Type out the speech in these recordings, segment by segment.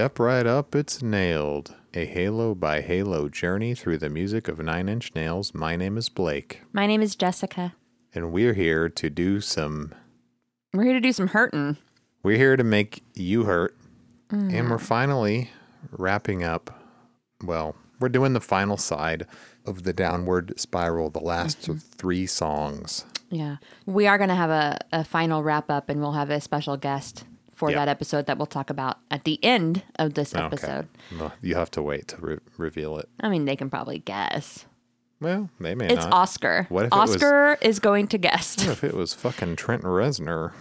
Step right up, it's nailed. A Halo by Halo journey through the music of Nine Inch Nails. My name is Blake, My name is Jessica. and we're here to do some. We're here to do some hurting. We're here to make you hurt, mm. and we're finally wrapping up. Well, we're doing the final side of the downward spiral, the last of mm-hmm. three songs. Yeah. We are going to have a, a final wrap up and we'll have a special guest for Yeah. that episode that we'll talk about at the end of this episode. Well, you have to wait to re- reveal it. I mean, they can probably guess. Well, they may It's not. Oscar. What if it was- Oscar is going to guess? What if it was fucking Trent Reznor?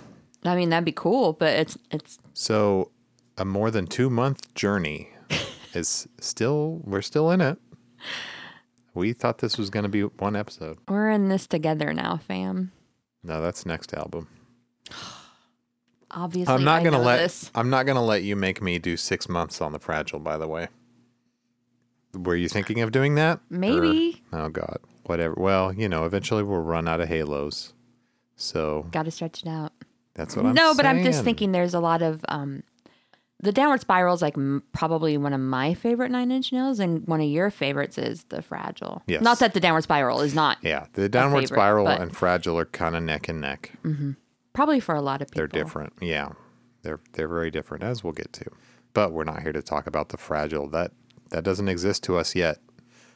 I mean, that'd be cool, but it's it's So, a more than two month journey is still, we're still in it. We thought this was going to be one episode. we're in this together now, fam. No, that's next album. Obviously, I'm not I gonna let this. I'm not gonna let you make me do six months on the fragile. By the way, were you thinking of doing that? Maybe. Or- oh God, whatever. Well, you know, eventually we'll run out of halos, so Got to stretch it out. that's what I'm. no, but I'm just thinking there's a lot of um, the downward spiral is like m- probably one of my favorite Nine Inch Nails, and one of your favorites is the Fragile. Yes. Not that the downward spiral is not. Yeah, the downward favorite, spiral but- and fragile are kind of neck and neck. Probably for a lot of people. They're different. Yeah, they're they're very different, as we'll get to. But we're not here to talk about the fragile. That that doesn't exist to us yet.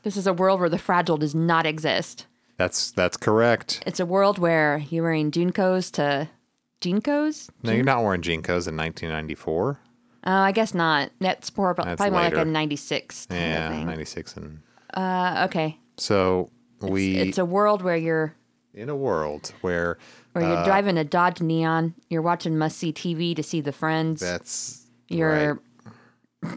This is a world where the fragile does not exist. That's that's correct. It's a world where you're wearing JNCOs to JNCOs. No, you're not wearing JNCOs in 1994. Oh, I guess not. That's more, That's probably more like a 96 kind of Yeah, thing. 96 and Uh, okay. so we It's a world where you're in a world where Uh, you're driving a Dodge Neon. You're watching must see TV to see the friends. that's you're right.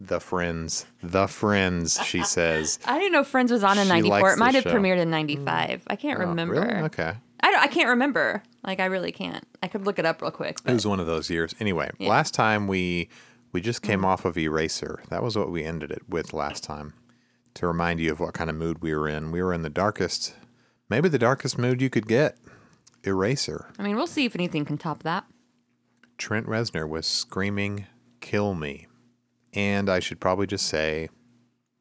the friends, the friends. She says. I didn't know Friends was on in '94. It might have show. premiered in '95. I can't Oh, remember. really? Okay. I don't, I can't remember. Like I really can't. I could look it up real quick. It was one of those years. Anyway, last time we we just came Mm. off of Eraser. That was what we ended it with last time. To remind you of what kind of mood we were in. We were in the darkest, maybe the darkest mood you could get. Eraser. I mean, we'll see if anything can top that. Trent Reznor was screaming, "Kill me!" And I should probably just say,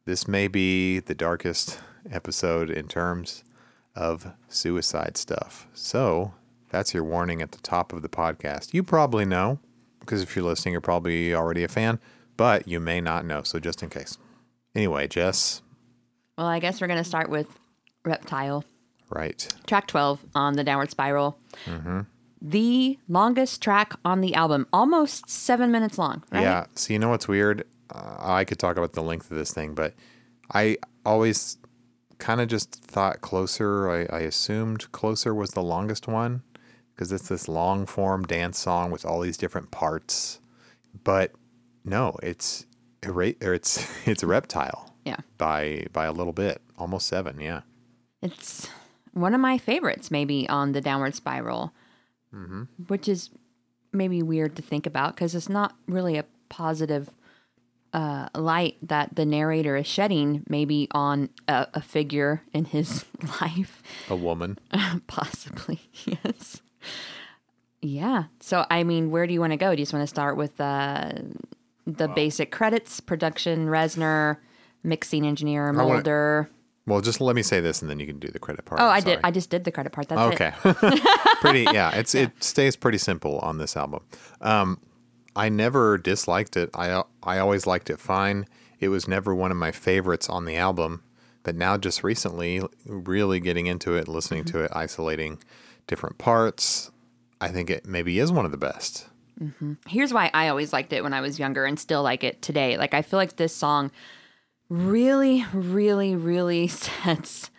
this may be the darkest episode in terms of suicide stuff. So that's your warning at the top of the podcast. You probably know, because if you're listening, you're probably already a fan, but you may not know. So just in case. Anyway, Jess, Well, I guess we're gonna start with Reptile, right? track 12 on the Downward Spiral. Mm-hmm. The longest track on the album, almost seven minutes long. Right? Yeah. So you know what's weird? Uh, I could talk about the length of this thing, but I always kind of just thought closer. I, I assumed closer was the longest one because it's this long form dance song with all these different parts. But no, it's era- or it's it's reptile Yeah. by by a little bit, almost seven. Yeah. It's one of my favorites, maybe on the downward spiral, Mm-hmm. which is maybe weird to think about because it's not really a positive uh, light that the narrator is shedding, maybe on a, a figure in his life, A woman. possibly. Yes. Yeah. So, I mean, where do you want to go? Do you just want to start with uh, the basic credits, production, Reznor, mixing engineer, wanna- Moulder? Well, just let me say this, and then you can do the credit part. Oh, I'm I did. I just did the credit part. That's it. Okay. pretty yeah, it's it stays pretty simple on this album. Um I never disliked it. I I always liked it fine. It was never one of my favorites on the album, but now just recently really getting into it, listening to it, isolating different parts, I think it maybe is one of the best. here's why I always liked it when I was younger and still like it today. Like I feel like this song really, really, really sets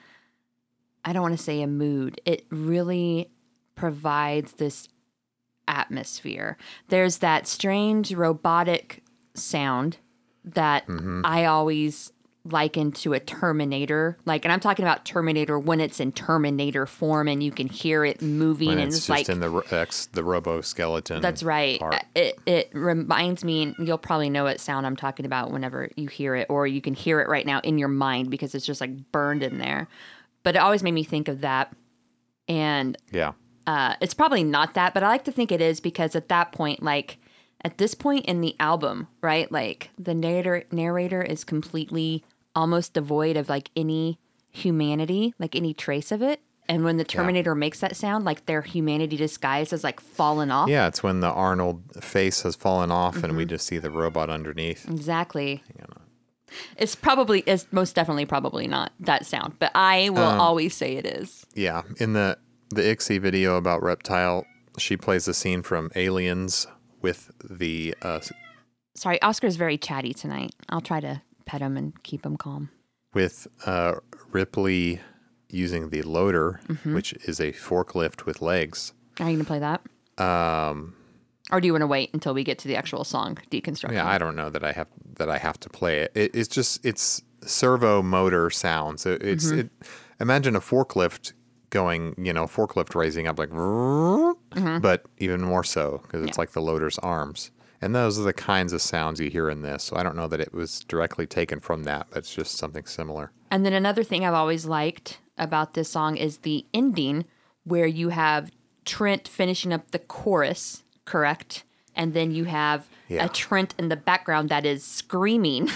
I don't want to say a mood. It really provides this atmosphere. There's that strange robotic sound that mm-hmm. I always liken to a Terminator. Like, and I'm talking about Terminator when it's in Terminator form and you can hear it moving When and it's it's, just like in the X, the robo skeleton. that's right. part. It it reminds me, and you'll probably know what sound I'm talking about whenever you hear it, or you can hear it right now in your mind because it's just like burned in there. But it always made me think of that, and Yeah. uh, it's probably not that, but I like to think it is because at that point, like at this point in the album, right? Like the narrator narrator is completely almost devoid of like any humanity, like any trace of it. And when the Terminator makes that sound, like their humanity disguise has like fallen off. Yeah, it's when the Arnold face has fallen off and we Mm-hmm. just see the robot underneath. Exactly. It's probably it's most definitely probably not that sound, but I will Um, always say it is. Yeah, in the the Ixie video about Reptile, she plays a scene from Aliens with the uh, Sorry, Oscar's very chatty tonight. I'll try to pet him and keep him calm. with uh, Ripley using the loader, Mm-hmm. which is a forklift with legs. Are you gonna play that? Um, Or do you want to wait until we get to the actual song deconstruction? yeah, I don't know that I have that I have to play it. it it's just it's servo motor sounds. It, it's Mm-hmm. it. Imagine a forklift going, you know, forklift raising up like, Mm-hmm. but even more so because it's like the loader's arms. And those are the kinds of sounds you hear in this. So I don't know that it was directly taken from that, but it's just something similar. And then another thing I've always liked about this song is the ending where you have Trent finishing up the chorus, correct? And then you have Yeah. a Trent in the background that is screaming.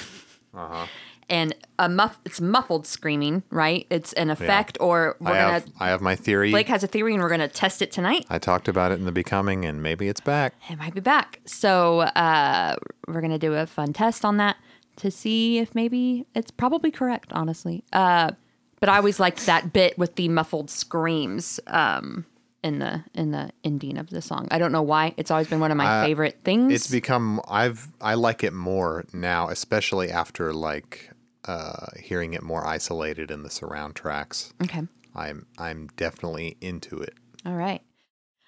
Uh-huh. And a muff it's muffled screaming, right? It's an effect or we're I gonna have I have my theory. Blake has a theory and we're gonna test it tonight. I talked about it in the becoming, and maybe it's back. It might be back. So uh, we're gonna do a fun test on that to see if maybe it's probably correct. Honestly, uh, but I always liked that bit with the muffled screams um, in the in the ending of the song. I don't know why. It's always been one of my favorite things. It's become I've I like it more now, especially after like uh, hearing it more isolated in the surround tracks. okay. I'm I'm definitely into it. All right.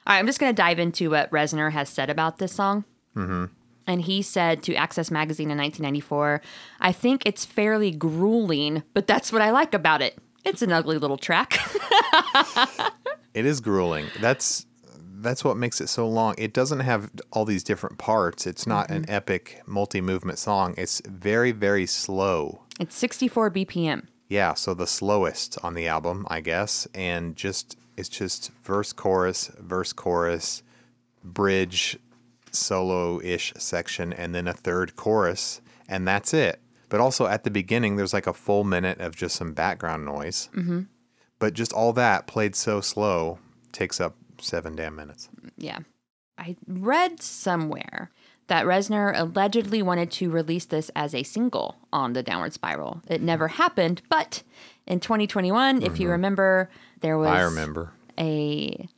All right. I'm just going to dive into what Reznor has said about this song. Mm-hmm. And he said to Access Magazine in 1994, I think it's fairly grueling, but that's what I like about it. It's an ugly little track. It is grueling. That's that's what makes it so long. It doesn't have all these different parts. It's not an epic multi-movement song. It's very very slow. It's 64 BPM. Yeah, so the slowest on the album, I guess, and just it's just verse chorus, verse chorus, bridge, solo-ish section and then a third chorus and that's it. But also at the beginning there's like a full minute of just some background noise. Mm-hmm. But just all that played so slow takes up 7 damn minutes. Yeah. I read somewhere that Reznor allegedly wanted to release this as a single on the Downward Spiral. It never happened, but in 2021, if you mm-hmm. remember, there was I remember. a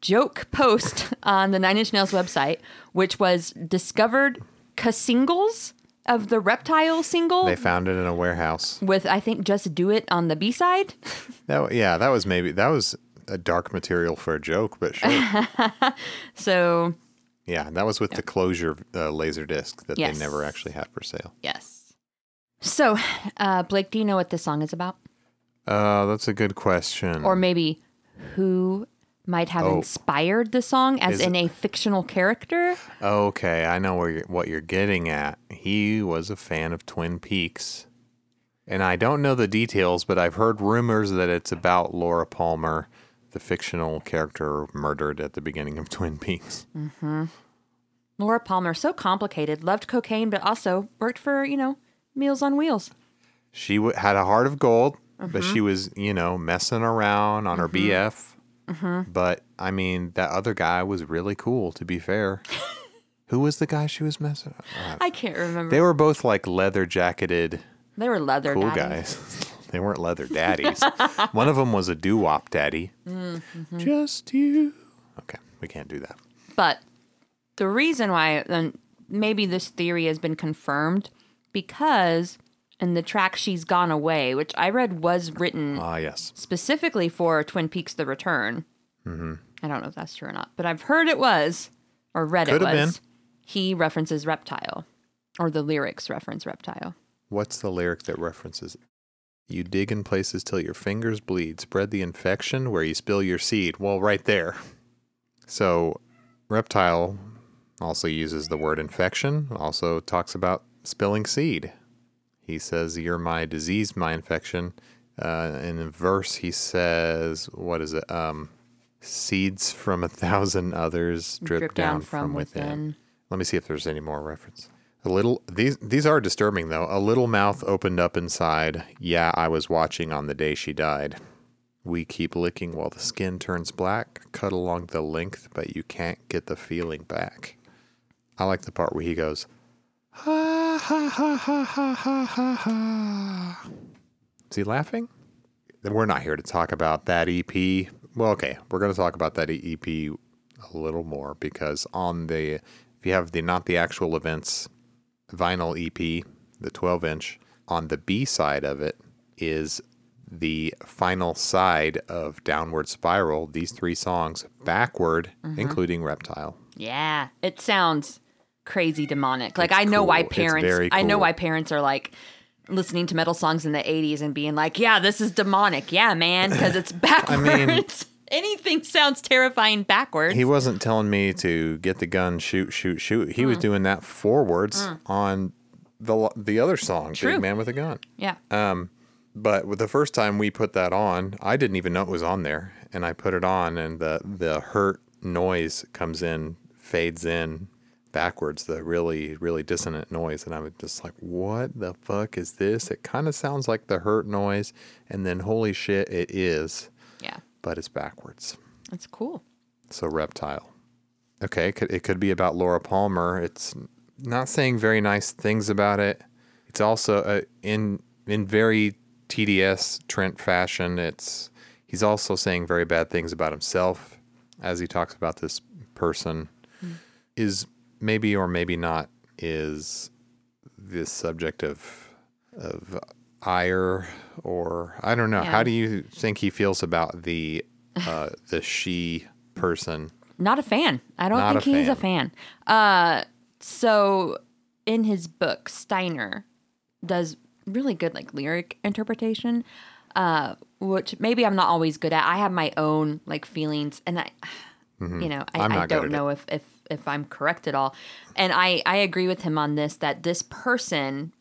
joke post on the Nine Inch Nails website, which was discovered singles of the Reptile single They found it in a warehouse. with, I think, Just Do It on the B side. That yeah, that was maybe that was a dark material for a joke, but sure. So, Yeah, that was with the closure uh, laser disc that Yes. they never actually had for sale. yes. So, uh, Blake, do you know what this song is about? Uh, that's a good question. Or maybe who might have Oh. inspired the song as Is in a fictional character? okay, I know where you're, what you're getting at. He was a fan of Twin Peaks, and I don't know the details, but I've heard rumors that it's about Laura Palmer, the fictional character murdered at the beginning of Twin Peaks. Laura Palmer, so complicated, loved cocaine, but also worked for, you know, Meals on Wheels. She w- had a heart of gold, but Mm-hmm. she was, you know, messing around on her BF. Mm-hmm. But I mean, that other guy was really cool. To be fair, who was the guy she was messing? Uh, I can't remember. They were both like leather jacketed, They were leather cool daddies. guys. they weren't leather daddies. One of them was a doo wop daddy. Mm-hmm. Just you. Okay, we can't do that. But the reason why, then maybe this theory has been confirmed because in the track She's Gone Away, which I read was written Ah, yes. specifically for Twin Peaks The Return. Mm-hmm. I don't know if that's true or not, but I've heard it was, or read Could it was. been. He references reptile, or the lyrics reference reptile. What's the lyric that references? You dig in places till your fingers bleed. Spread the infection where you spill your seed. Well, right there. So, reptile also uses the word infection, also talks about spilling seed. He says, You're my disease, my infection. Uh, in a verse, he says, What is it? Um, Seeds from a thousand others drip, down, from, within. Let me see if there's any more reference. A little these these are disturbing though. A little mouth opened up inside. Yeah, I was watching on the day she died. We keep licking while the skin turns black. Cut along the length, but you can't get the feeling back. I like the part where he goes, ha ha ha ha ha ha ha ha. Is he laughing? We're not here to talk about that EP. Well, okay, we're going to talk about that EP a little more because on the if you have the not the actual events vinyl EP, the 12 inch, on the B side of it is the final side of Downward Spiral, these three songs backward, mm-hmm. including Reptile. Yeah, it sounds crazy demonic. Like It's I know why cool. It's parents very I know why parents are like listening to metal songs in the 80s and being like, "Yeah, this is demonic." Yeah, man, because it's backwards. I mean- Anything sounds terrifying backwards. He wasn't telling me to get the gun, shoot, shoot, shoot. He was doing that forwards on the the other song, True. Big Man with a Gun. yeah. Um, But with the first time we put that on, I didn't even know it was on there, and I put it on, and the the hurt noise comes in, fades in backwards, the really really dissonant noise, and I was just like, "What the fuck is this?" It kind of sounds like the hurt noise, and then holy shit, it is. But it's backwards. That's cool. So reptile. Okay, it could, it could be about Laura Palmer. It's not saying very nice things about it. It's also uh, in in very TDS Trent fashion. It's he's also saying very bad things about himself as he talks about this person. Is maybe or maybe not is this subject of of ire or I don't know. Yeah. How do you think he feels about the uh, the she person? Not a fan. I don't Not think a he's a fan. Uh, so in his book, Steiner does really good like lyric interpretation, uh, which maybe I'm not always good at. I have my own like feelings, and I, you know, I, Mm-hmm. I don't know if if if I'm correct at all. And I I agree with him on this that this person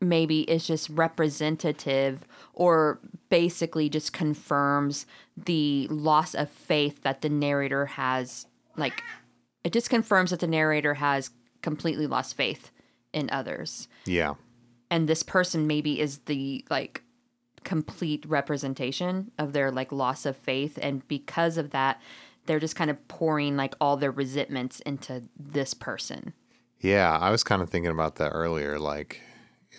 maybe is just representative or basically just confirms the loss of faith that the narrator has like it just confirms that the narrator has completely lost faith in others Yeah. and this person maybe is the like complete representation of their like loss of faith and because of that they're just kind of pouring like all their resentments into this person Yeah, I was kind of thinking about that earlier. Like,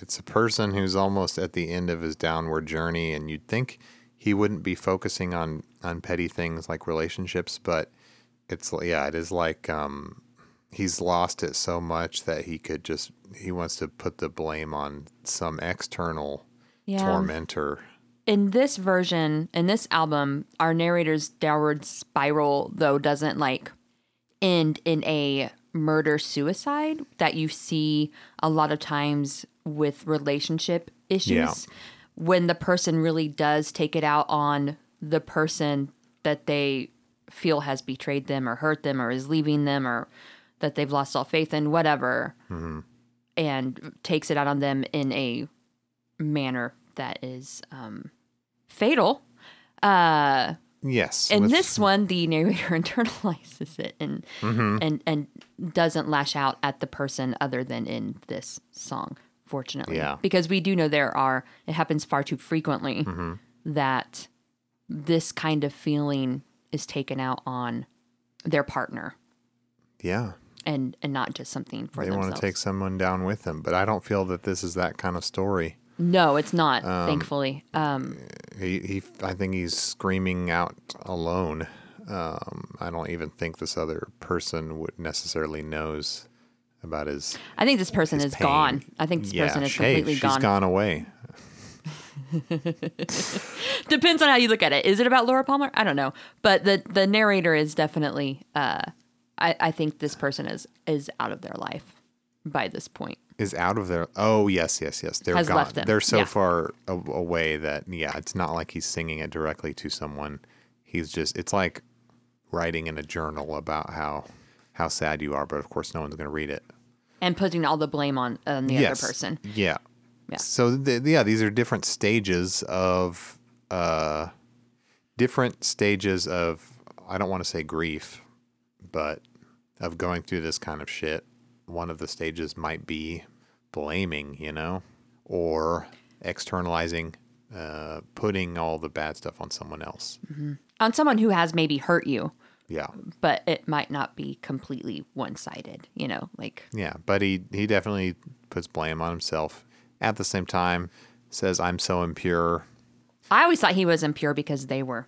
it's a person who's almost at the end of his downward journey, and you'd think he wouldn't be focusing on on petty things like relationships, but it's yeah, it is like um, he's lost it so much that he could just he wants to put the blame on some external Yeah. tormentor. in this version in this album our narrator's downward spiral though doesn't like end in a murder suicide that you see a lot of times with relationship issues Yeah. when the person really does take it out on the person that they feel has betrayed them or hurt them or is leaving them or that they've lost all faith in whatever and takes it out on them in a manner that is um, fatal. Uh, Yes, And with- this one, the narrator internalizes it and Mm-hmm. and and doesn't lash out at the person other than in this song. Fortunately, Yeah. because we do know there are it happens far too frequently Mm-hmm. that this kind of feeling is taken out on their partner yeah, and and not just something for they themselves. want to take someone down with them, but I don't feel that this is that kind of story. No, it's not. thankfully, um, He, he, I think he's screaming out alone. Um, I don't even think this other person would necessarily knows about his. I think this person is pain. gone. I think this yeah, person is hey, completely she's gone. gone away. Depends on how you look at it. Is it about Laura Palmer? I don't know. But the the narrator is definitely. Uh, I I think this person is is out of their life by this point. Is out of there. Oh yes, yes, yes. They're Has gone. left him. They're so Yeah. far a- away that yeah, it's not like he's singing it directly to someone. He's just. It's like writing in a journal about how how sad you are, but of course no one's going to read it. And putting all the blame on, on the other person. Yeah. Yeah. So th- yeah, these are different stages of uh different stages of I don't want to say grief, but of going through this kind of shit one of the stages might be blaming, you know, or externalizing, uh, putting all the bad stuff on someone else. On someone who has maybe hurt you, Yeah. but it might not be completely one sided, you know, like Yeah. But he, he definitely puts blame on himself. At the same time, says, I'm so impure I always thought he was impure because they were.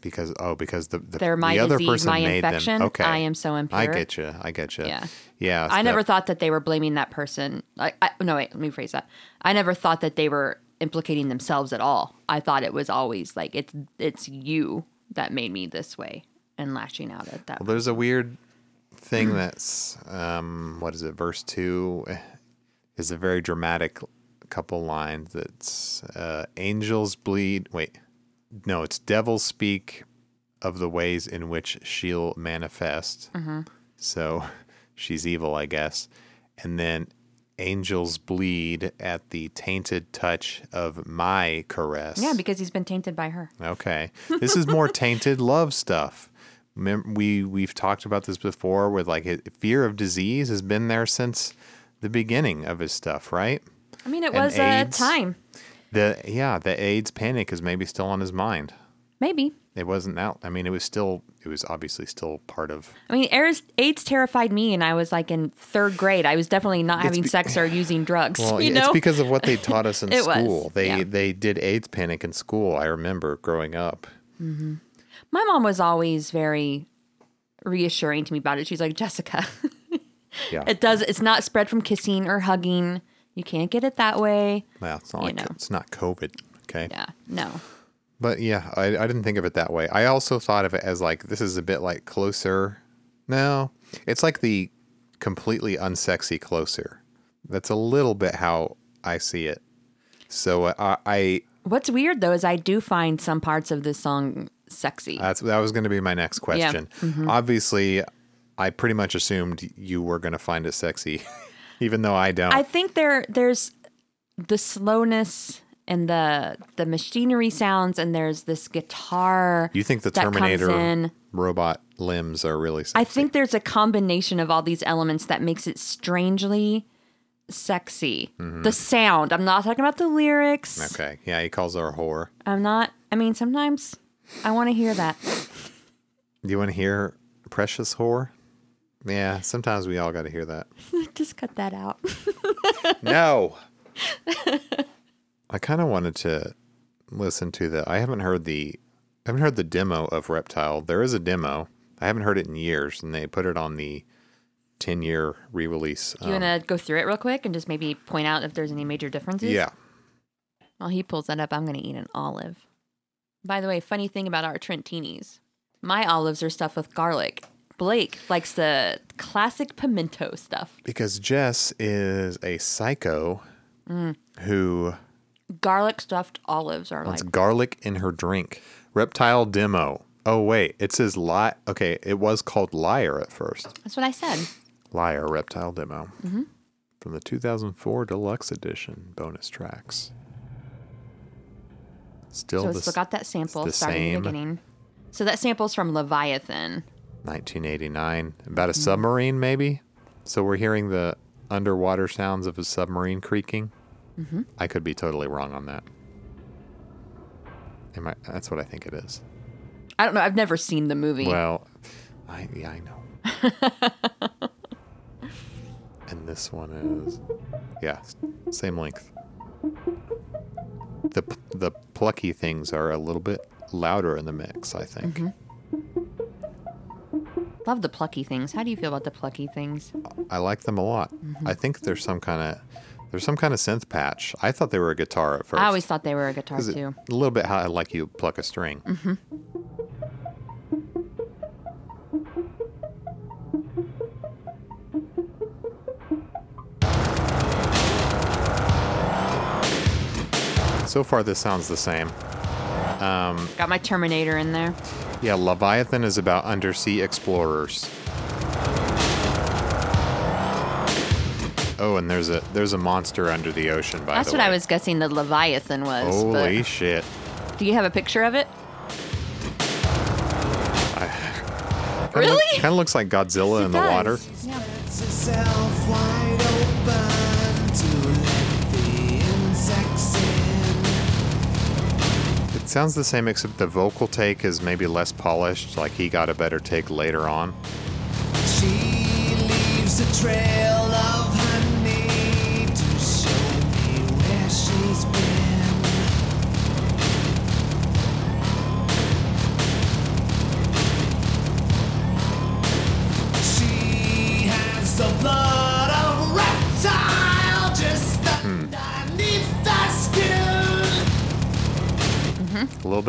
Because, oh, because the, the, They're my the other disease, person my made infection. them. Okay. I am so impure. I get you. I get you. Yeah. Yeah. I never thought that they were blaming that person. Like, I, no, wait, let me phrase that. I never thought that they were implicating themselves at all. I thought it was always like it's it's you that made me this way and lashing out at that. Well, there's a weird thing that's um, what is it? Verse two is a very dramatic couple lines. That's uh, angels bleed. Wait, no, it's devils speak of the ways in which she'll manifest. Mm-hmm. So she's evil, I guess. And then angels bleed at the tainted touch of my caress. yeah, because he's been tainted by her. Okay. This is more tainted love stuff. We we've talked about this before with like fear of disease has been there since the beginning of his stuff, right? I mean, it And was a time, The yeah, the AIDS panic is maybe still on his mind. maybe. It wasn't out. I mean, it was still it was obviously still part of I mean, AIDS, AIDS terrified me, and I was like in third grade. I was definitely not having be- sex or using drugs. Well, you know, it's because of what they taught us in It was, school. They yeah. they did AIDS panic in school. I remember growing up. Mm-hmm. my mom was always very reassuring to me about it. She's like, Jessica, Yeah. it does. It's not spread from kissing or hugging. You can't get it that way. well, it's not you like know. it's not COVID. Okay. Yeah, no. But yeah, I, I didn't think of it that way. I also thought of it as like this is a bit like closer. No, it's like the completely unsexy closer. That's a little bit how I see it. So uh, I, I What's weird though is I do find some parts of this song sexy. that's that was going to be my next question. Yeah. Obviously, I pretty much assumed you were going to find it sexy, even though I don't. I think there there's the slowness and the the machinery sounds, and there's this guitar. you think the Terminator robot limbs are really sexy? I think there's a combination of all these elements that makes it strangely sexy. The sound. I'm not talking about the lyrics. Mm-hmm. Okay, yeah, he calls her a whore. I'm not. I mean, sometimes I want to hear that. Do you want to hear "Precious Whore"? Yeah, sometimes we all got to hear that. Just cut that out. No. I kind of wanted to listen to the. I haven't heard the. I haven't heard the demo of Reptile. There is a demo. I haven't heard it in years, and they put it on the ten-year re-release. Do you um, want to go through it real quick and just maybe point out if there's any major differences? yeah. While he pulls that up, I'm going to eat an olive. By the way, funny thing about our Trentinis, my olives are stuffed with garlic. Blake likes the classic pimento stuff. Because Jess is a psycho who Garlic stuffed olives are like garlic in her drink. Reptile demo. Oh wait, it says lie. Okay, it was called Liar at first. that's what I said. Liar Reptile Demo mm-hmm. from the 2004 Deluxe Edition bonus tracks. Still So the still got that sample starting the beginning. So that sample's from Leviathan. 1989 about a submarine maybe. So we're hearing the underwater sounds of a submarine creaking. Mm-hmm. I could be totally wrong on that. Am I, that's what I think it is. I don't know. I've never seen the movie. Well, I yeah I know. and this one is yeah, same length. The the plucky things are a little bit louder in the mix, I think. Mm-hmm. Love the plucky things. How do you feel about the plucky things? I like them a lot. Mm-hmm. I think there's some kind of there's some kind of synth patch. I thought they were a guitar at first. I always thought they were a guitar it- too. a little bit how I like you pluck a string. Mm-hmm. So far, this sounds the same. Got my Terminator in there. Yeah, Leviathan is about undersea explorers. Oh, and there's a there's a monster under the ocean. By the way. That's the what way. I was guessing the Leviathan was. Holy but shit! do you have a picture of it? Really? Really? Kind of looks like Godzilla in the water. Yeah. It sounds the same, except the vocal take is maybe less polished. Like he got a better take later on. She leaves trail of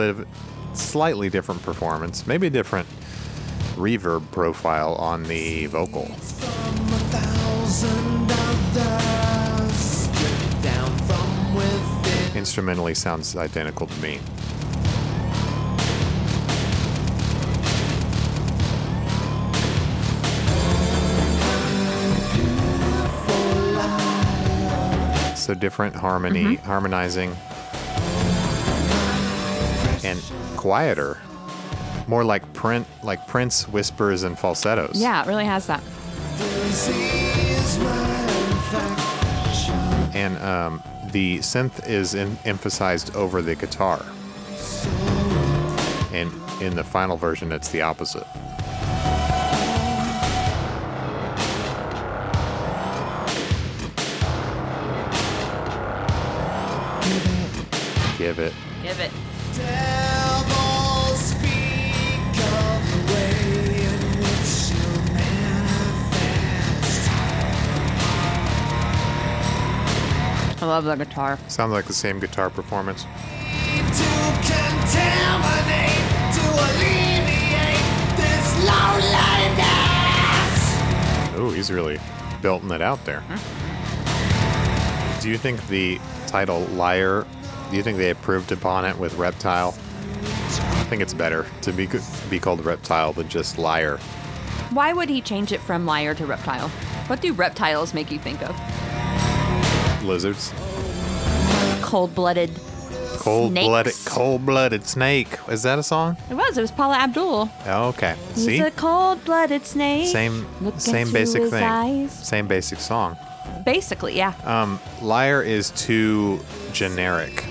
of slightly different performance, maybe a different reverb profile on the vocal. from a thousand others stripped down from within. Instrumentally sounds identical to me. So different harmony, mm-hmm. harmonizing, quieter, more like print, like Prince whispers and falsettos. Yeah, it really has that. Disease, my infection. and um, the synth is in, emphasized over the guitar. And in the final version, it's the opposite. Give it. Give it. Love the guitar. Sounds like the same guitar performance. To contaminate, to alleviate this loneliness. Oh, he's really belting it out there. Hmm. Do you think the title Liar, do you think they improved upon it with Reptile? I think it's better to be be called Reptile than just Liar. Why would he change it from liar to reptile? What do reptiles make you think of? Lizards. Cold blooded. Cold blooded Snakes. cold blooded snake. Is that a song? It was. It was Paula Abdul. Oh, okay. He's See? a cold blooded snake. Same Look same into basic his thing. eyes. Same basic song. Basically, yeah. Um, Liar is too generic.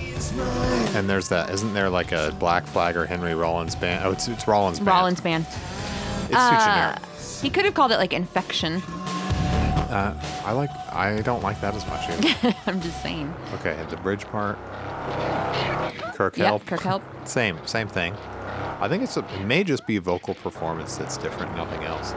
And there's that. Isn't there like a Black Flag or Henry Rollins band? Oh, it's, it's Rollins band. Rollins band. It's too Uh, generic. he could have called it like infection. Uh, I like. I don't like that as much. Either. I'm just saying. okay, the bridge part. Kirk Yep, help. Kirk Help. Same, same thing. I think it's a, it may just be vocal performance that's different, nothing else.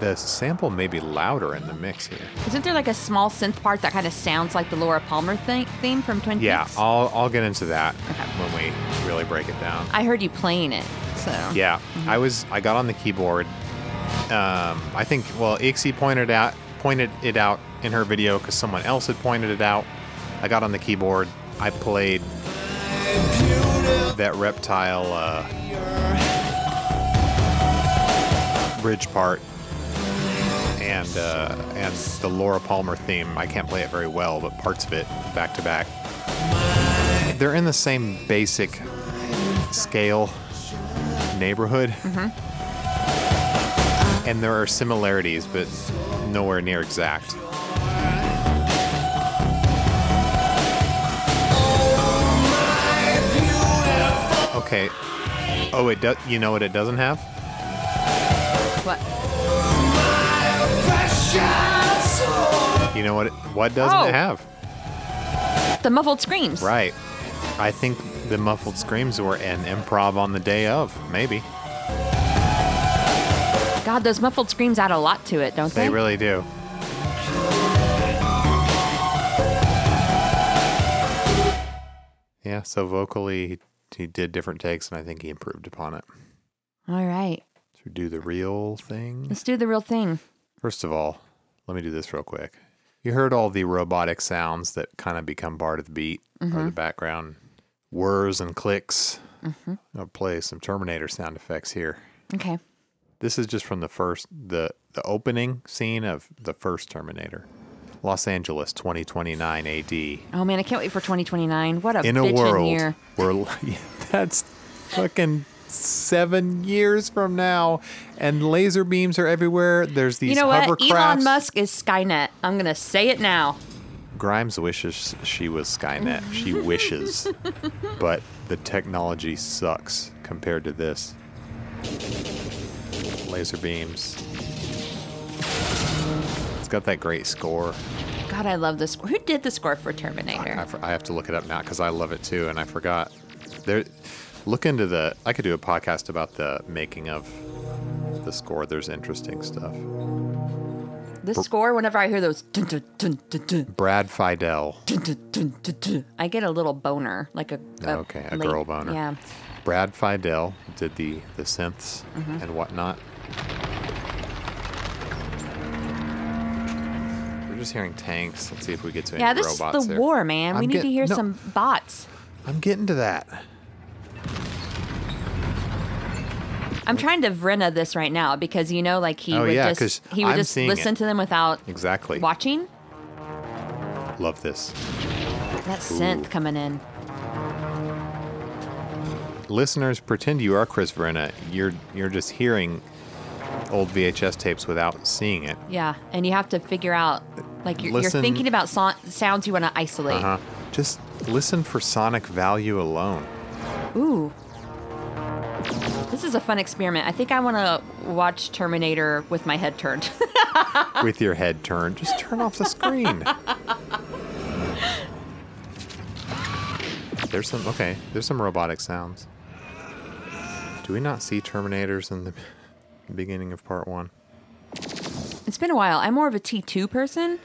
The sample may be louder in the mix here. Isn't there like a small synth part that kind of sounds like the Laura Palmer thing, theme from Twin Yeah, Peaks? I'll I'll get into that Okay. when we really break it down. I heard you playing it. So Yeah, mm-hmm. I was. I got on the keyboard. Um, I think. Well, Ixie pointed out pointed it out in her video because someone else had pointed it out. I got on the keyboard. I played that reptile uh, bridge part and uh, and the Laura Palmer theme. I can't play it very well, but parts of it back to back. They're in the same basic scale neighborhood. And there are similarities, but nowhere near exact. Okay. Oh, it does. You know what it doesn't have? what? You know what? It, what doesn't Oh. it have? The muffled screams. Right. I think the muffled screams were an improv on the day of. Maybe God, those muffled screams add a lot to it, don't they? they really do. Yeah. So vocally, he, he did different takes, and I think he improved upon it. All right. Should we do the real thing? Let's do the real thing. First of all, let me do this real quick. You heard all the robotic sounds that kind of become part of the beat or mm-hmm. the background whirs and clicks. Mm-hmm. I'll play some Terminator sound effects here. Okay. This is just from the first the the opening scene of the first Terminator. Los Angeles 2029 AD. Oh man, I can't wait for 2029. What a In a world year. where that's fucking seven years from now, and laser beams are everywhere. There's these You know what? Elon Musk is Skynet. I'm going to say it now. Grimes wishes she was Skynet. She wishes, but the technology sucks compared to this. Laser beams. It's got that great score. God, I love this. Who did the score for Terminator? I for- I have to look it up now because I love it too, and I forgot. There, look into the. I could do a podcast about the making of the score. There's interesting stuff. The score, whenever I hear those, dun, dun, dun, Brad Fiedel. I get a little boner, like a, a Okay, a late- girl boner. Yeah. Brad Fiedel did the the synths Mm-hmm. and whatnot. We're just hearing tanks. Let's see if we get to any Yeah, this robots is the here. war, man. we I'm need get- to hear no. some bots. I'm getting to that. I'm trying to Vrenna this right now because you know, like he Oh, would yeah, just he would I'm just listen it. to them without Exactly. watching. Love this. That synth coming in. Listeners, pretend you are Chris Vrenna. You're you're just hearing old VHS tapes without seeing it. Yeah, and you have to figure out, like you're, you're thinking about so- sounds you want to isolate. Uh huh. Just listen for sonic value alone. Ooh. This is a fun experiment. I think I want to watch Terminator with my head turned. with your head turned. Just turn off the screen. There's some okay. There's some robotic sounds. Do we not see Terminators in the beginning of part one? it's been a while. I'm more of a T2 person.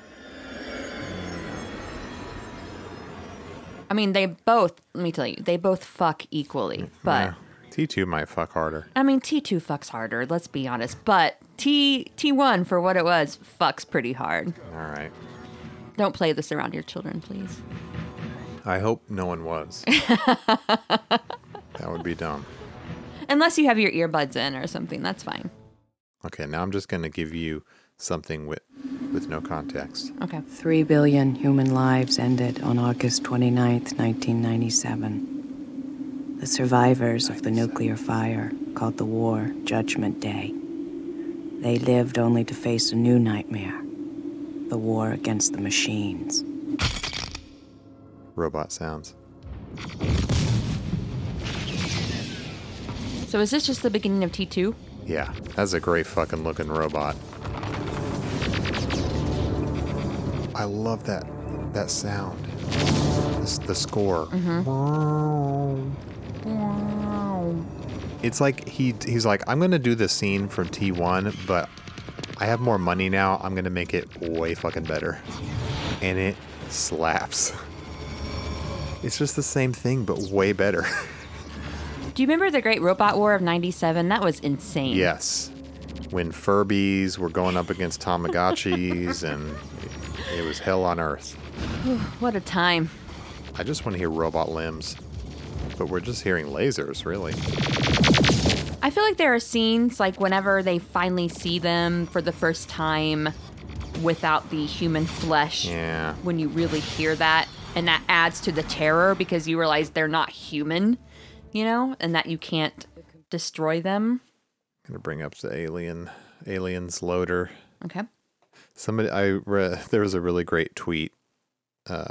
I mean, they both, let me tell you, they both fuck equally. But Yeah. T2 might fuck harder. I mean, T2 fucks harder, let's be honest. But T T1 for what it was fucks pretty hard. All right. Don't play this around your children, please. I hope no one was. that would be dumb. Unless you have your earbuds in or something, that's fine. Okay, now I'm just going to give you something with with no context. Okay. Three billion human lives ended on August 29th, 1997. The survivors of the nuclear fire called the war Judgment Day. They lived only to face a new nightmare the war against the machines. Robot sounds. So is this just the beginning of T2? Yeah, that's a great fucking looking robot. I love that that sound. This, the score. Mm-hmm. It's like he he's like I'm gonna do the scene from T1, but I have more money now. I'm gonna make it way fucking better, and it slaps. It's just the same thing, but way better. Do you remember the Great Robot War of 97? That was insane. Yes. When Furbies were going up against Tamagotchis and it was hell on earth. What a time. I just want to hear robot limbs. But we're just hearing lasers, really. I feel like there are scenes like whenever they finally see them for the first time without the human flesh. Yeah. When you really hear that, and that adds to the terror because you realize they're not human, you know, and that you can't destroy them. I'm Gonna bring up the alien aliens loader. Okay. Somebody I read there was a really great tweet. Uh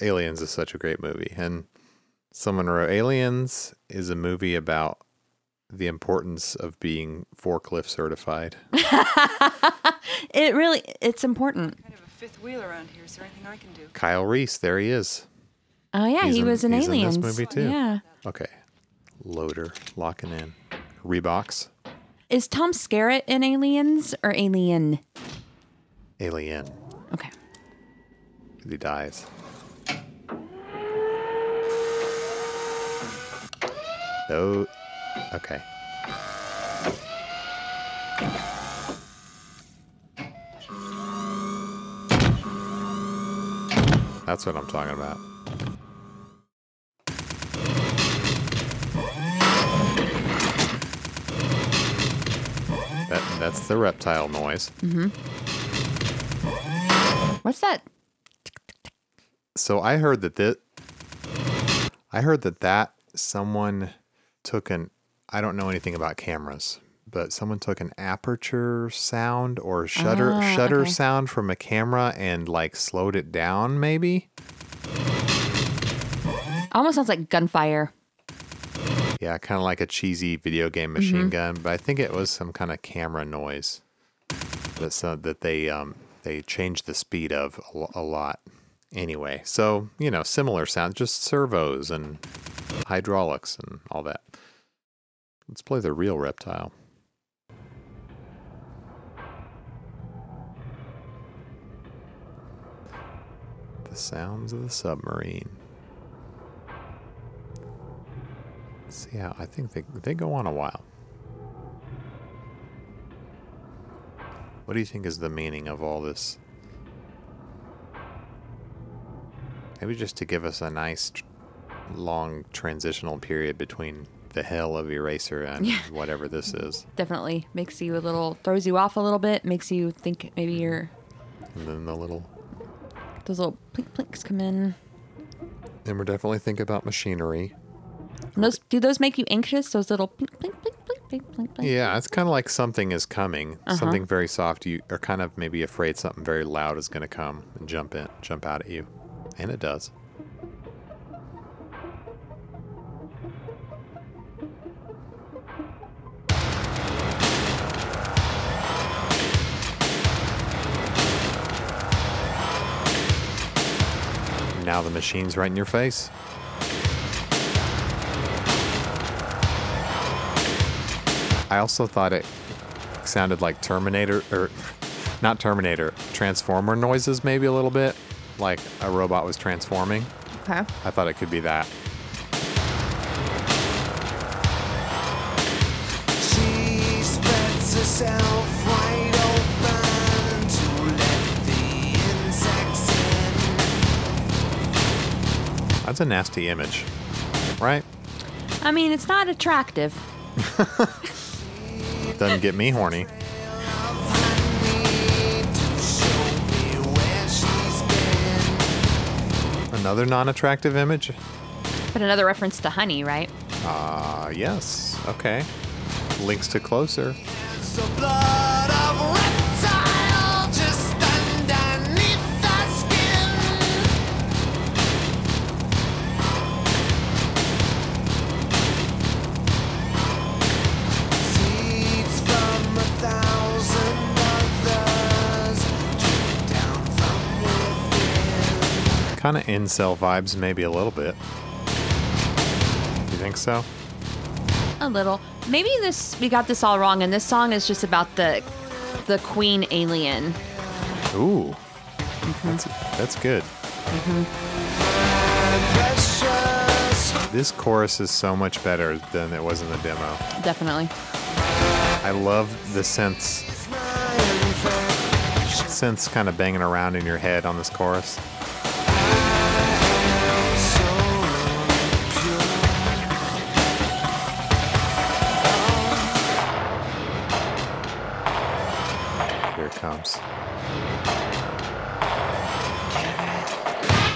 Aliens is such a great movie. And someone wrote Aliens is a movie about the importance of being forklift certified. It really, it's important. kind of a fifth wheel around here. Is there anything I can do? Kyle Reese, there he is. Oh yeah, He's he in- was in he's in this Aliens. movie, too. Yeah. Okay. Loader locking in. Rebox. Is Tom Skerritt in Aliens or Alien? Alien. Okay. He dies. Oh, okay. That's what I'm talking about. That, that's the reptile noise. What's that? So I heard that that I heard that that someone took an I don't know anything about cameras, but someone took an aperture sound or shutter Ah, shutter okay. sound from a camera and like slowed it down maybe. Almost sounds like gunfire. Yeah, kind of like a cheesy video game machine gun, but I think it was some kind of camera noise that so that they um they changed the speed of a, a lot. Anyway, so you know, similar sound, just servos and hydraulics and all that. Let's play the real reptile. The sounds of the submarine. See how I think they they go on a while. What do you think is the meaning of all this? Maybe just to give us a nice long transitional period between the hell of Eraser and Yeah. whatever this is. Definitely makes you a little, throws you off a little bit, makes you think maybe mm-hmm. you're, And then the little those little plink plinks come in. and we're definitely thinking about machinery. And those, do those make you anxious? Those little plink, plink, plink, plink, plink, plink, plink. Yeah, it's kind of like something is coming, Uh-huh. something very soft. You are kind of maybe afraid something very loud is going to come and jump in, jump out at you, and it does. Now the machine's right in your face. I also thought it sounded like Terminator, or not Terminator, Transformer noises, maybe a little bit, like a robot was transforming. Okay. I thought it could be that. She spreads herself wide open to let the insects in. That's a nasty image, right? I mean, it's not attractive. Doesn't get me horny. Honey to show me where she's been. Another non attractive image? But another reference to honey, right? Ah, yes. Okay. Links to closer. Kind of incel vibes, maybe a little bit. You think so? A little. Maybe this we got this all wrong, and this song is just about the the queen alien. Ooh. That's, that's good. Precious. This chorus is so much better than it was in the demo. Definitely. I love the synths, synths kind of banging around in your head on this chorus.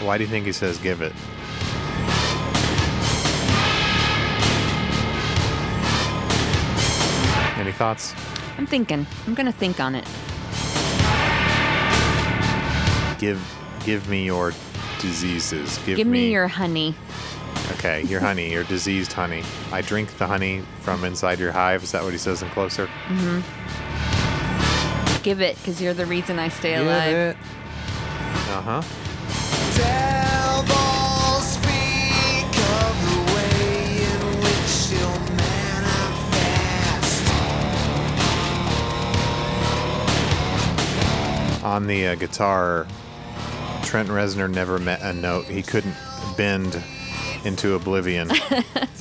Why do you think he says give it? Any thoughts? I'm thinking. I'm gonna think on it. Give give me your diseases. Give, Give me your honey. Okay, your honey, your diseased honey. I drink the honey from inside your hive. Is that what he says in closer? Mm-hmm. Give it, because you're the reason I stay alive. Uh huh. Devils speak of the way in which you'll manifest. On the uh, guitar, Trent Reznor never met a note he couldn't bend into oblivion.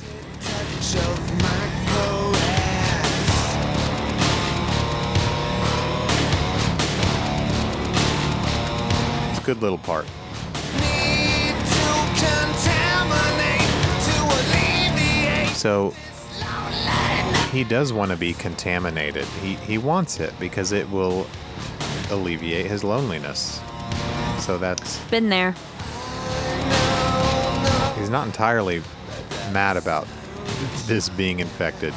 good little part. Need to contaminate to alleviate. So he does want to be contaminated. He he wants it because it will alleviate his loneliness. So that's Been there. he's not entirely mad about this being infected.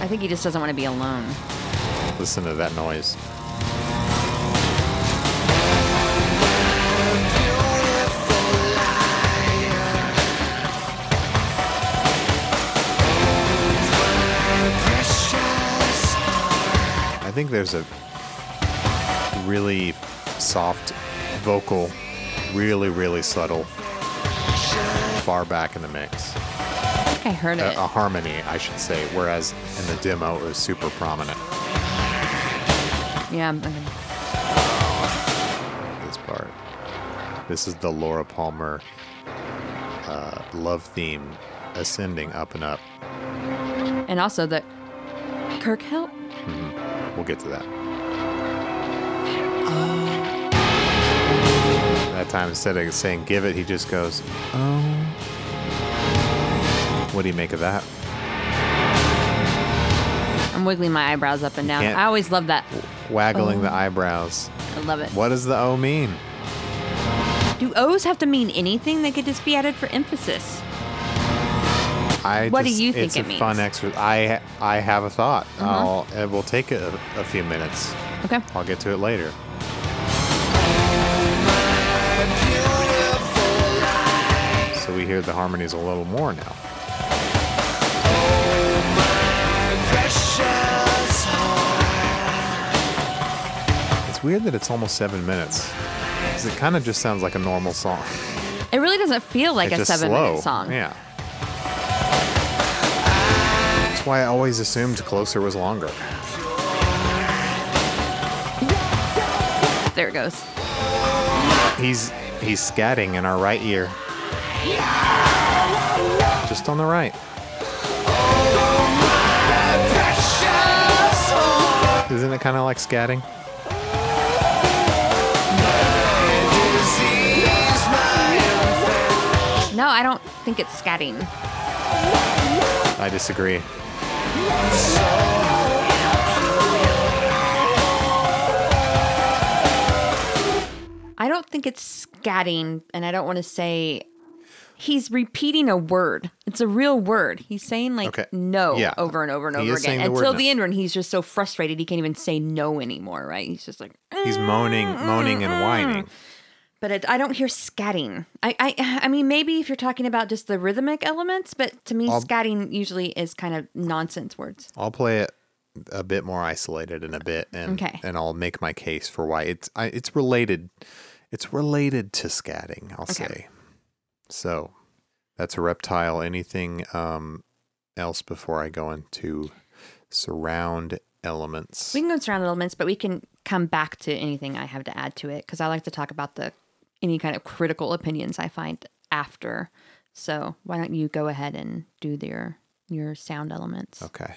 I think he just doesn't want to be alone. Listen to that noise. Think there's a really soft vocal, really, really subtle, far back in the mix. I heard it. A, a harmony, I should say, whereas in the demo it was super prominent. yeah. This part. This is the Laura Palmer uh, love theme ascending up and up. and also the Kirk help. We'll get to that. Oh. That time, instead of saying give it, he just goes, oh. What do you make of that? I'm wiggling my eyebrows up and down. can't- I always love that. Waggling the Oh. eyebrows. I love it. What does the O mean? Do O's have to mean anything? They could just be added for emphasis. I What do you think it's it a fun means? exercise. I I have a thought. Uh-huh. I'll it will take a, a few minutes. Okay. I'll get to it later. So we hear the harmonies a little more now. It's weird that it's almost seven minutes. 'Cause it kind of just sounds like a normal song. It really doesn't feel like it's a seven slow. minute song. Yeah. That's why I always assumed Closer was longer. There it goes. He's he's scatting in our right ear. Just on the right. Isn't it kind of like scatting? No, I don't think it's scatting. I disagree. I don't think it's scatting, and I don't want to say he's repeating a word. It's a real word. He's saying like Okay. no Yeah. over and over and He over is saying again the word until no. the end when he's just so frustrated he can't even say no anymore. Right? He's just like. He's moaning, moaning and mm, mm, whining. Mm. But it, I don't hear scatting. I, I I mean maybe if you're talking about just the rhythmic elements, but to me I'll- scatting usually is kind of nonsense words. I'll play it a bit more isolated in a bit, and Okay. and I'll make my case for why it's I, it's related. It's related to scatting. I'll Okay. say. So, that's a reptile. Anything um, else before I go into surround elements? We can go surround elements, but we can come back to anything I have to add to it because I like to talk about the any kind of critical opinions I find after. So why don't you go ahead and do your your sound elements? Okay.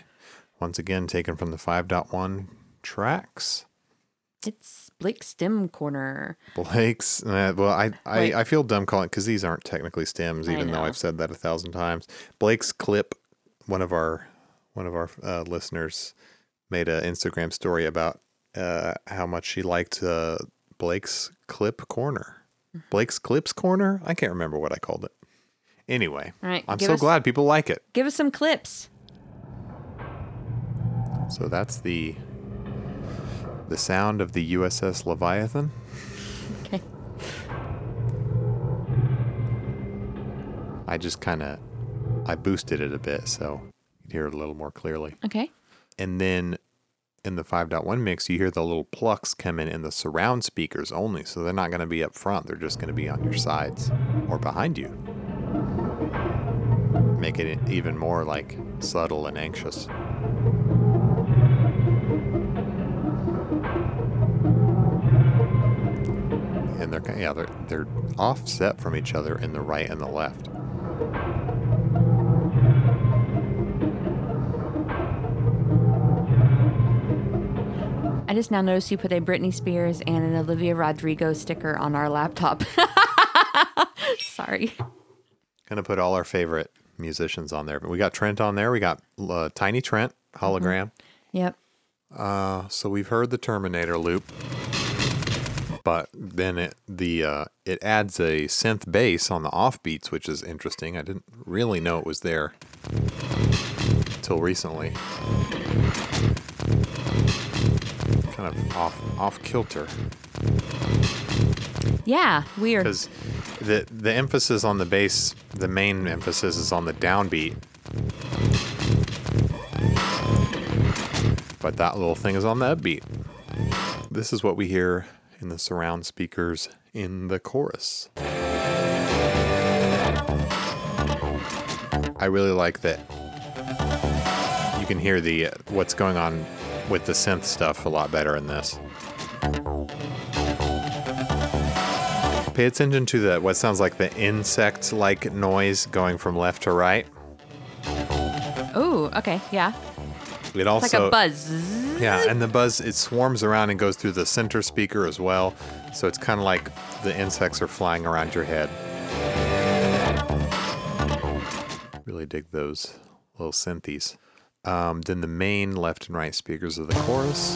Once again, taken from the 5.1 tracks. It's Blake Stem Corner. Blake's. Uh, well, I, I, I feel dumb calling because these aren't technically stems, even though. I've said that a thousand times. Blake's clip. One of our one of our uh, listeners made an Instagram story about uh, how much she liked uh, Blake's clip corner. Blake's clips corner. I can't remember what I called it. Anyway, right, I'm so us- glad people like it. Give us some clips. So that's the the sound of the USS Leviathan. Okay. I just kind of I boosted it a bit so you'd hear it a little more clearly. Okay. And then in the 5.1 mix, you hear the little plucks come in in the surround speakers only. So they're not going to be up front. They're just going to be on your sides or behind you. Make it even more like subtle and anxious. And they're yeah, they're they're offset from each other in the right and the left. I just now noticed you put a Britney Spears and an Olivia Rodrigo sticker on our laptop. Sorry. Gonna put all our favorite musicians on there. But we got Trent on there. We got uh, Tiny Trent hologram. Yep. Uh, so we've heard the Terminator loop. but then it the uh, it adds a synth bass on the offbeats, which is interesting. I didn't really know it was there until recently. Kind of off off kilter Yeah, weird. because the the emphasis on the bass, the main emphasis is on the downbeat. But that little thing is on the upbeat. This is what we hear in the surround speakers in the chorus. I really like that you can hear the uh, what's going on with the synth stuff a lot better in this. Pay attention to the what sounds like the insect-like noise going from left to right. Oh, okay, yeah. It It's also like a buzz. Yeah, and the buzz it swarms around and goes through the center speaker as well. So it's kind of like the insects are flying around your head. Really dig those little synthes. Um, then the main left and right speakers of the chorus.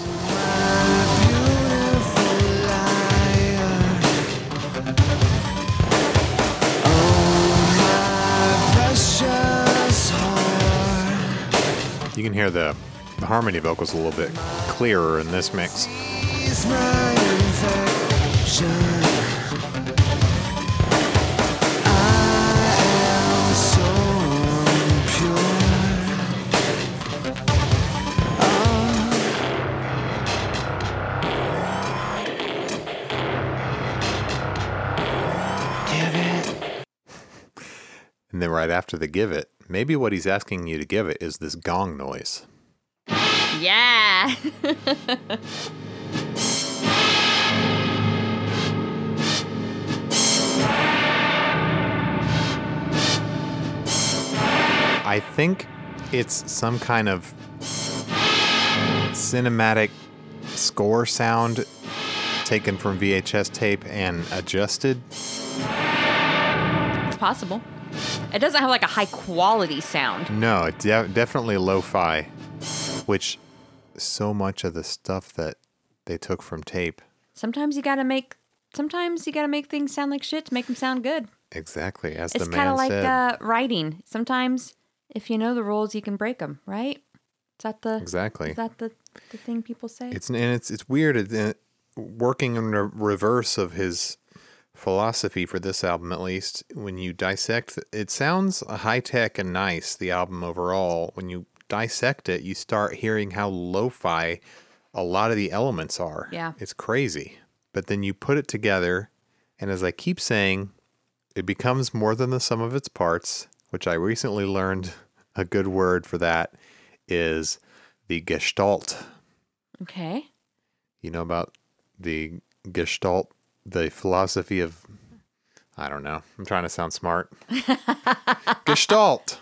You can hear the, the harmony vocals a little bit clearer in this mix. And then right after the give it, maybe what he's asking you to give it is this gong noise. Yeah. I think it's some kind of cinematic score sound taken from VHS tape and adjusted. it's possible. It doesn't have like a high quality sound. No, it's de- definitely lo-fi, which so much of the stuff that they took from tape. Sometimes you gotta make. Sometimes you gotta make things sound like shit to make them sound good. Exactly, as It's the kinda like said. uh, writing. Sometimes, if you know the rules, you can break them. Right? Is that the exactly. Is that the the thing people say? It's and it's it's weird. It, it, working in the reverse of his philosophy for this album, at least, when you dissect, it sounds high tech and nice. The album overall, when you dissect it, you start hearing how lo-fi a lot of the elements are. Yeah. it's crazy. But then you put it together, and as I keep saying, it becomes more than the sum of its parts. Which I recently learned a good word for that is the gestalt okay. you know about the gestalt the philosophy of i don't know i'm trying to sound smart gestalt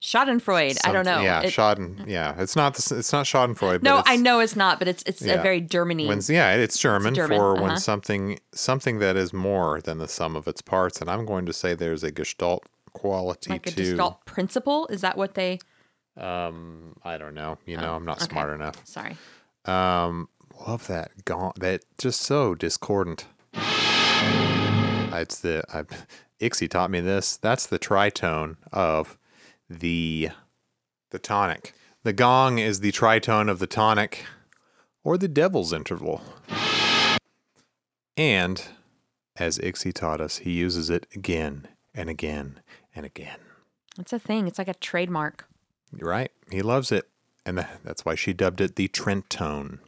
Schadenfreude. I don't know. Yeah It- schaden yeah it's not the, it's not schadenfreude no, I know it's not, but it's it's Yeah. a very Germany. when, yeah it's german, German, for uh-huh. when something something that is more than the sum of its parts and i'm going to say there's a gestalt quality like a to gestalt principle. Is that what they? um i don't know you know i'm not Oh, okay. smart enough Sorry. Um, love that gaunt. That just so discordant. It's the I, Ixie taught me this. That's the tritone of the the tonic. The gong is the tritone of the tonic, or the devil's interval. And as Ixie taught us, he uses it again and again and again. It's a thing. It's like a trademark. You're right. He loves it. And that's why she dubbed it the Trent tone.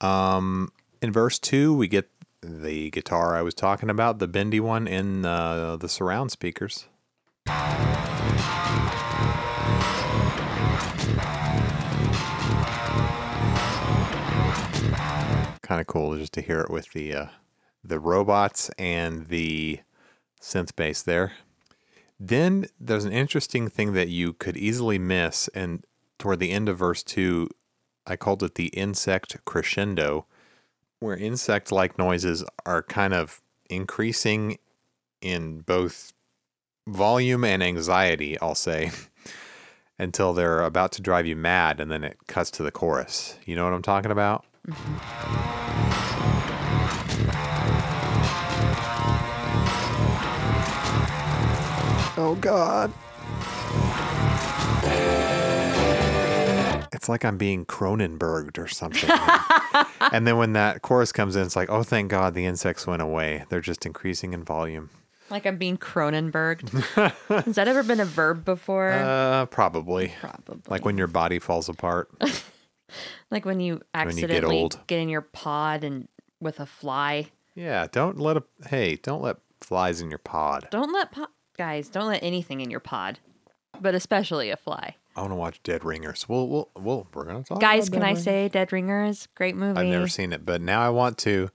Um, in verse two, we get the guitar I was talking about, the bendy one in uh, the surround speakers. Kind of cool just to hear it with the uh, the robots and the synth bass there. Then there's an interesting thing that you could easily miss, and toward the end of verse two, I called it the insect crescendo, where insect like noises are kind of increasing in both volume and anxiety, I'll say, until they're about to drive you mad and then it cuts to the chorus. You know what I'm talking about? Mm-hmm. Oh, God. It's like I'm being Cronenberged or something. and then when that chorus comes in, it's like, oh, thank God the insects went away. They're just increasing in volume. Like I'm being Cronenberg. Has that ever been a verb before? Uh, probably. Probably. Like when your body falls apart. like when you you get accidentally old. get in your pod and with a fly. yeah, don't let a hey, don't let flies in your pod. Don't let po- guys. Don't let anything in your pod, but especially a fly. I want to watch Dead Ringers. We'll, we'll, we'll we're gonna talk. Guys, can Dead I Ringers. say Dead Ringers? Great movie. I've never seen it, but now I want to.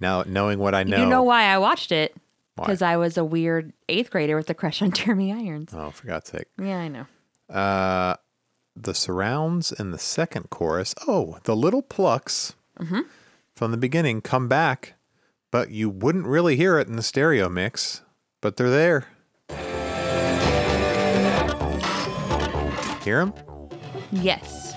Now knowing what I know. You know why I watched it? Because I was a weird eighth grader with a crush on Jeremy Irons. Oh, for God's sake. Yeah, I know. Uh, the surrounds in the second chorus. Oh, the little plucks Mm-hmm. from the beginning come back, but you wouldn't really hear it in the stereo mix, but they're there. Hear them? Yes.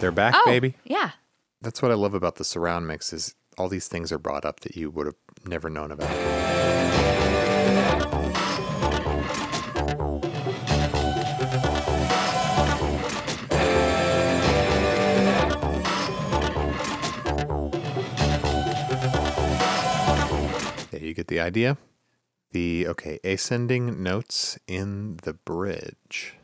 They're back, Oh, baby. yeah. That's what I love about the surround mix is all these things are brought up that you would have never known about. Yeah, you get the idea. The okay, ascending notes in the bridge.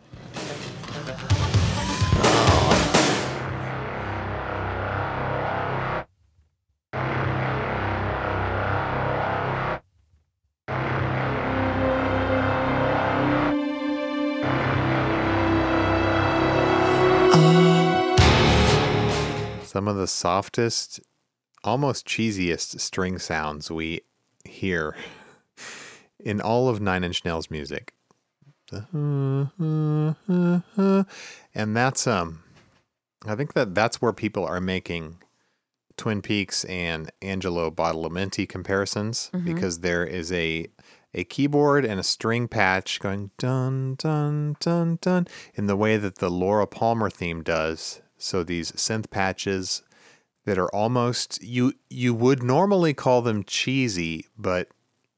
Some of the softest, almost cheesiest string sounds we hear in all of Nine Inch Nails music. And that's um I think that that's where people are making Twin Peaks and Angelo Badalamenti comparisons because there is a a keyboard and a string patch going dun dun dun dun in the way that the Laura Palmer theme does. So these synth patches that are almost you you would normally call them cheesy, but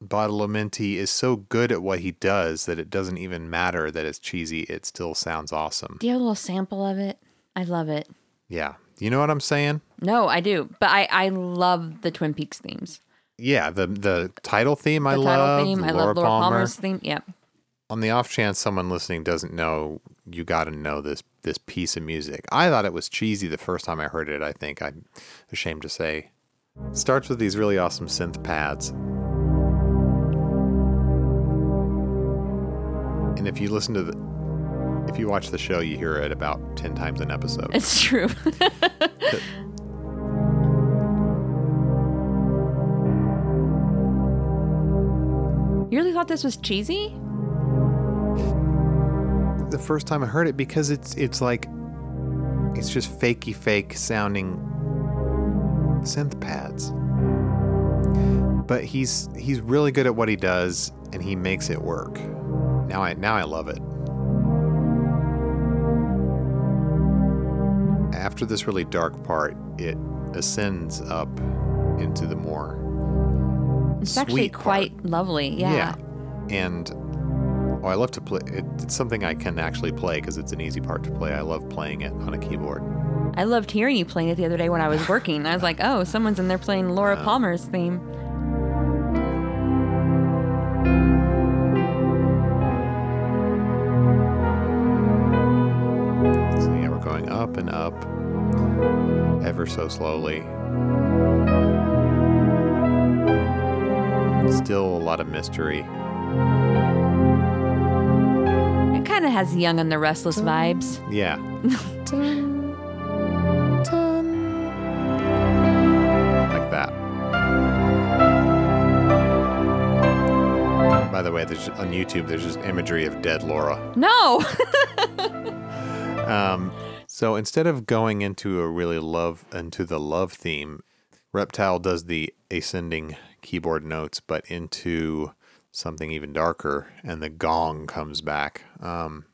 Badalamenti is so good at what he does that it doesn't even matter that it's cheesy. It still sounds awesome. Do you have a little sample of it? I love it. Yeah. You know what I'm saying? No, I do. But I, I love the Twin Peaks themes. Yeah, the the title theme I The title love. theme. I Laura love Laura Palmer. Palmer's theme. Yep. On the off chance someone listening doesn't know, you got to know this this piece of music. I thought it was cheesy the first time I heard it. I think I'm ashamed to say. Starts with these really awesome synth pads. And if you listen to the if you watch the show, you hear it about 10 times an episode. It's true. you really thought this was cheesy? the first time I heard it because it's it's like it's just fakey fake sounding synth pads. But he's he's really good at what he does and he makes it work. Now I now I love it. After this really dark part, it ascends up into the more It's actually sweet part. quite lovely. Yeah. Yeah. And oh, I love to play. It, it's something I can actually play because it's an easy part to play. I love playing it on a keyboard. I loved hearing you playing it the other day when I was working. I was like, oh, someone's in there playing Laura uh, Palmer's theme. Ever so slowly. Still a lot of mystery. It kind of has Young and the Restless vibes. Yeah. like that. By the way, there's on YouTube. There's just imagery of dead Laura. No. Um, so instead of going into a really love into the love theme, Reptile does the ascending keyboard notes, but into something even darker, and the gong comes back. Um,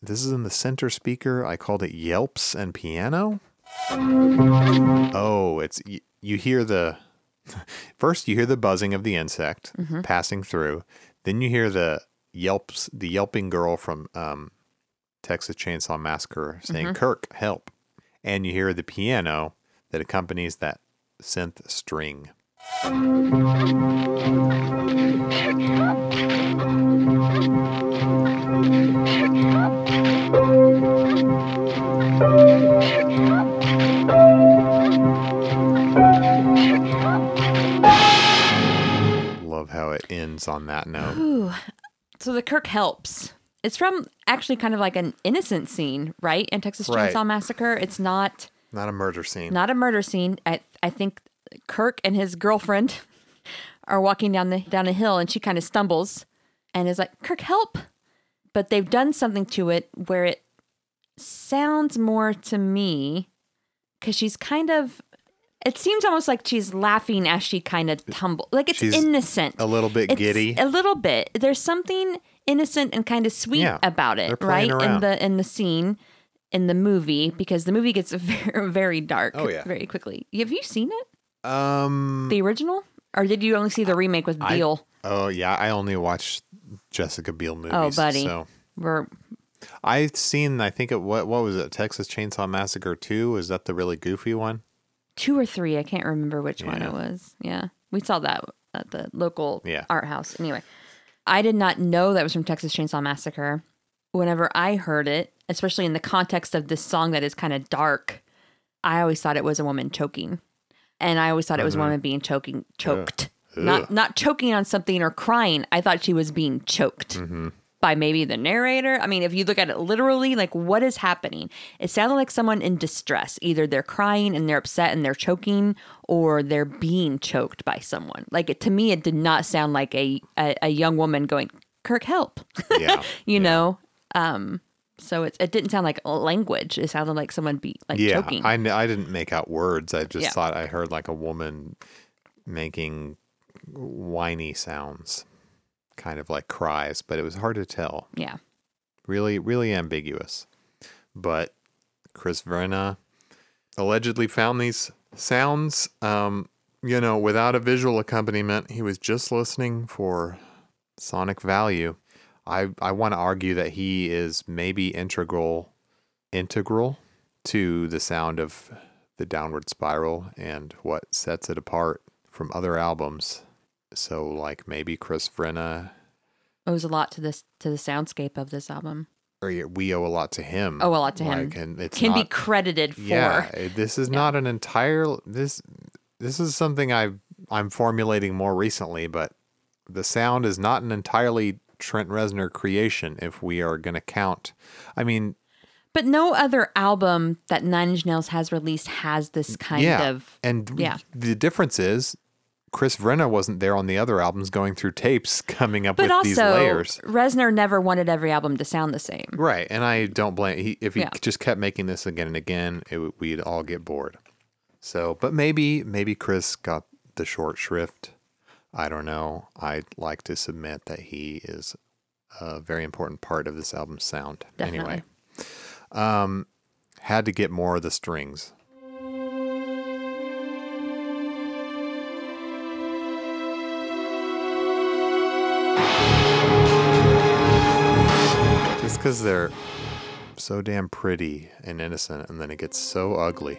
this is in the center speaker. I called it Yelps and piano. Oh, it's you hear the first you hear the buzzing of the insect passing through, then you hear the yelps the yelping girl from um, Texas Chainsaw Massacre saying mm-hmm. Kirk help. And you hear the piano that accompanies that synth string. Love how it ends on that note. So the Kirk helps. It's from actually kind of like an innocent scene, right? In Texas Right. Chainsaw Massacre, it's not not a murder scene not a murder scene. I I think Kirk and his girlfriend are walking down the down a hill, and she kind of stumbles and is like, "Kirk, help!" But they've done something to it where it sounds more to me because she's kind of. It seems almost like she's laughing as she kind of tumble, like it's She's innocent, a little bit It's giddy a little bit. There's something innocent and kind of sweet Yeah, about it, right? playing In the in the scene in the movie because the movie gets very very dark Oh, yeah. very quickly. Have you seen it? um The original? Or did you only see the remake with I- Biel? Oh yeah, I only watched Jessica Biel movies. Oh, buddy. So Where I've seen. I think it. What what was it? Texas Chainsaw Massacre Two. Is that the really goofy one? two or three, I can't remember which one it was. Yeah. We saw that at the local Yeah. art house. Anyway, I did not know that was from Texas Chainsaw Massacre. Whenever I heard it, especially in the context of this song that is kind of dark, I always thought it was a woman choking. And I always thought it was a uh-huh. woman being choking choked. Not not choking on something or crying. I thought she was being choked mm-hmm. By maybe the narrator. I mean, if you look at it literally, like what is happening? It sounded like someone in distress. Either they're crying and they're upset and they're choking, or they're being choked by someone. Like it, to me, it did not sound like a a, a young woman going, "Kirk, help!" Yeah. you know. Um, so it it didn't sound like language. It sounded like someone be like yeah. choking. I I didn't make out words. I just Yeah. thought I heard like a woman making whiny sounds, kind of like cries, but it was hard to tell. yeah. Really, really ambiguous. But Chris Vrenna allegedly found these sounds, um, you know, without a visual accompaniment. He was just listening for sonic value. I, I want to argue that he is maybe integral integral to the sound of the downward spiral and what sets it apart from other albums. So like maybe Chris Vrenna owes a lot to this to the soundscape of this album. or we owe a lot to him. Oh, a lot to him. And Can be credited for. Yeah, eh, this is not an entire this this is something I I'm formulating more recently, but the sound is not an entirely Trent Reznor creation if we are going to count. I mean, But no other album that Nine Inch Nails has released has this kind yeah, of. and yeah. the difference is Chris Vrenna wasn't there on the other albums going through tapes coming up But with these also, layers. Reznor never wanted every album to sound the same. Right, and I don't blame he if he Yeah. just kept making this again and again, it, we'd all get bored. So, but maybe maybe Chris got the short shrift. I don't know. I'd like to submit that he is a very important part of this album's sound. Anyway, um, had to get more of the strings. Just because they're so damn pretty and innocent, and then it gets so ugly.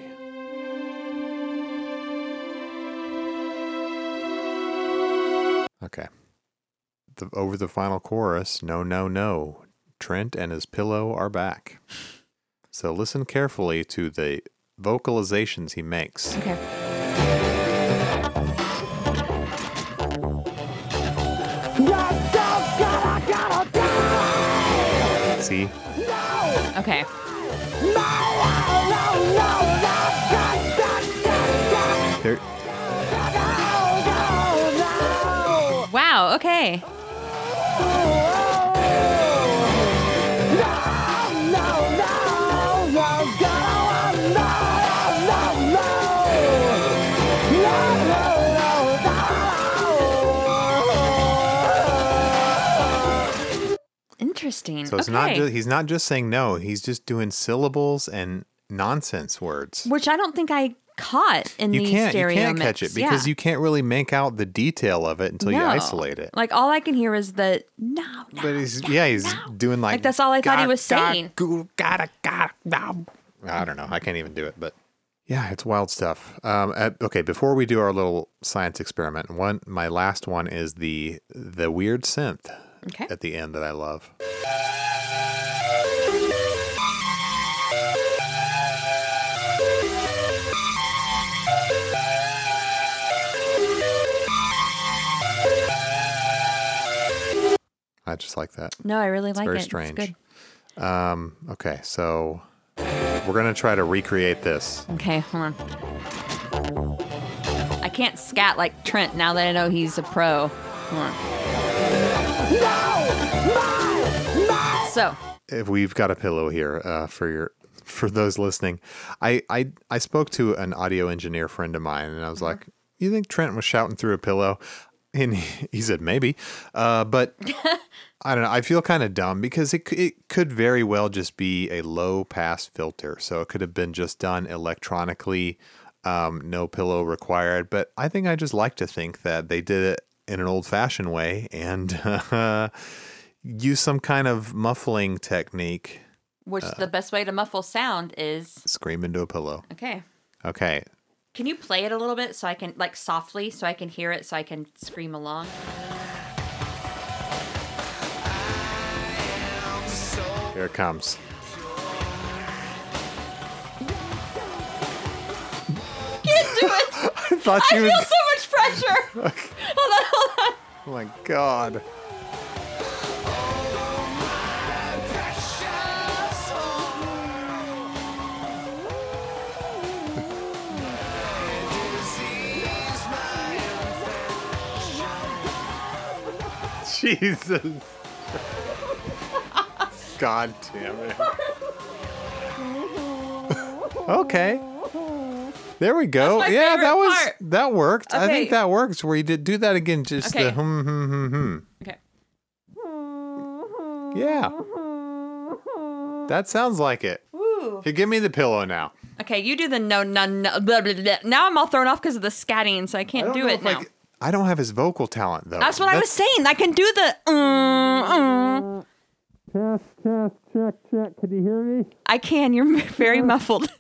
Okay. The, over the final chorus, no, no, no. Trent and his pillow are back. So listen carefully to the vocalizations he makes. Okay. See? Okay. There, Wow. Okay. Interesting. so it's okay. not just, he's not just saying no, he's just doing syllables and nonsense words. Which I don't think I caught in You the can't you can't mix. catch it because Yeah. you can't really make out the detail of it until you isolate it. Like all I can hear is the no, no. But he's yeah, he's doing like Like, that's all I thought he was saying." Gotta, gotta, gotta, gotta." I don't know. I can't even do it, but yeah, it's wild stuff. Um, okay, before we do our little science experiment, one my last one is the the weird synth Okay. at the end that I love. I just like that. No, I really like very it. It's strange. good. Um, okay, so we're gonna try to recreate this. Okay, hold on. I can't scat like Trent now that I know he's a pro. Hold on. So, if we've got a pillow here uh, for your for those listening. I, I I spoke to an audio engineer friend of mine, and I was like, "You think Trent was shouting through a pillow?" And he, he said, "Maybe," uh, but I don't know. I feel kind of dumb because it it could very well just be a low pass filter, so it could have been just done electronically, um, no pillow required. But I think I just like to think that they did it in an old fashioned way and uh, use some kind of muffling technique which Uh. the best way to muffle sound is scream into a pillow. okay. Okay. Can you play it a little bit so I can like softly so I can hear it so I can scream along? Here it comes. Can't do it. I thought I you feel so pressure. hold on, hold on. Oh my god. Jesus. God damn it. okay. There we go. my yeah, that was part. that worked. I think that works. Where you did do that again, just Okay. the hmm hmm hmm hmm. Okay. Yeah. That sounds like it. Ooh. Here, give me the pillow now. Okay, you do the no, no, no. Blah, blah, blah. Now I'm all thrown off because of the scatting, so I can't don't do know it if I now. don't have his vocal talent though. That's what I was saying. I can do the. Mm, mm. Test, test, check, check. Can you hear me? I can. You're very muffled.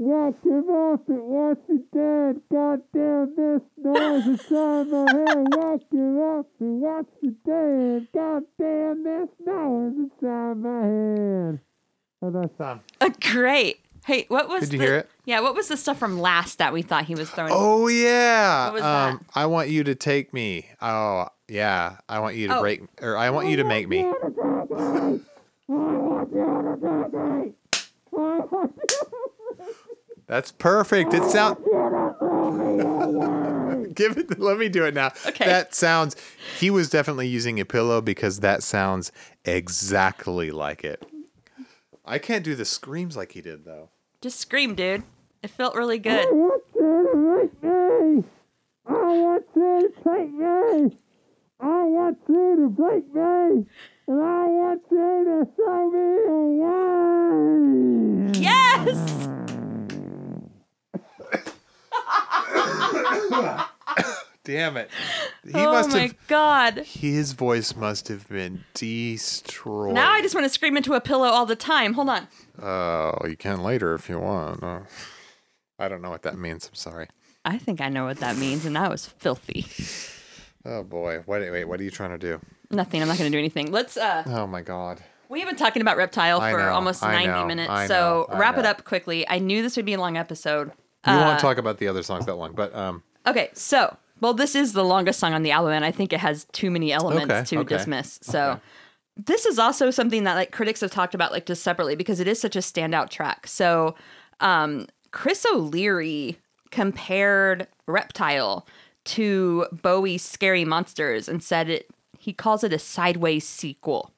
Watch him off it. Watch it dead. God damn this noise inside my head. Watch him off it. Watch it dead. God damn this noise inside my head. How'd that sound? Uh, Great. Hey, what was Did you the, hear it? Yeah, what was the stuff from last that we thought he was throwing? Oh yeah. What was um, that? I want you to take me. Oh yeah. I want you to Oh. break, or I want you to make me. That's perfect. It sounds. Give it. Let me do it now. Okay. That sounds. He was definitely using a pillow because that sounds exactly like it. I can't do the screams like he did though. Just scream, dude. It felt really good. I want you to break me. I want you to take me. I want you to break me. And I want you to show me a way. Yes. Damn it. He oh must my have. god. His voice must have been destroyed. Now I just want to scream into a pillow all the time. Hold on. Oh, you can later if you want. Uh, I don't know what that means. I'm sorry. I think I know what that means, and that was filthy. Oh boy. What? Wait. What are you trying to do? Nothing. I'm not going to do anything. Let's. uh Oh my god. We have been talking about Reptile I for know, almost I 90 know, minutes, I so know, wrap it up quickly. I knew this would be a long episode. We Uh, won't talk about the other songs that long, but um. Okay, so well, this is the longest song on the album, and I think it has too many elements Okay, to okay, dismiss. So okay. this is also something that like critics have talked about like just separately because it is such a standout track. So um Chris O'Leary compared Reptile to Bowie's Scary Monsters and said it he calls it a sideways sequel.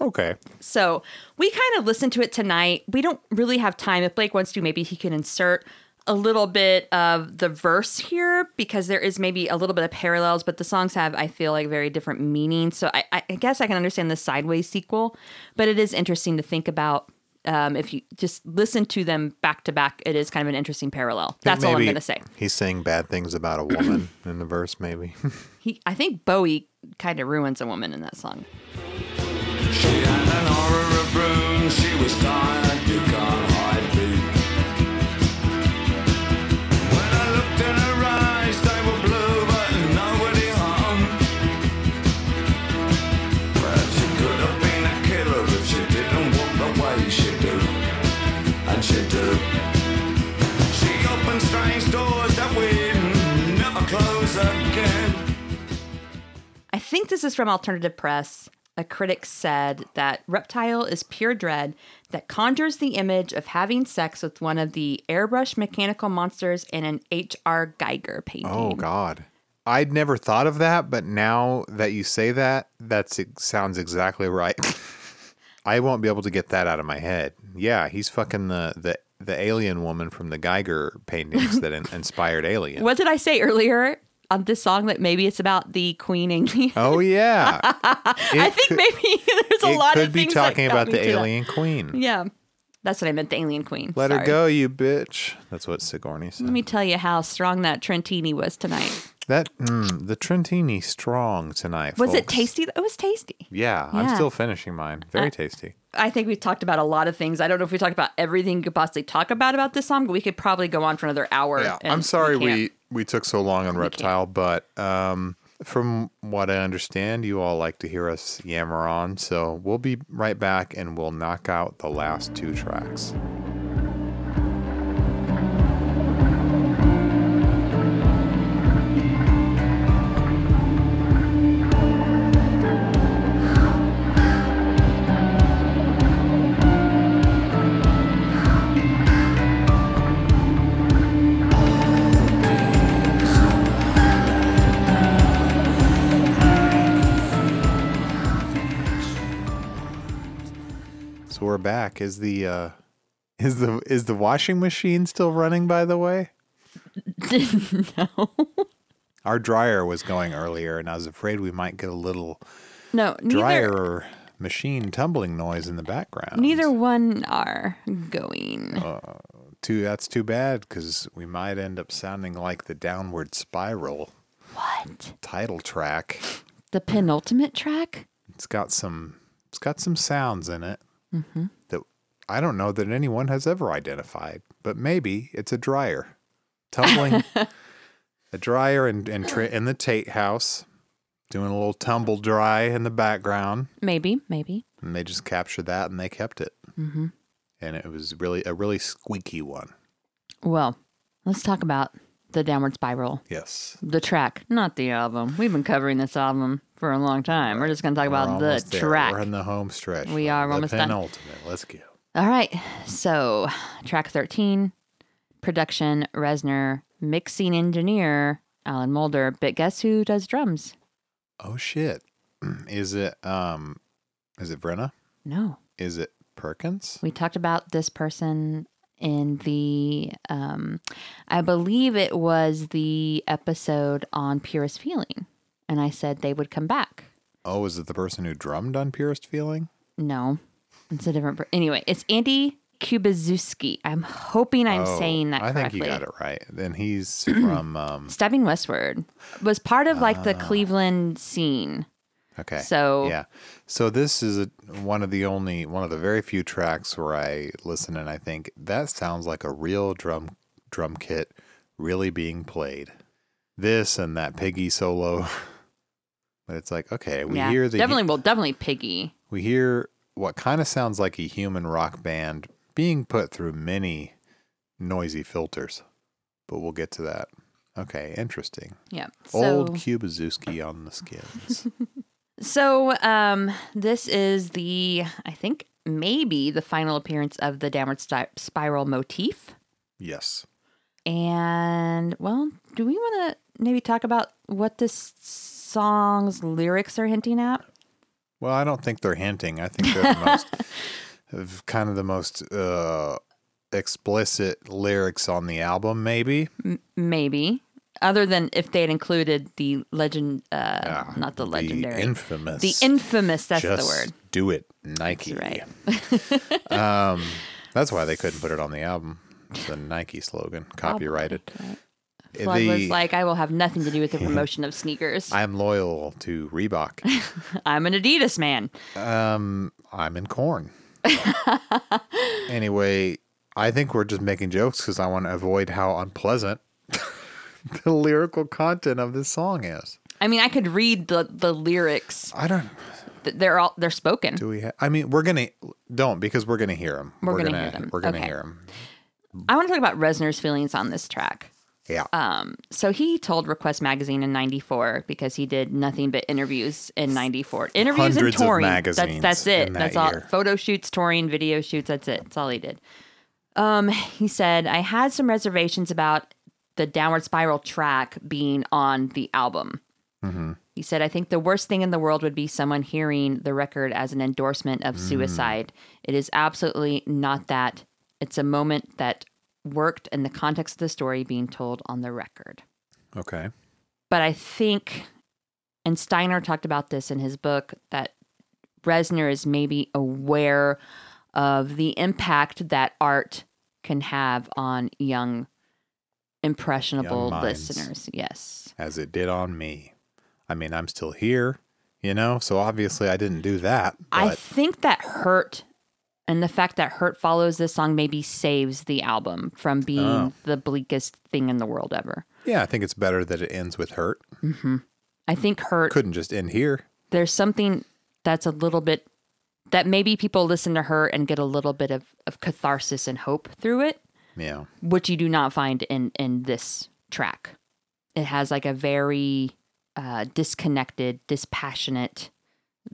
Okay. So we kind of listened to it tonight. We don't really have time. If Blake wants to, maybe he can insert a little bit of the verse here because there is maybe a little bit of parallels, but the songs have, I feel like, very different meanings. So I, I guess I can understand the sideways sequel, but it is interesting to think about um, if you just listen to them back to back, it is kind of an interesting parallel. That's all I'm going to say. He's saying bad things about a woman in the verse, maybe. He, I think Bowie kind of ruins a woman in that song. She had an aura of room, she was tired, think this is from Alternative Press. A critic said that Reptile is pure dread that conjures the image of having sex with one of the airbrush mechanical monsters in an H.R. Giger painting. oh God. I'd never thought of that, but now that you say that, that sounds exactly right. I won't be able to get that out of my head. Yeah, he's fucking the the, the alien woman from the Giger paintings that in, inspired Alien. What did I say earlier on this song that maybe it's about the Queen alien? Oh yeah, I think maybe there's a lot could of be things that talking about the alien queen. Yeah, that's what I meant. The alien queen. Let her go, you bitch. That's what Sigourney said. Let me tell you how strong that Trentini was tonight. That mm, the Trentini strong tonight. Was it tasty? It was tasty. Yeah, I'm Uh, still finishing mine. Very tasty. I think we've talked about a lot of things. I don't know if we talked about everything you could possibly talk about about this song, but we could probably go on for another hour. Yeah, I'm sorry can't. we, we took so long on Reptile, but um, from what I understand, you all like to hear us yammer on. So we'll be right back and we'll knock out the last two tracks. We're back. Is the uh, is the is the washing machine still running? By the way, no, our dryer was going earlier, and I was afraid we might get a little no, neither. dryer machine tumbling noise in the background. Neither one are going. Too that's too bad because we might end up sounding like the downward spiral what? title track. The penultimate track? It's got some it's got some sounds in it Mm-hmm. that I don't know that anyone has ever identified, but maybe it's a dryer tumbling a dryer in in, in the Tate house doing a little tumble dry in the background, Maybe, maybe. and they just captured that and they kept it, mm-hmm. and it was really a really squeaky one. Well, let's talk about the downward spiral. Yes, The track, not the album. We've been covering this album for a long time. We're just going to talk about the there. track. We're in the home stretch. We are the almost done. penultimate. Let's go. All right. So, track 13, production Reznor, mixing engineer Alan Moulder. But guess who does drums? Oh shit! Is it um, is it Vrenna? No. Is it Perkins? We talked about this person in the, um, I believe it was the episode on Purest Feeling. And I said they would come back. Oh, is it the person who drummed on Purest Feeling? No, it's a different. Per- anyway, it's Andy Kubiszewski. I'm hoping I'm Oh, saying that I think you got it right. Then he's from um Stabbing Westward was part of like the Cleveland scene. okay. So- Yeah. So this is a, one of the only one of the very few tracks where I listen and I think that sounds like a real drum drum kit really being played. This and that piggy solo. But it's like, okay, we yeah, hear the definitely. Well, definitely Piggy. we hear what kind of sounds like a human rock band being put through many noisy filters. But we'll get to that. Okay, interesting. Yeah. So, Old Kubiszewski on the skins. so um, this is the I think maybe the final appearance of the downward sti- spiral motif. yes. And well, do we want to maybe talk about what this song's lyrics are hinting at? Well, I don't think they're hinting. I think they're the most, kind of the most uh, explicit lyrics on the album, maybe. Maybe. other than if they had included the legend, uh, not the legendary, The infamous. the infamous. That's the word. Do it, Nike. That's right. That's why they couldn't put it on the album. It's a Nike slogan, copyrighted. Right. The- was like, I will have nothing to do with the promotion of sneakers. I'm loyal to Reebok. I'm an Adidas man. Um, I'm in corn. anyway, I think we're just making jokes because I want to avoid how unpleasant the lyrical content of this song is. I mean, I could read the the lyrics. I don't. They're all they're spoken. Do we? Ha- I mean, we're gonna don't because we're gonna hear them. We're gonna hear them. We're gonna Okay. hear them. I want to talk about Reznor's feelings on this track. Yeah. Um, so he told Request Magazine in '94 because he did nothing but interviews in '94. Interviews Hundreds and touring. that's that's it. that That's all. year. Photo shoots, touring, video shoots. That's it. That's all he did. Um, he said I had some reservations about the Downward Spiral track being on the album. He said, I think the worst thing in the world would be someone hearing the record as an endorsement of suicide. It is absolutely not that. It's a moment that worked in the context of the story being told on the record. okay. But I think, and Steiner talked about this in his book, that Reznor is maybe aware of the impact that art can have on young, impressionable Young listeners. Yes. As it did on me. I mean, I'm still here, you know. So obviously, I didn't do that. I think that Hurt and the fact that Hurt follows this song maybe saves the album from being Oh. the bleakest thing in the world ever. yeah, I think it's better that it ends with hurt. I think Hurt, Couldn't just end here. there's something that's a little bit, that maybe people listen to Hurt and get a little bit of, of catharsis and hope through it, Yeah. which you do not find in, in this track. It has like a very uh, disconnected, dispassionate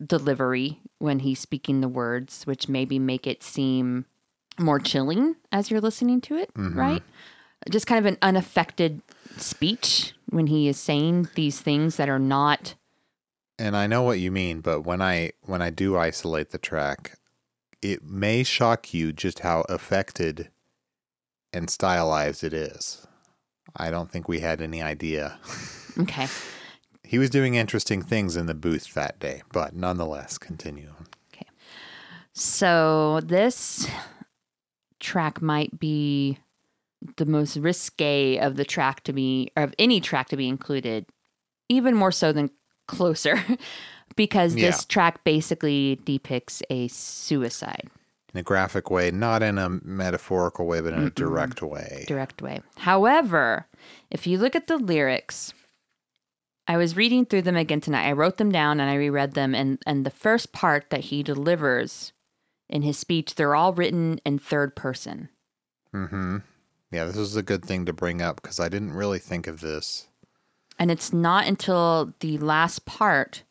delivery when he's speaking the words, which maybe make it seem more chilling as you're listening to it, mm-hmm. right? Just kind of an unaffected speech when he is saying these things that are not And I know what you mean, but when I when I do isolate the track, it may shock you just how affected and stylized it is. I don't think we had any idea. okay. He was doing interesting things in the booth that day, but nonetheless, continue. Okay. So this track might be the most risque of the track to be, or of any track to be included, even more so than Closer, because this Yeah. track basically depicts a suicide In a graphic way, not in a metaphorical way, but in a direct way. direct way. However, if you look at the lyrics, I was reading through them again tonight. I wrote them down and I reread them, and and the first part that he delivers in his speech, they're all written in third person. Mm-hmm. Yeah, this is a good thing to bring up because I didn't really think of this. and it's not until the last part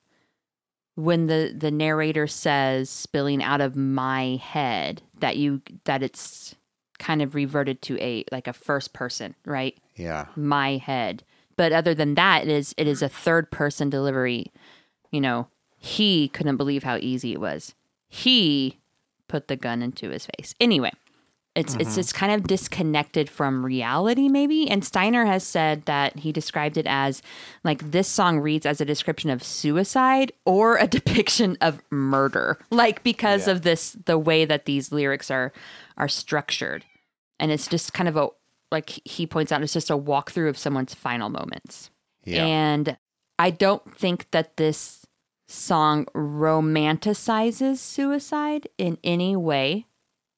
when the the narrator says spilling out of my head that you that it's kind of reverted to a like a first person right Yeah. my head but other than that it is it is a third person delivery. You know he couldn't believe how easy it was. He put the gun into his face. Anyway it's it's mm-hmm. just kind of disconnected from reality maybe. And steiner has said that he described it as like this song reads as a description of suicide or a depiction of murder. Like because of this the way that these lyrics are are structured. And it's just kind of a like he points out it's just a walkthrough of someone's final moments Yeah. and i don't think that this song romanticizes suicide in any way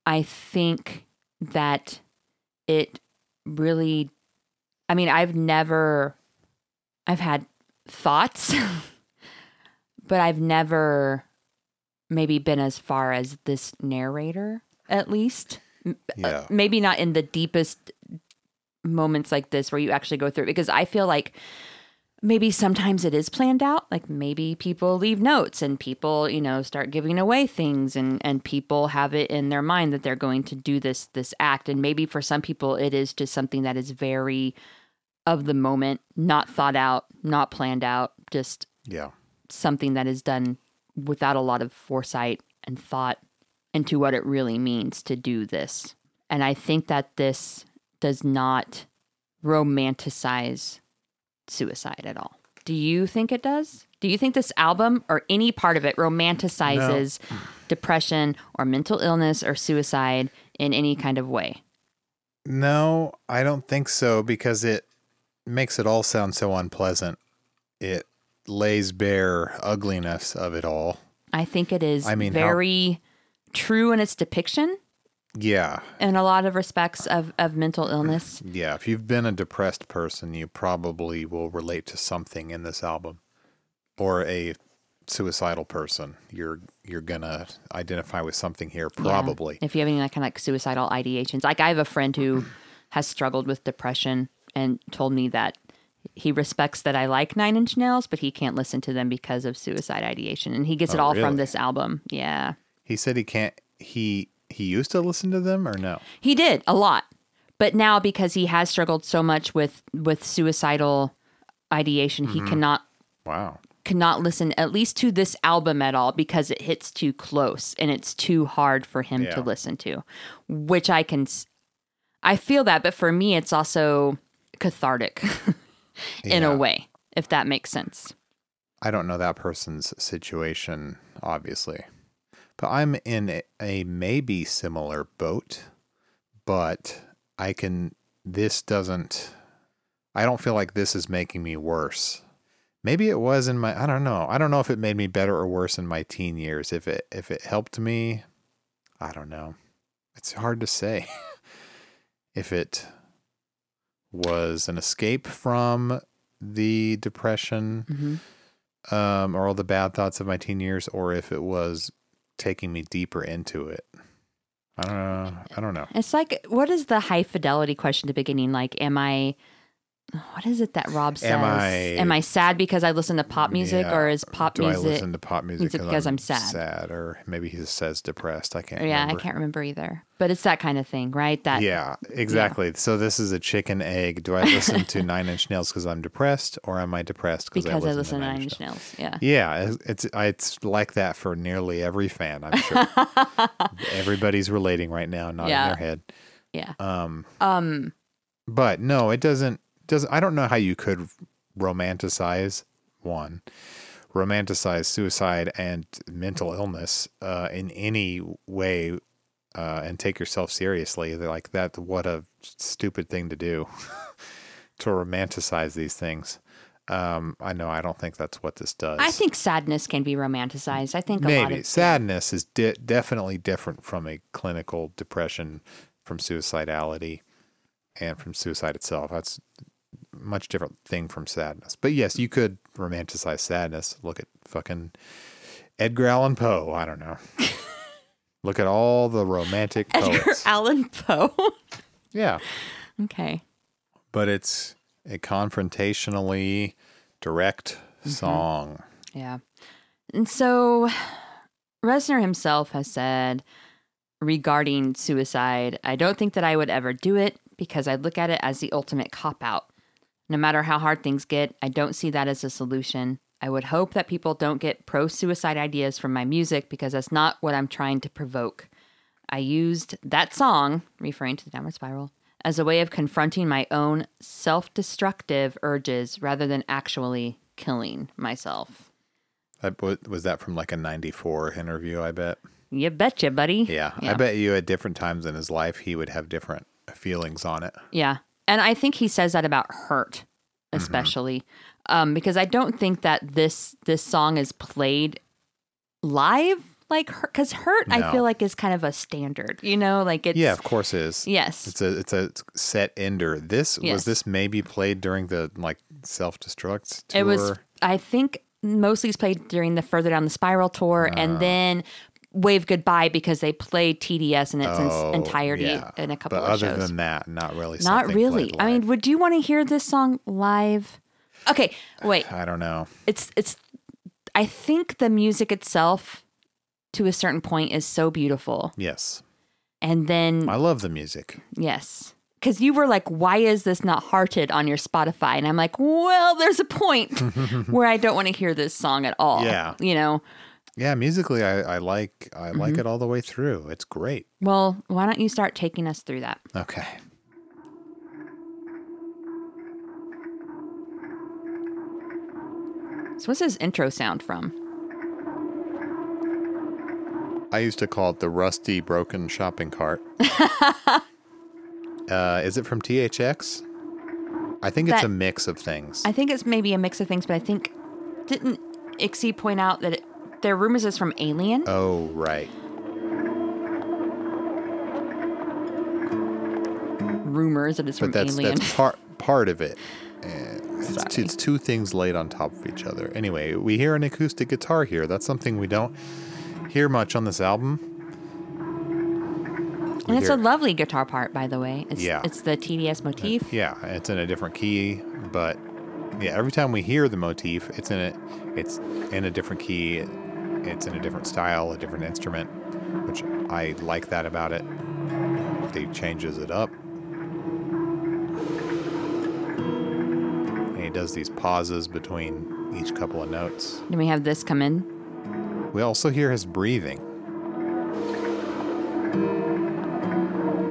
I think that it really I mean, I've never I've had thoughts but I've never maybe been as far as this narrator at least. Uh, Yeah. maybe not in the deepest moments like this where you actually go through because I feel like maybe sometimes it is planned out like maybe people leave notes and people you know start giving away things and and people have it in their mind that they're going to do this this act and maybe for some people it is just something that is very of the moment not thought out not planned out just Yeah. something that is done without a lot of foresight and thought into what it really means to do this. And I think that this does not romanticize suicide at all. Do you think it does? Do you think this album or any part of it romanticizes depression or mental illness or suicide in any kind of way? No, I don't think so because it makes it all sound so unpleasant. It lays bare ugliness of it all. I think it is I mean, how- very true in its depiction Yeah. in a lot of respects of, of mental illness. Yeah. If you've been a depressed person, you probably will relate to something in this album. Or a suicidal person. You're you're gonna identify with something here, Yeah. probably. If you have any like kind of like suicidal ideations. Like I have a friend who has struggled with depression and told me that he respects that I like Nine Inch Nails, but he can't listen to them because of suicide ideation. And he gets it Oh, all really? from this album. Yeah. He said he can't he he used to listen to them or no? He did a lot. But now because he has struggled so much with with suicidal ideation, Mm-hmm. he cannot Wow. cannot listen at least to this album at all because it hits too close and it's too hard for him Yeah. to listen to which i can s- i feel that but for me it's also cathartic in Yeah. a way if that makes sense I don't know that person's situation, obviously. But I'm in a, a maybe similar boat, but I can, this doesn't, I don't feel like this is making me worse. Maybe it was in my, I don't know. I don't know if it made me better or worse in my teen years. If it, if it helped me, I don't know. It's hard to say. if it was an escape from the depression Mhm. um, or all the bad thoughts of my teen years, or if it was taking me deeper into it. I don't know. I don't know. it's like what is the high fidelity question at the beginning like am i what is it that rob says Am I- am I sad because i listen to pop music Yeah. or is pop Do music I listen to pop music, because I'm sad? Sad, or maybe he says depressed. I can't. yeah remember. i can't remember either but it's that kind of thing right that Yeah, exactly. So this is a chicken egg. Do I listen to Nine Inch Nails because I'm depressed, or am I depressed because i listen, listen to Nine nine Inch inch nails yeah Yeah, it's it's like that for nearly every fan. I'm sure everybody's relating right now, nodding Yeah. their head. yeah Um, um but no, it doesn't. Doesn't I don't know how you could romanticize one, romanticize suicide and mental illness uh, in any way, uh, and take yourself seriously. They're like that. What a stupid thing to do to romanticize these things. Um, I know. I don't think that's what this does. I think sadness can be romanticized. I think a lot maybe of sadness is di- definitely different from a clinical depression, from suicidality, and from suicide itself. That's much different thing from sadness. But yes, you could romanticize sadness. Look at fucking Edgar Allan Poe. I don't know. Look at all the romantic Edgar poets. Allan Poe. yeah, okay. but it's a confrontationally direct Mm-hmm. song. Yeah. And so Reznor himself has said regarding suicide, I don't think that I would ever do it because I look at it as the ultimate cop out. No matter how hard things get, I don't see that as a solution. I would hope that people don't get pro suicide ideas from my music because that's not what I'm trying to provoke. I used that song, referring to the downward spiral, as a way of confronting my own self destructive urges rather than actually killing myself. Was that from like a 94 interview, I bet? You betcha, buddy. Yeah, I bet you at different times in his life he would have different feelings on it. Yeah. And I think he says that about hurt, especially. Um, because I don't think that this this song is played live like hurt because hurt I feel like is kind of a standard, you know, like it's yeah, of course it is. Yes. It's a it's a set ender. This Yes. was this maybe played during the like self destruct tour. It was I think mostly it's played during the further down the spiral tour Ah. and then wave goodbye because they play TDS in its Oh, entirety yeah. in a couple but of other shows. Other than that, not really. Not really. I mean, would you want to hear this song live? Okay, wait. I don't know. It's it's I think the music itself to a certain point is so beautiful. Yes, And then I love the music. yes. Cuz you were like why is this not hearted on your Spotify? And I'm like, "Well, there's a point where I don't want to hear this song at all." Yeah. You know. Yeah, musically, I, I like I like Mm-hmm. it all the way through. It's great. Well, why don't you start taking us through that? Okay. So what's his intro sound from? I used to call it the rusty broken shopping cart. uh, is it from THX? I think it's a mix of things. I think it's maybe a mix of things, but I think didn't Ixie point out that it, there are rumors it's from Alien? oh, right. rumors that it's from But that's Alien. that's part part of it. It's, two, it's two things laid on top of each other. Anyway, we hear an acoustic guitar here. That's something we don't hear much on this album. and it's a lovely guitar part, by the way. It's, Yeah. It's the TDS motif. Uh, yeah, it's in a different key, but yeah, every time we hear the motif, it's in it. It's in a different key. It's in a different style, a different instrument, which I like that about it. He changes it up. And he does these pauses between each couple of notes. Then we have this come in. We also hear his breathing.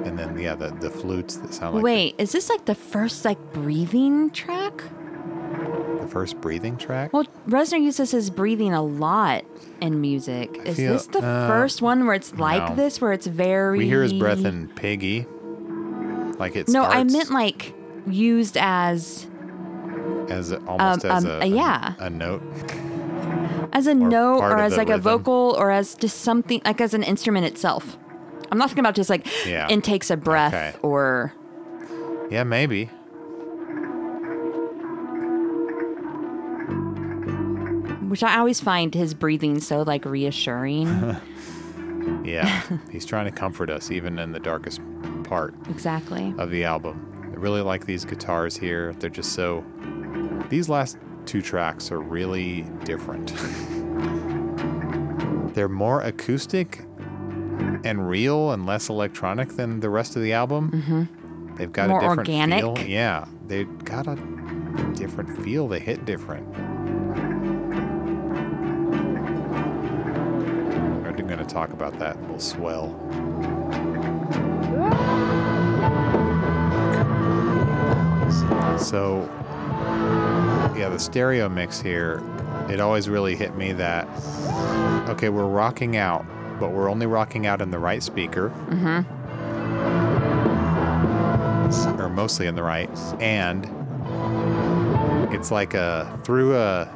And then yeah, the, the flutes that sound like the- Wait, is this like the first like breathing track? First breathing track. Well, Reznor uses his breathing a lot in music. Is feel- this the uh, first one where it's like no. this, where it's very? We hear his breath in Piggy. Like it No, I meant like used as as a, almost um, as um, a, yeah. a, note. as a note or as like a vocal or as just something like as an instrument itself. I'm not talking about just like Yeah. intakes of breath Okay. or Yeah, maybe. Which I always find his breathing so like reassuring. Yeah, he's trying to comfort us even in the darkest part exactly. of the album. I really like these guitars here. They're just so. These last two tracks are really different. They're more acoustic and real and less electronic than the rest of the album. Mm-hmm. They've got More a different organic. feel. Yeah, they've got a different feel. They hit different. Talk about that little swell. So, yeah, the stereo mix here, it always really hit me that, okay, we're rocking out, but we're only rocking out in the right speaker. Mm-hmm. Or mostly in the right. And it's like a, through a,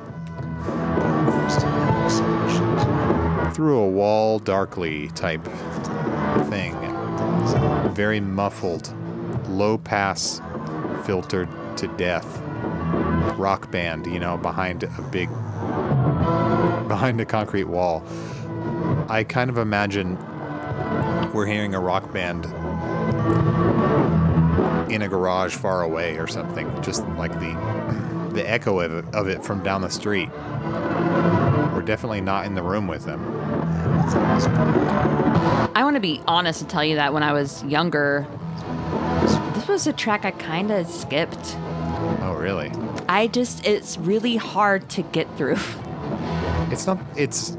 through a wall darkly type thing. Very muffled, low pass, filtered to death rock band, you know, behind a big, behind a concrete wall. I kind of imagine we're hearing a rock band in a garage far away or something, just like the the echo of it, of it from down the street. We're definitely not in the room with them. I want to be honest and tell you that when I was younger, this was a track I kind of skipped. Oh, really? I just, it's really hard to get through. It's not. It's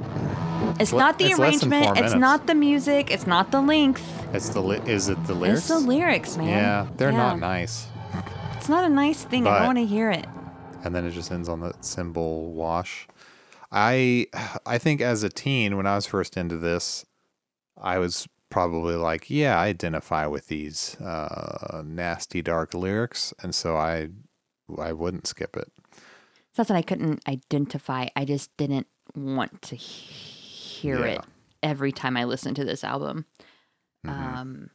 It's le- not the it's less than four arrangement, it's not the music, it's not the length. it's the li- is it the lyrics? It's the lyrics, man. Yeah, they're not nice. It's not a nice thing. I But- don't want to hear it. and then it just ends on the cymbal wash. I I think as a teen when I was first into this, I was probably like, yeah, I identify with these uh, nasty dark lyrics, and so I I wouldn't skip it. It's not that I couldn't identify. I just didn't want to hear Yeah. it every time I listened to this album. Mm-hmm. Um,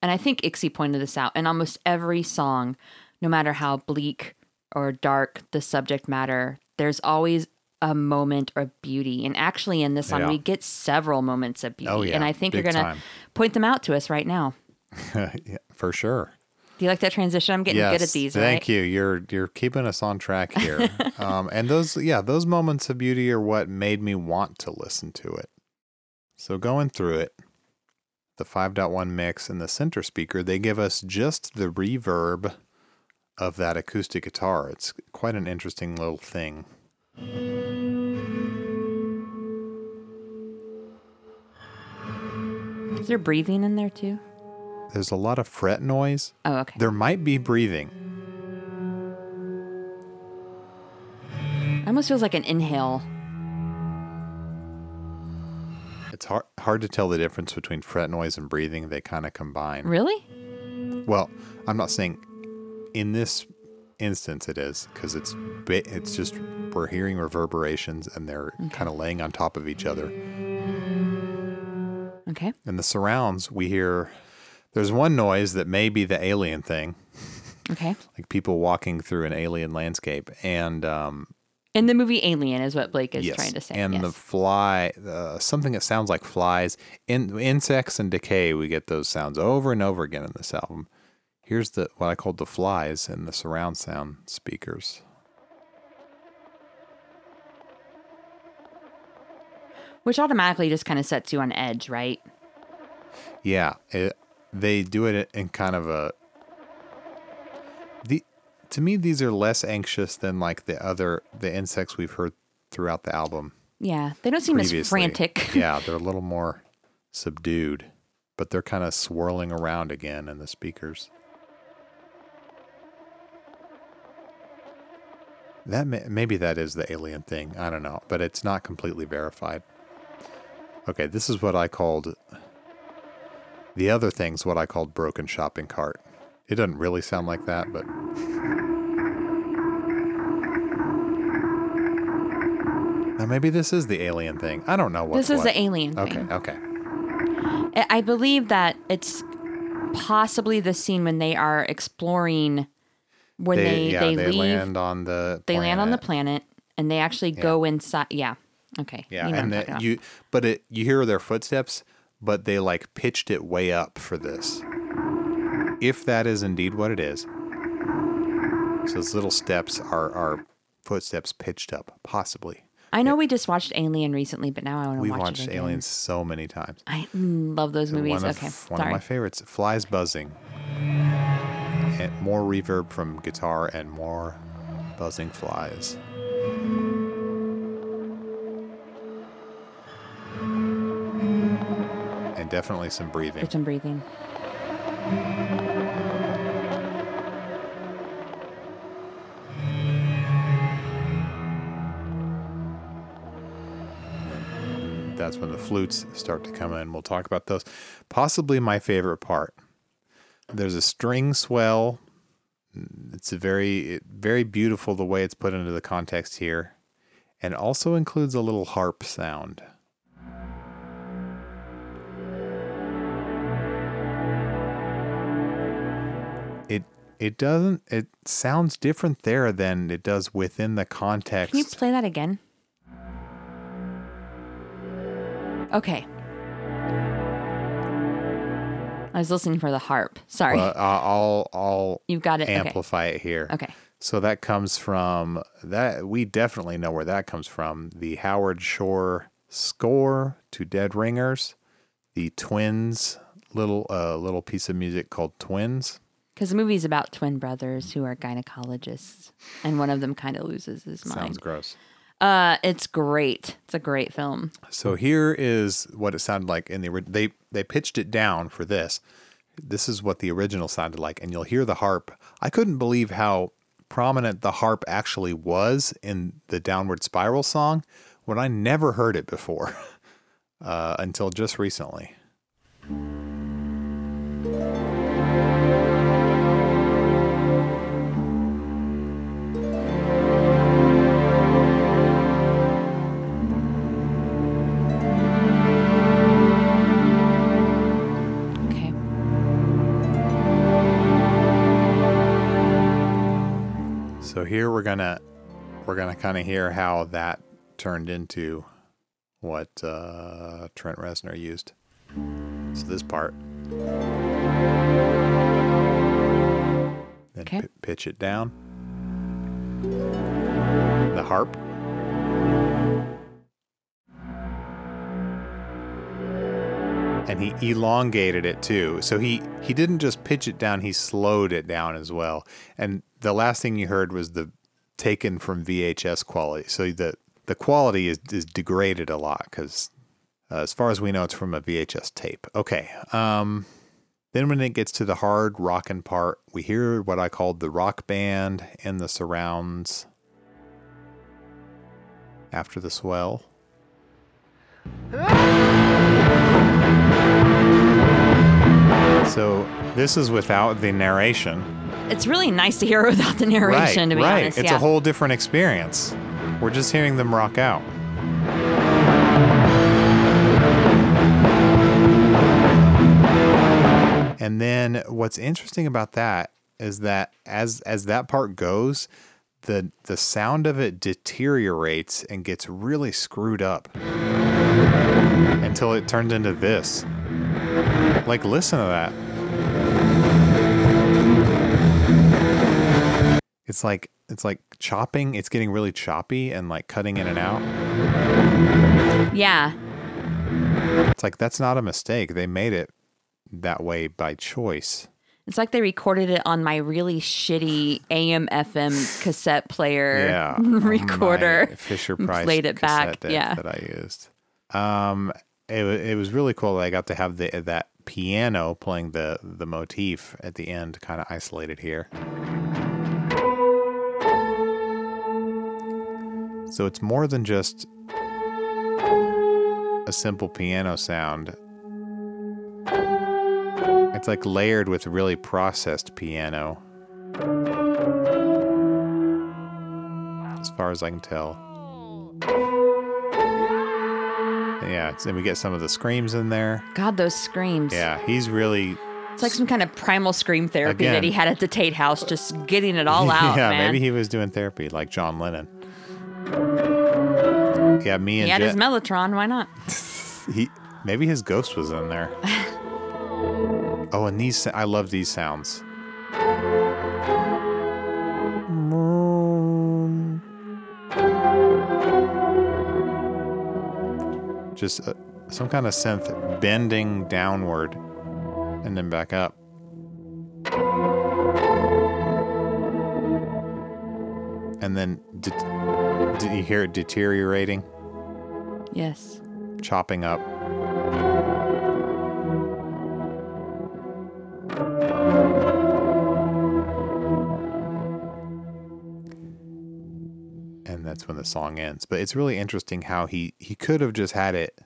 and I think Ixie pointed this out. In almost every song, no matter how bleak or dark the subject matter, there's always a moment of beauty. And actually, in this song, Yeah. we get several moments of beauty. Oh, yeah. And I think Big you're going to point them out to us right now. yeah, for sure. Do you like that transition? I'm getting good at these, Thank right? you. You're you're keeping us on track here. um, and those yeah, those moments of beauty are what made me want to listen to it. So going through it, the 5.1 mix and the center speaker, they give us just the reverb of that acoustic guitar. It's quite an interesting little thing. Is there breathing in there too? There's a lot of fret noise. Oh, okay. There might be breathing. Almost feels like an inhale. It's hard hard to tell the difference between fret noise and breathing. They kind of combine. Really? Well, I'm not saying in this instance it is because it's it's just we're hearing reverberations and they're kind of laying on top of each other. Okay. In the surrounds, we hear there's one noise that may be the alien thing, Okay. like people walking through an alien landscape, and um, In the movie Alien is what Blake is yes, trying to say. and yes. the fly, uh, something that sounds like flies, in insects and decay. We get those sounds over and over again in this album. Here's the what I called the flies in the surround sound speakers. Which automatically just kind of sets you on edge, right? Yeah, it, they do it in kind of a the to me these are less anxious than like the other the insects we've heard throughout the album Yeah. They don't seem as frantic. yeah, they're a little more subdued, but they're kind of swirling around again in the speakers. That may, maybe that is the alien thing. I don't know, but it's not completely verified. Okay, this is what I called the other thing's what I called broken shopping cart. It doesn't really sound like that, but now maybe this is the alien thing. I don't know what. this is the alien thing. Okay, okay. I believe that it's possibly the scene when they are exploring when they yeah, they, they leave land on the they land on the planet. planet and they actually go inside yeah okay Yeah, You know and I'm the, talking about. you but it you hear their footsteps, but they like pitched it way up for this. If that is indeed what it is, so those little steps are are footsteps pitched up, possibly. I know we just watched Alien recently but now I want to watch Alien. We've watch watched it. Aliens so many times. I love those movies One of, okay one sorry of my favorites. Flies buzzing. And more reverb from guitar and more buzzing flies. And definitely some breathing. get some breathing That's when the flutes start to come in. We'll talk about those. Possibly my favorite part. There's a string swell. It's a very very beautiful the way it's put into the context here. And also includes a little harp sound. It it doesn't it sounds different there than it does within the context. can you play that again okay I was listening for the harp sorry uh, I'll I'll you've got it okay amplify it here. okay So that comes from that we definitely know where that comes from. The Howard Shore score to Dead Ringers, the Twins little uh, little piece of music called Twins. Because the movie's about twin brothers who are gynecologists, and one of them kind of loses his mind. Sounds gross. Uh, it's great. It's a great film. So here is what it sounded like in the ori- they they pitched it down for this. This is what the original sounded like, and you'll hear the harp. I couldn't believe how prominent the harp actually was in the Downward Spiral song when I never heard it before uh, until just recently. Here we're gonna we're gonna kind of hear how that turned into what uh, Trent Reznor used. So this part, then Okay. pi- pitch it down. The harp. And he elongated it too. So he he didn't just pitch it down, he slowed it down as well. And the last thing you heard was the taken from VHS quality. So the the quality is is degraded a lot cuz uh, as far as we know it's from a VHS tape. Okay. Um then when it gets to the hard rockin' part, we hear what I called the rock band and the surrounds. after the swell. So this is without the narration. It's really nice to hear it without the narration, right, to be right. honest. It's yeah. a whole different experience. We're just hearing them rock out. And then what's interesting about that is that as as that part goes, the the sound of it deteriorates and gets really screwed up until it turns into this. Like listen to that. It's like it's like chopping, it's getting really choppy and like cutting in and out. yeah. It's like that's not a mistake. They made it that way by choice. It's like they recorded it on my really shitty AM FM cassette player Yeah. recorder. Fisher Price played it back, yeah. that I used. Um it, wa- it was really cool. that I got to have the that piano playing the the motif at the end kind of isolated here. So it's more than just a simple piano sound. It's like layered with really processed piano. As far as I can tell. Oh. Yeah, and we get some of the screams in there. God, those screams. Yeah, he's really It's like some kind of primal scream therapy that he had at the Tate House, just getting it all out, yeah, man. maybe he was doing therapy like John Lennon. Yeah, me and he had his Mellotron. Why not? he maybe his ghost was in there. oh, and these I love these sounds. Just uh, some kind of synth bending downward and then back up. And then det- did you hear it deteriorating, Yes. chopping up? That's when the song ends. But it's really interesting how he he could have just had it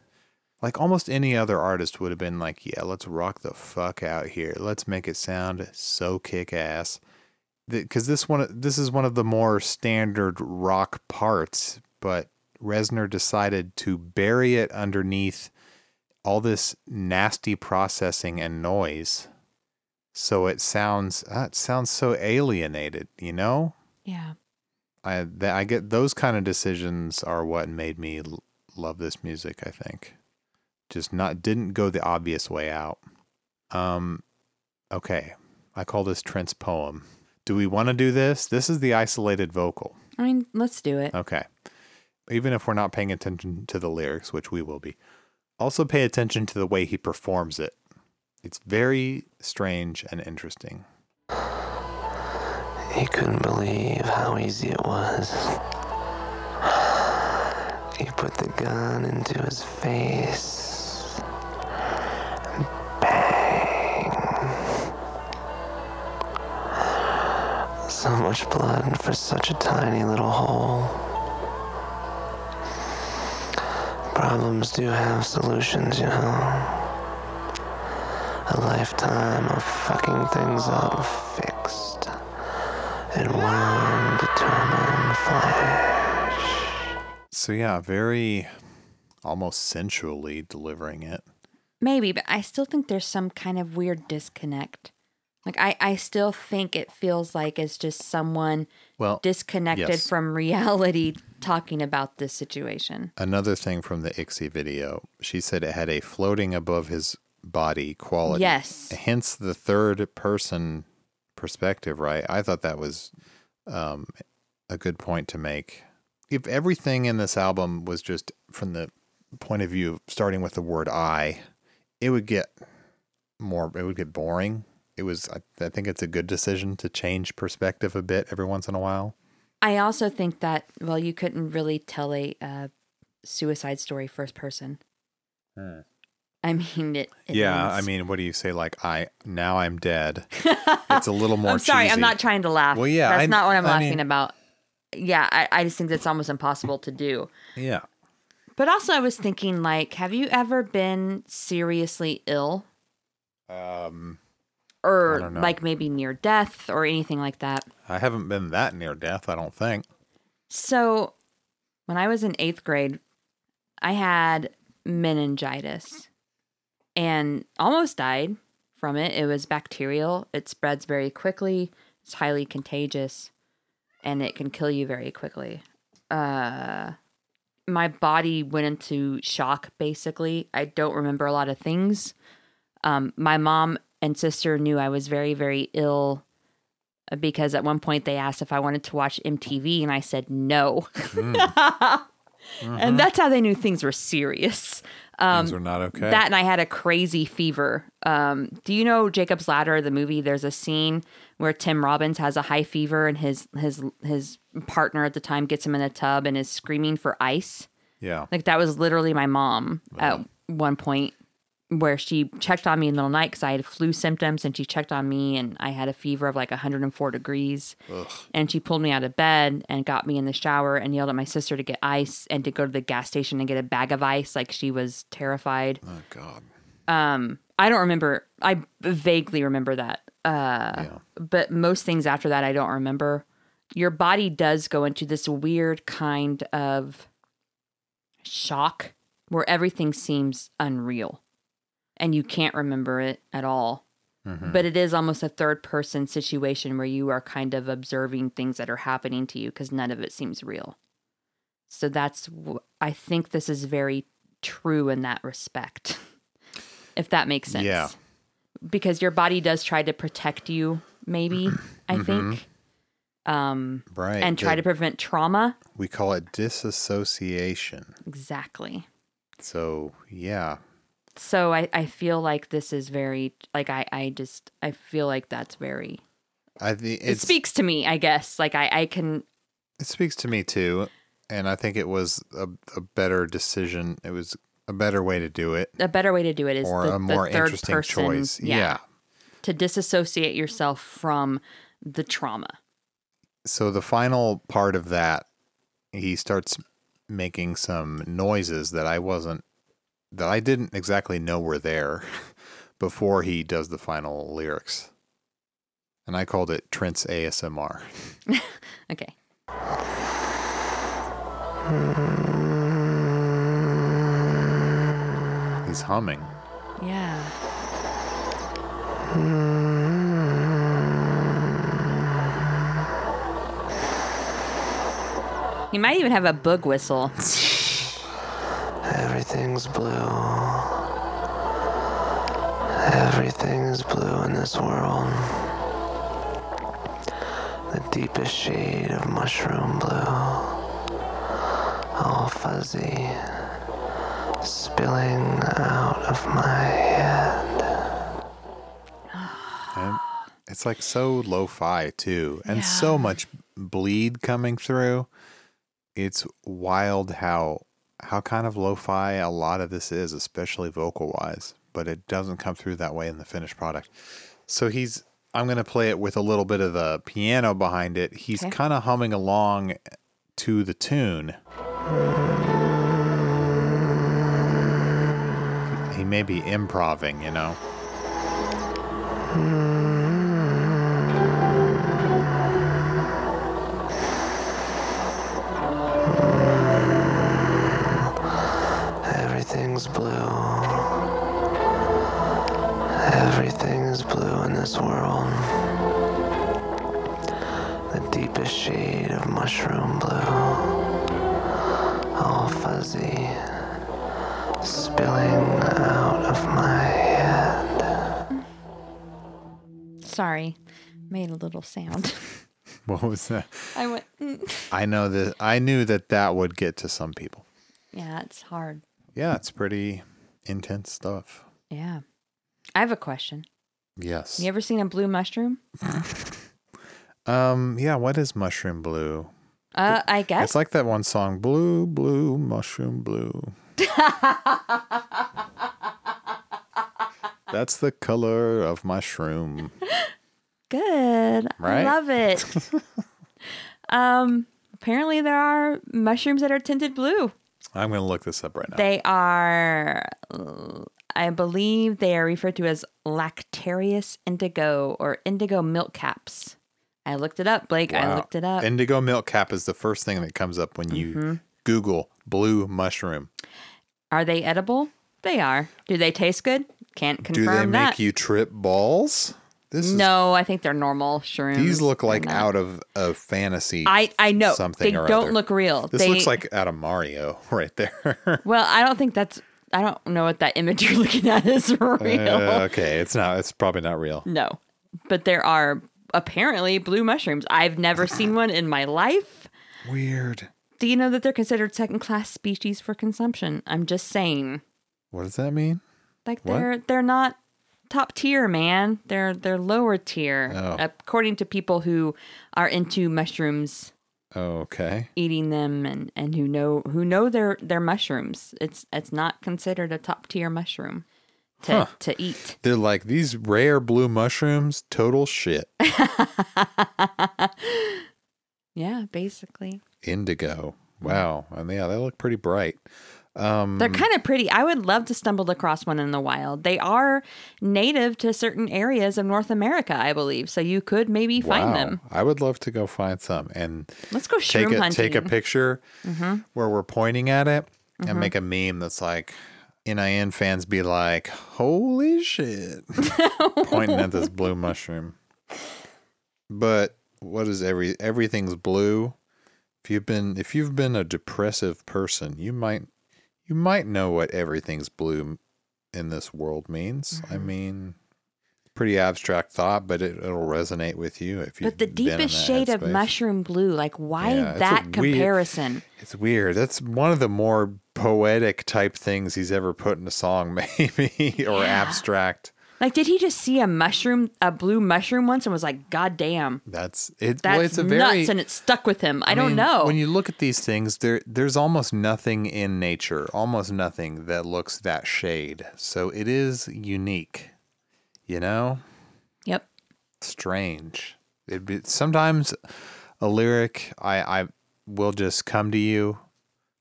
like almost any other artist would have been like, yeah, let's rock the fuck out here. Let's make it sound so kick ass. Because this one, this is one of the more standard rock parts, but Reznor decided to bury it underneath all this nasty processing and noise, so it sounds uh, it sounds so alienated, you know. Yeah. I that I get those kind of decisions are what made me l- love this music. I think just not didn't go the obvious way out. Um, okay, I call this Trent's poem. Do we want to do this? This is the isolated vocal. I mean, let's do it. Okay, even if we're not paying attention to the lyrics, which we will be, also pay attention to the way he performs it. It's very strange and interesting. He couldn't believe how easy it was. He put the gun into his face. Bang. So much blood for such a tiny little hole. Problems do have solutions, you know. A lifetime of fucking things up fixed in one determined flash. So yeah, very almost sensually delivering it. Maybe, but I still think there's some kind of weird disconnect. Like I, I still think it feels like it's just someone Well, disconnected yes. from reality talking about this situation. Another thing from the Ixie video, she said it had a floating above his body quality. Yes. Hence the third person perspective, right? I thought that was um, a good point to make. If everything in this album was just from the point of view of starting with the word I, it would get more, it would get boring. It was, I, I think it's a good decision to change perspective a bit every once in a while. I also think that well, you couldn't really tell a uh, suicide story first person. I mean, it. it yeah, ends- I mean, what do you say? Like, I now I'm dead. it's a little more. I'm sorry, cheesy. I'm not trying to laugh. Well, yeah, that's I- not what I'm I laughing mean- about. yeah, I, I just think that's almost impossible to do. Yeah. But also, I was thinking, like, have you ever been seriously ill? Um, Or, like, maybe near death or anything like that? I haven't been that near death, I don't think. So, when I was in eighth grade, I had meningitis and almost died from it. It was bacterial, it spreads very quickly, it's highly contagious, and it can kill you very quickly. Uh, my body went into shock basically. I don't remember a lot of things. Um, my mom and sister knew I was very, very ill because at one point they asked if I wanted to watch MTV, and I said no. And that's how they knew things were serious. Um, Things were not okay. That and I had a crazy fever. Um, do you know Jacob's Ladder, the movie? There's a scene where Tim Robbins has a high fever, and his his his partner at the time gets him in a tub and is screaming for ice. yeah. Like that was literally my mom at one point where she checked on me in the middle of the night because I had flu symptoms and she checked on me and I had a fever of like 104 degrees. And she pulled me out of bed and got me in the shower and yelled at my sister to get ice and to go to the gas station and get a bag of ice. Like she was terrified. Oh God. Um, I don't remember. I vaguely remember that. Uh, Yeah. but most things after that I don't remember. Your body does go into this weird kind of shock where everything seems unreal and you can't remember it at all. But it is almost a third person situation where you are kind of observing things that are happening to you because none of it seems real. So that's, I think this is very true in that respect, if that makes sense. Yeah. Because your body does try to protect you, maybe, I think, um, Right. and try The- to prevent trauma. We call it disassociation. Exactly. So yeah. So I, I feel like this is very, like, I, I just, I feel like that's very, I think it speaks to me, I guess. Like, I, I can, it speaks to me too, and I think it was a, a better decision. It was a better way to do it, a better way to do it is or the, a more the third interesting person, choice. Yeah. to disassociate yourself from the trauma. So the final part of that, he starts making some noises that I wasn't, that I didn't exactly know were there before he does the final lyrics. And I called it Trent's ASMR. Okay. He's humming. Yeah. You might even have a boog whistle. Everything's blue. Everything is blue in this world. The deepest shade of mushroom blue. All fuzzy. Spilling out of my head. And it's like so lo-fi too, and so much bleed coming through. It's wild how how kind of lo-fi a lot of this is, especially vocal-wise, but it doesn't come through that way in the finished product. So he's I'm going to play it with a little bit of the piano behind it. He's Okay. kind of humming along to the tune. He may be improving, you know. Everything's blue. Everything is blue in this world. The deepest shade of mushroom blue. All fuzzy. Spilling out of my head. Sorry. Made a little sound. What was that? I went, "Mm." I know that I knew that that would get to some people. yeah, it's hard. Yeah, it's pretty intense stuff. Yeah. I have a question. Yes. You ever seen a blue mushroom? Um. Yeah. What is mushroom blue? Uh, I guess. It's like that one song, "Blue, Blue, Mushroom Blue." That's the color of mushroom. Good. I Right? love it. um, apparently there are mushrooms that are tinted blue. I'm going to look this up right now. They are, I believe, they are referred to as Lactarius indigo or indigo milk caps. I looked it up, Blake. I looked it up. Indigo milk cap is the first thing that comes up when you Mm-hmm. Google blue mushroom. Are they edible? They are. Do they taste good? Can't confirm. Do they make that. you trip balls? This is no, I think they're normal shrooms. These look like out of a fantasy. I I know something they don't other. look real. This they, looks like out of Mario right there. Well, I don't think that's. I don't know what that image you're looking at is real. Uh, okay, it's not. It's probably not real. No, but there are apparently blue mushrooms. I've never seen one in my life. Weird. Do you know that they're considered second class species for consumption? I'm just saying. What does that mean? Like What? they're they're not top tier, man. They're they're lower tier Oh. according to people who are into mushrooms, oh, Okay. eating them and and who know who know their their mushrooms. It's it's not considered a top tier mushroom to Huh. to eat. They're like these rare blue mushrooms. Total shit. Yeah, basically. Indigo. Wow. And yeah, they look pretty bright. Um, They're kind of pretty. I would love to stumble across one in the wild. They are native to certain areas of North America, I believe. So you could maybe find wow. them. I would love to go find some and Let's go take a hunting. take a picture Mm-hmm. where we're pointing at it and make a meme that's like NIN fans be like, "Holy shit!" pointing at this blue mushroom. But what is every everything's blue? If you've been if you've been a depressive person, you might you might know what everything's blue in this world means. I Mm-hmm. mean, pretty abstract thought, but it, it'll resonate with you if you. But the deepest shade of mushroom blue, like why Yeah, that weird- comparison? It's weird. That's one of the more poetic type things he's ever put in a song, maybe, or abstract. Like, did he just see a mushroom, a blue mushroom once, and was like, "God damn, That's it. that's well, it's a very. nuts," and it stuck with him? I, don't mean, know. When you look at these things, there there's almost nothing in nature, almost nothing that looks that shade. So it is unique. You know, yep. strange. It be sometimes a lyric I I will just come to you.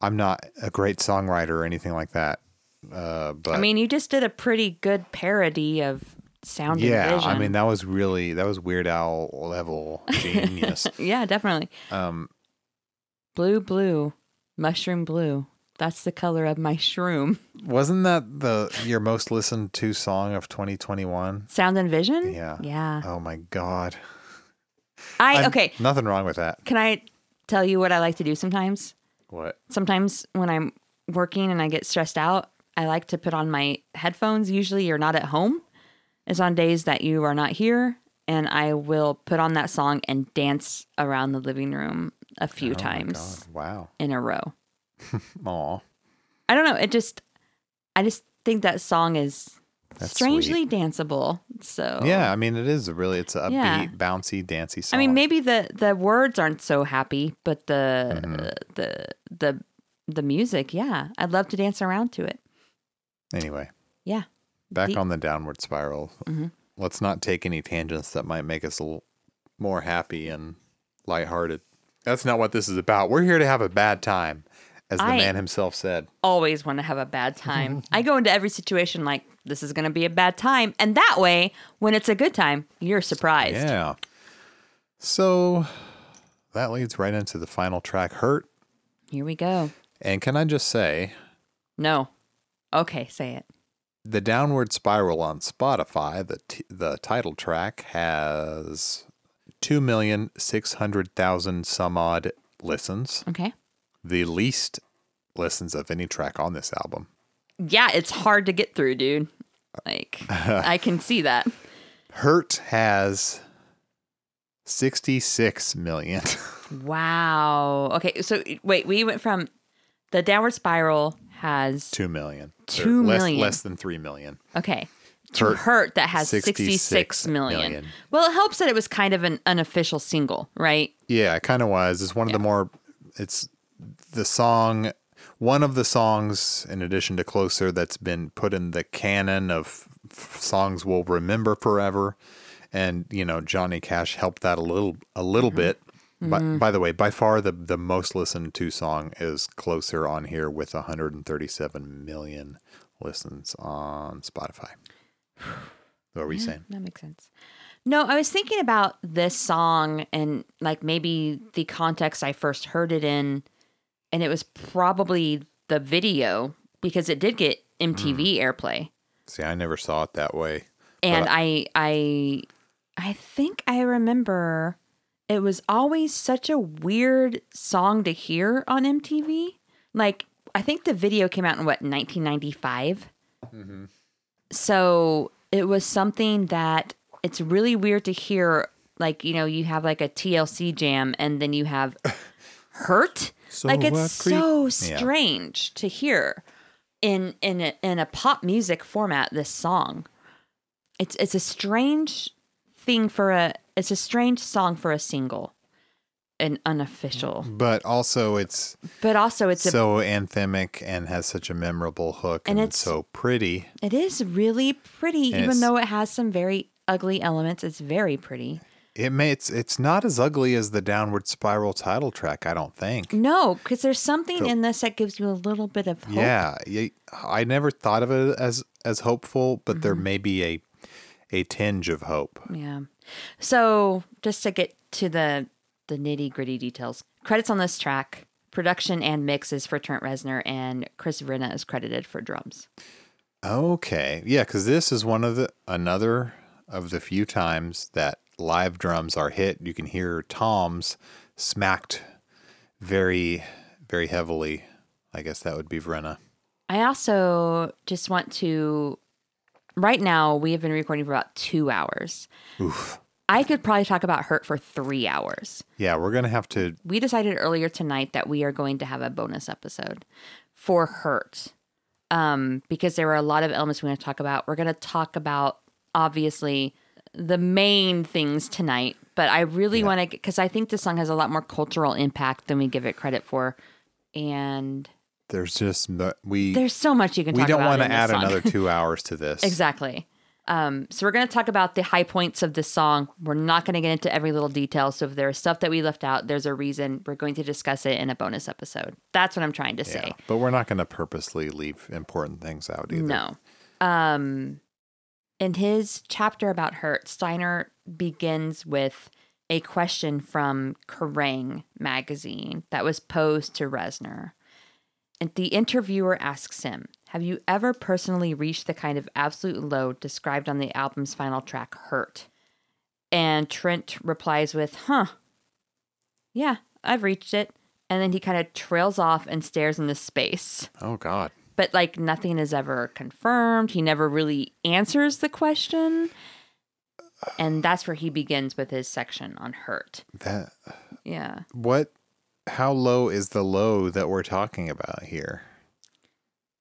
I'm not a great songwriter or anything like that. Uh, but I mean, you just did a pretty good parody of Sound yeah, I mean that was really that was Weird Al level genius. yeah, definitely. um, Blue, blue, mushroom blue. That's the color of my shroom. wasn't that the your most listened to song of 2021? Sound and Vision. Yeah. Yeah. Oh my god. I I'm- okay. Nothing wrong with that. Can I tell you what I like to do sometimes? What? Sometimes when I'm working and I get stressed out, I like to put on my headphones. Usually you're not at home. It's on days that you are not here. And I will put on that song and dance around the living room a few Oh times. Wow. in a row. Aw. I don't know. It just, I just think that song is That's strangely danceable. So Yeah, I mean it is a really it's a upbeat, Yeah. bouncy, dancey song. I mean, maybe the the words aren't so happy, but the Mm-hmm. the the the music, yeah, I'd love to dance around to it. Anyway, Yeah, back The- on the downward spiral. Mm-hmm. Let's not take any tangents that might make us a little more happy and lighthearted. That's not what this is about. We're here to have a bad time, as the I- man himself said. always want to have a bad time. I go into every situation like this is going to be a bad time, and that way, when it's a good time, you're surprised. Yeah. So that leads right into the final track, "Hurt." Here we go. And can I just say, No, okay, say it. the downward spiral on Spotify, the t- the title track has two million six hundred thousand some odd listens, Okay. the least listens of any track on this album. Yeah, it's hard to get through, dude. Like I can see that. Hurt has sixty six million. Wow. Okay, so wait, we went from the downward spiral has two million. Two less, million. less than three million. Okay. To Hurt, hurt, that has 66 66 million. million. Well, it helps that it was kind of an unofficial single, right? Yeah, it kind of was. It's one of the more. It's the song, one of the songs, in addition to "Closer," that's been put in the canon of songs we'll remember forever. And you know, Johnny Cash helped that a little, a little mm-hmm. bit. By, mm. by the way, by far the the most listened to song is "Closer" on here with 137 million listens on Spotify. What were you saying? That makes sense. No, I was thinking about this song and like maybe the context I first heard it in, and it was probably the video because it did get MTV mm. airplay. See, I never saw it that way. and But I, I I think I remember it was always such a weird song to hear on MTV. Like I think the video came out in what 1995. Mm-hmm. So it was something that it's really weird to hear. Like you know, you have like a TLC jam, and then you have hurt. So like it's so Yeah. strange to hear in in a, in a pop music format. This song, it's it's a strange thing for a it's a strange song for a single, an unofficial. But also, it's But also, it's a so anthemic and has such a memorable hook, And and, it's, so pretty. it is really pretty, And even though it has some very ugly elements. It's very pretty. It may it's it's not as ugly as the Downward Spiral title track. I don't think. No, because there's something So- in this that gives you a little bit of hope. Yeah, yeah, I never thought of it as as hopeful, but there Mm-hmm. may be a a tinge of hope. Yeah. So just to get to the the nitty gritty details, credits on this track, production and mix is for Trent Reznor, and Chris Vrenna is credited for drums. Okay, yeah, because this is one of the another of the few times that live drums are hit. You can hear toms smacked very very heavily. I guess that would be Vrenna. I also just want to. Right now, we have been recording for about two hours. Oof. I could probably talk about Hurt for three hours. Yeah, we're gonna have to. We decided earlier tonight that we are going to have a bonus episode for Hurt um, because there are a lot of elements we want to talk about. We're going to talk about, obviously, the main things tonight, but I really want to, because I think this song has a lot more cultural impact than we give it credit for. And There's just we there's so much you can we don't want to add song. another two hours to this. Exactly. Um, so we're going to talk about the high points of this song. We're not going to get into every little detail. So if there's stuff that we left out, there's a reason. We're going to discuss it in a bonus episode. That's what I'm trying to say. Yeah, but we're not going to purposely leave important things out either. No. Um, in his chapter about Hurt, Steiner begins with a question from Kerrang magazine that was posed to Reznor. And the interviewer asks him, Have you ever personally reached the kind of absolute low described on the album's final track, Hurt? And Trent replies with, Huh. Yeah, I've reached it. And then he kind of trails off and stares into space Oh God. but like nothing is ever confirmed. He never really answers the question. And that's where he begins with his section on hurt. That Yeah. what? How low is the low that we're talking about here?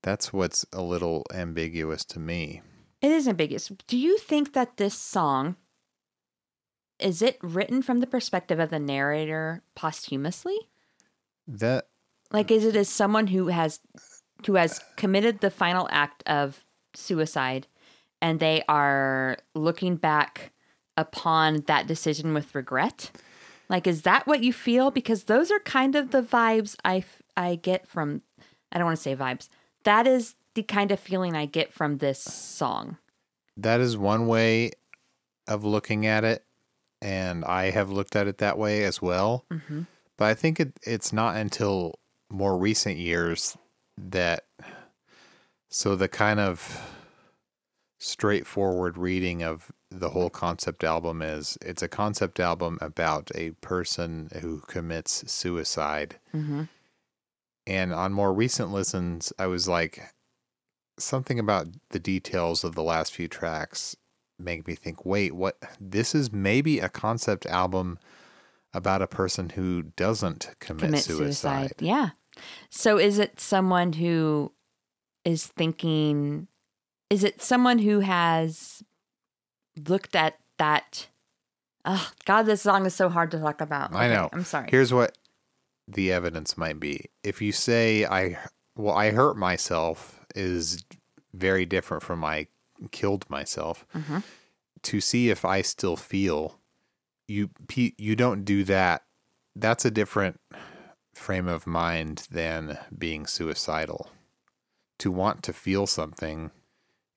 That's what's a little ambiguous to me. It is ambiguous. Do you think that this song is it written from the perspective of the narrator posthumously? That Like is it as someone who has who has committed the final act of suicide and they are looking back upon that decision with regret? Like is that what you feel because those are kind of the vibes I f- I get from I don't want to say vibes. That is the kind of feeling I get from this song. that is one way of looking at it, and I have looked at it that way as well. Mhm. But I think it, it's not until more recent years that so the kind of straightforward reading of the whole concept album is it's a concept album about a person who commits suicide Mhm. And on more recent listens i was like something about the details of the last few tracks make me think wait what this is maybe a concept album about a person who doesn't commit, commit suicide. suicide. Yeah. So is it someone who is thinking is it someone who has looked at that Oh God, this song is so hard to talk about. I Okay, know. I'm sorry. Here's what the evidence might be. If you say I well I hurt myself is very different from I killed myself. Mhm. To see if I still feel you you don't do that that's a different frame of mind than being suicidal. To want to feel something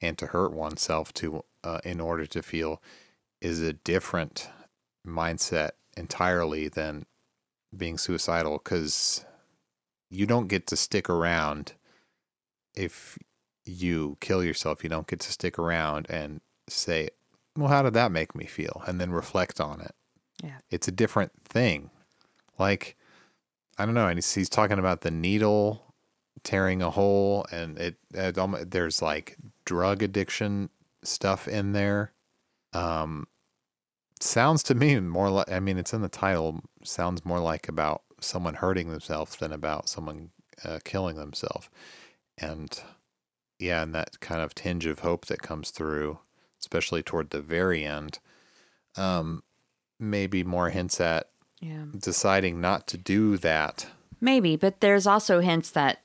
and to hurt oneself to uh, in order to feel is a different mindset entirely than being suicidal because you don't get to stick around if you kill yourself. You don't get to stick around and say, "Well, how did that make me feel?" and then reflect on it. Yeah. It's a different thing. Like I don't know, and he's, he's talking about the needle tearing a hole, and it, it there's like drug addiction stuff in there. Um, sounds to me more like I mean, it's in the title. Sounds more like about someone hurting themselves than about someone uh, killing themselves, and yeah, and that kind of tinge of hope that comes through, especially toward the very end. Um, maybe more hints at Yeah. deciding not to do that. Maybe, but there's also hints that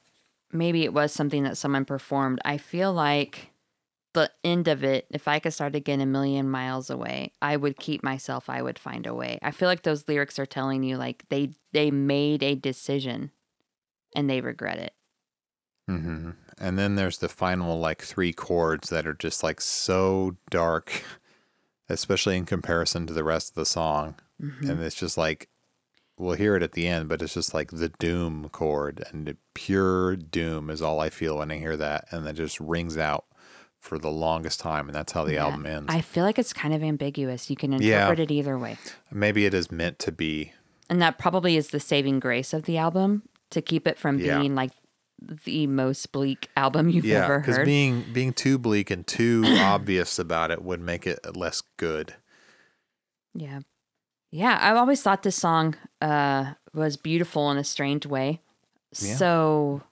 maybe it was something that someone performed. I feel like the end of it, if I could start again a million miles away, I would keep myself, I would find a way. I feel like those lyrics are telling you like they they made a decision and they regret it. Mm-hmm. And then there's the final like three chords that are just like so dark, especially in comparison to the rest of the song. And it's just like, we'll hear it at the end, but it's just like the doom chord and pure doom is all I feel when I hear that. And that just rings out for the longest time. And that's how the Yeah. album ends. I feel like it's kind of ambiguous. You can interpret Yeah. it either way. Maybe it is meant to be. And that probably is the saving grace of the album to keep it from Yeah. being like the most bleak album you've Yeah, ever because being being too bleak and too obvious about it would make it less good. Yeah. Yeah. I've always thought this song uh, was beautiful in a strange way. So,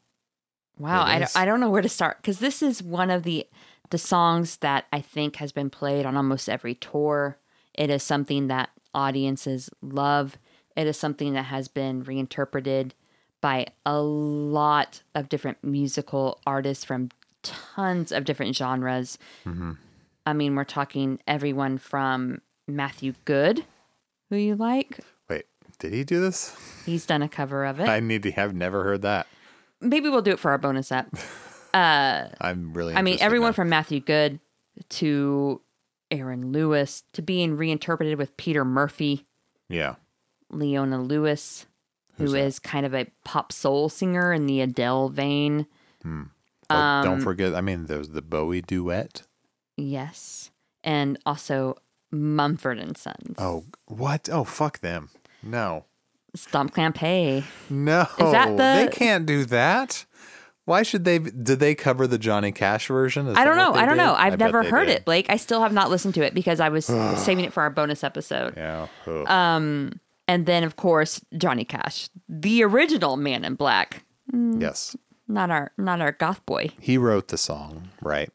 wow. I don't know where to start because this is one of the the songs that I think has been played on almost every tour. It is something that audiences love. It is something that has been reinterpreted by a lot of different musical artists from tons of different genres. Mm-hmm. I mean, we're talking everyone from Matthew Good, who you like. Wait, did he do this? He's done a cover of it. I need to have never heard that. Maybe we'll do it for our bonus app. I'm really. I mean, everyone now. from Matthew Good to Aaron Lewis to being reinterpreted with Peter Murphy, yeah, Leona Lewis, who Who's is kind of a pop soul singer in the Adele vein. Oh, Um, don't forget. I mean, there's the Bowie duet. Yes. And also Mumford and Sons. Oh, what? Oh, fuck them. No, Stomp Clampay. no, that the- they can't do that. Why should they? Did they cover the Johnny Cash version? Is I don't know. I don't did? know. I I've bet never heard did. it, Blake. I still have not listened to it because I was saving it for our bonus episode. Yeah. ugh. Um, and then of course Johnny Cash, the original Man in Black, yes, not our not our goth boy. he wrote the song, right?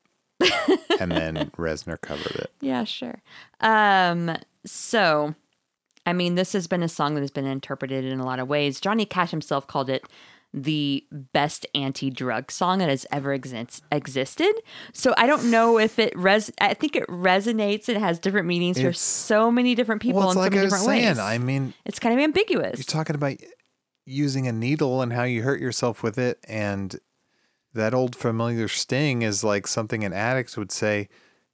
and then Reznor covered it. Yeah, sure. Um, so, I mean, this has been a song that has been interpreted in a lot of ways. Johnny Cash himself called it the best anti-drug song that has ever exist- existed. So I don't know if it res. I think it resonates. It has different meanings for so many different people well, it's in so many I was different saying. ways. I mean, it's kind of ambiguous. you're talking about using a needle and how you hurt yourself with it and that old familiar sting is like something an addict would say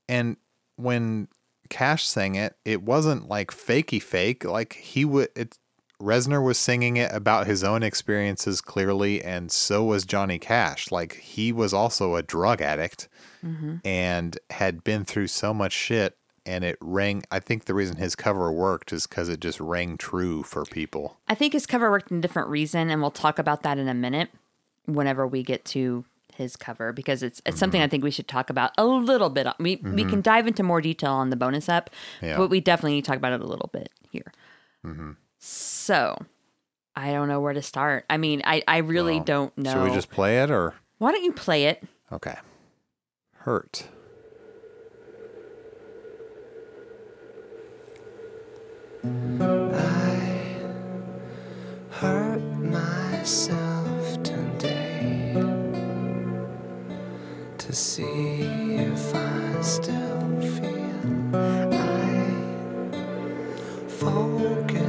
and when cash sang it it wasn't like fakey fake like he would it Reznor was singing it about his own experiences clearly and so was Johnny Cash like he was also a drug addict mm-hmm. and had been through so much shit and it rang I think the reason his cover worked is cuz it just rang true for people I think his cover worked in a different reason, and we'll talk about that in a minute whenever we get to his cover because it's it's something mm-hmm. I think we should talk about a little bit. We we can mm-hmm. dive into more detail on the bonus app, Yeah. but we definitely need to talk about it a little bit here. So I don't know where to start. I mean, I I really Well, don't know. Should we just play it or? Why don't you play it? Okay. Hurt. I hurt myself today to see if I still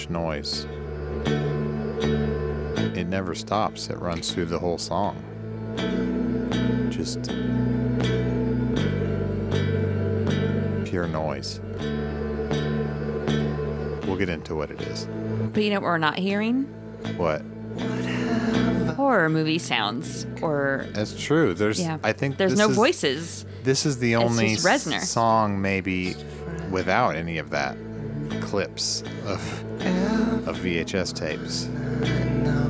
much noise. It never stops. It runs through the whole song. Just pure noise. We'll get into what it is. But you know what we're not hearing? What? Horror movie sounds or That's true. There's yeah. I think there's no is- voices. This is the only just Reznor. s- song maybe without any of that clips of of VHS tapes.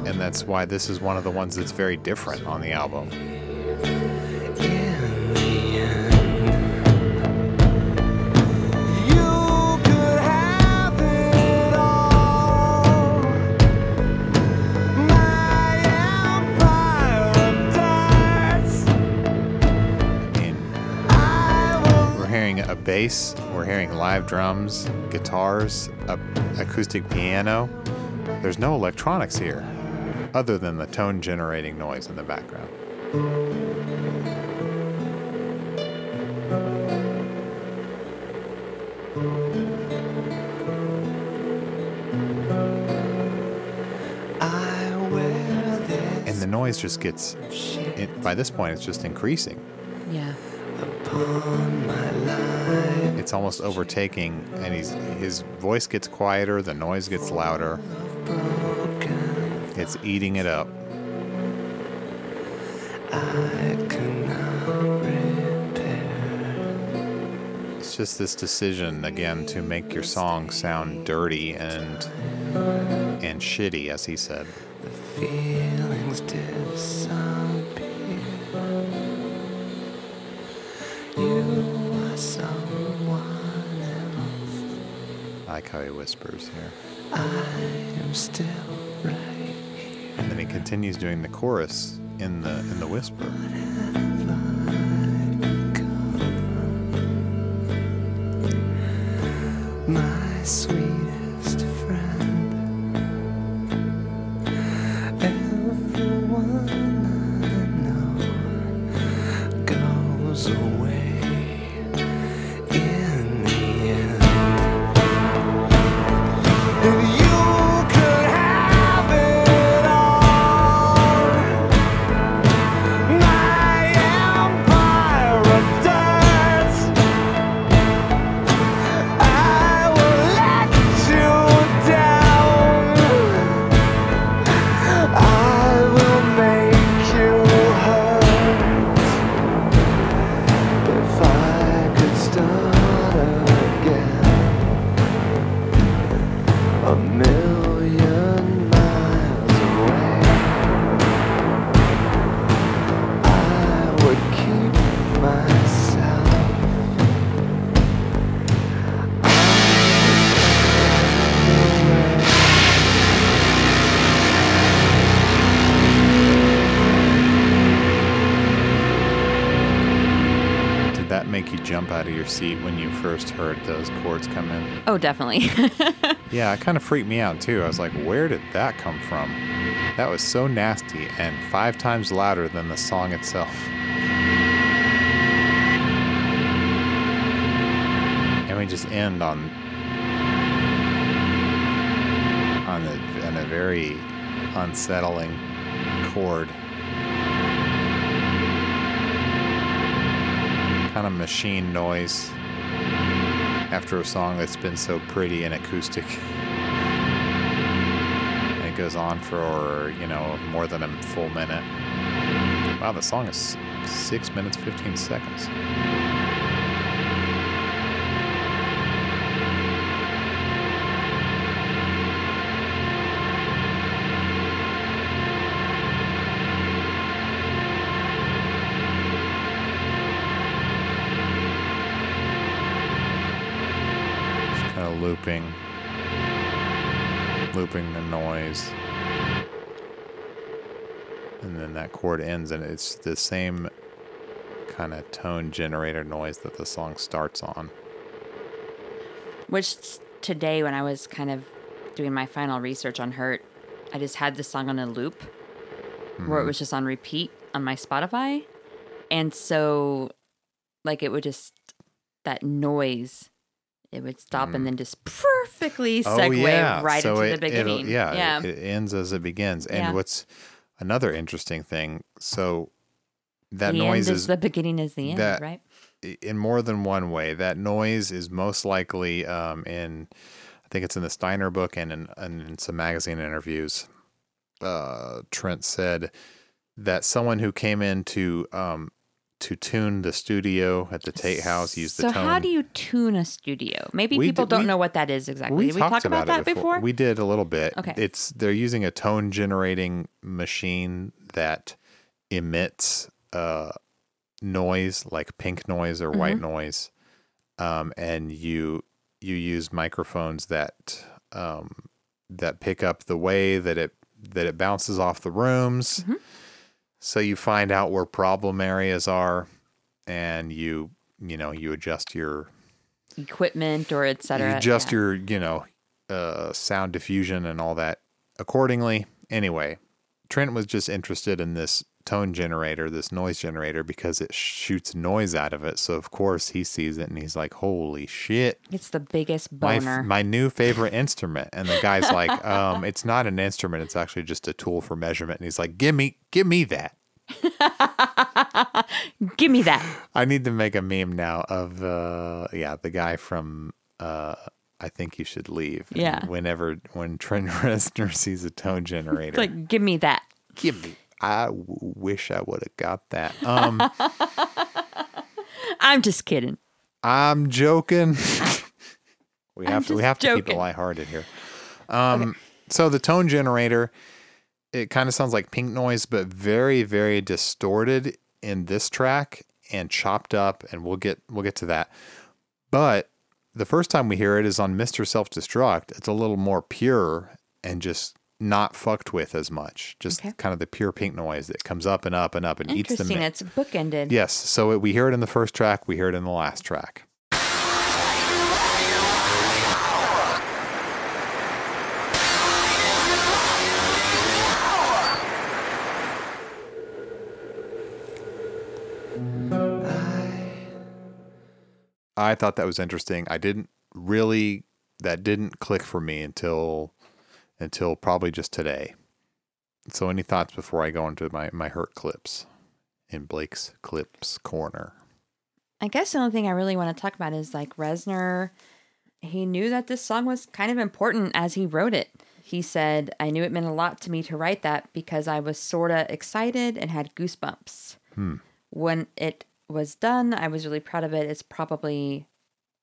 And that's why this is one of the ones that's very different on the album. Bass, hearing live drums, guitars, a acoustic piano. There's no electronics here other than the tone generating noise in the background. I wear this And the noise just gets it, by this point it's just increasing. Yeah. It's almost overtaking and he's his voice gets quieter, the noise gets louder. It's eating it up. It's just this decision again to make your song sound dirty and and shitty, as he said. Like how he whispers here. I am still right. And then he continues doing the chorus in the in the whisper. My sweetest Oh, definitely. Yeah, it kind of freaked me out too. I was like, where did that come from? That was so nasty and five times louder than the song itself. And we just end on on a, on a very unsettling chord. Kind of machine noise after a song that's been so pretty and acoustic. And it goes on for, you know, more than a full minute. Wow, the song is six minutes, 15 seconds. Then that chord ends, and it's the same kind of tone generator noise that the song starts on. Which today, when I was kind of doing my final research on Hurt, I just had this song on a loop where it mm-hmm. was just on repeat on my Spotify. And so, like, it would just, that noise, it would stop and mm. then just perfectly oh, segue right Oh, So into it- the beginning. yeah, Yeah. It, it ends as it begins. And Yeah. what's another interesting thing? So that the noise is is the beginning is the end, that- right? in more than one way. That noise is most likely um, in, I think it's in the Steiner book and in, and in some magazine interviews. Uh, Trent said that someone who came in to um, to tune the studio at the Tate House the so tone. how do you tune a studio? Maybe We people d- don't we- know what that is exactly. we Did we talked talk about, that it before? We did a little bit. Okay. It's they're using a tone generating machine that emits uh, noise like pink noise or white Mm-hmm. noise, um, and you you use microphones that um, that pick up the way that it that it bounces off the rooms. Mm-hmm. So you find out where problem areas are, and you you know you adjust your Equipment or et cetera. you adjust yeah. your you know uh, sound diffusion and all that accordingly anyway trent was just interested in this tone generator this noise generator because it shoots noise out of it so of course he sees it and he's like holy shit It's the biggest my, boner. my new favorite instrument and the guy's like um it's not an instrument it's actually just a tool for measurement and he's like give me give me that Give me that. I need to make a meme now of uh yeah, the guy from uh I think you should leave. And Yeah. Whenever when Trent Reznor sees a tone generator. It's like, give me that. give me I w- wish I would have got that. Um I'm just kidding. I'm joking. we have to we have to keep it joking. lighthearted here. Um so the tone generator it kind of sounds like pink noise but very very distorted in this track and chopped up and we'll get we'll get to that. But the first time we hear it is on Mr. Self Destruct. It's a little more pure and just not fucked with as much. Just Okay. kind of the pure pink noise that comes up and up and up and eats the Interesting. It's bookended. Yes. So it, we hear it in the first track, we hear it in the last track. I thought that was interesting. I didn't really that didn't click for me until until probably just today. So any thoughts before I go into my, my hurt clips in Blake's clips corner? I guess the only thing I really want to talk about is like Reznor. He knew that this song was kind of important as he wrote it. He said, I knew it meant a lot to me to write that because I was sort of excited and had goosebumps. Hmm. When it was done, I was really proud of it. It's probably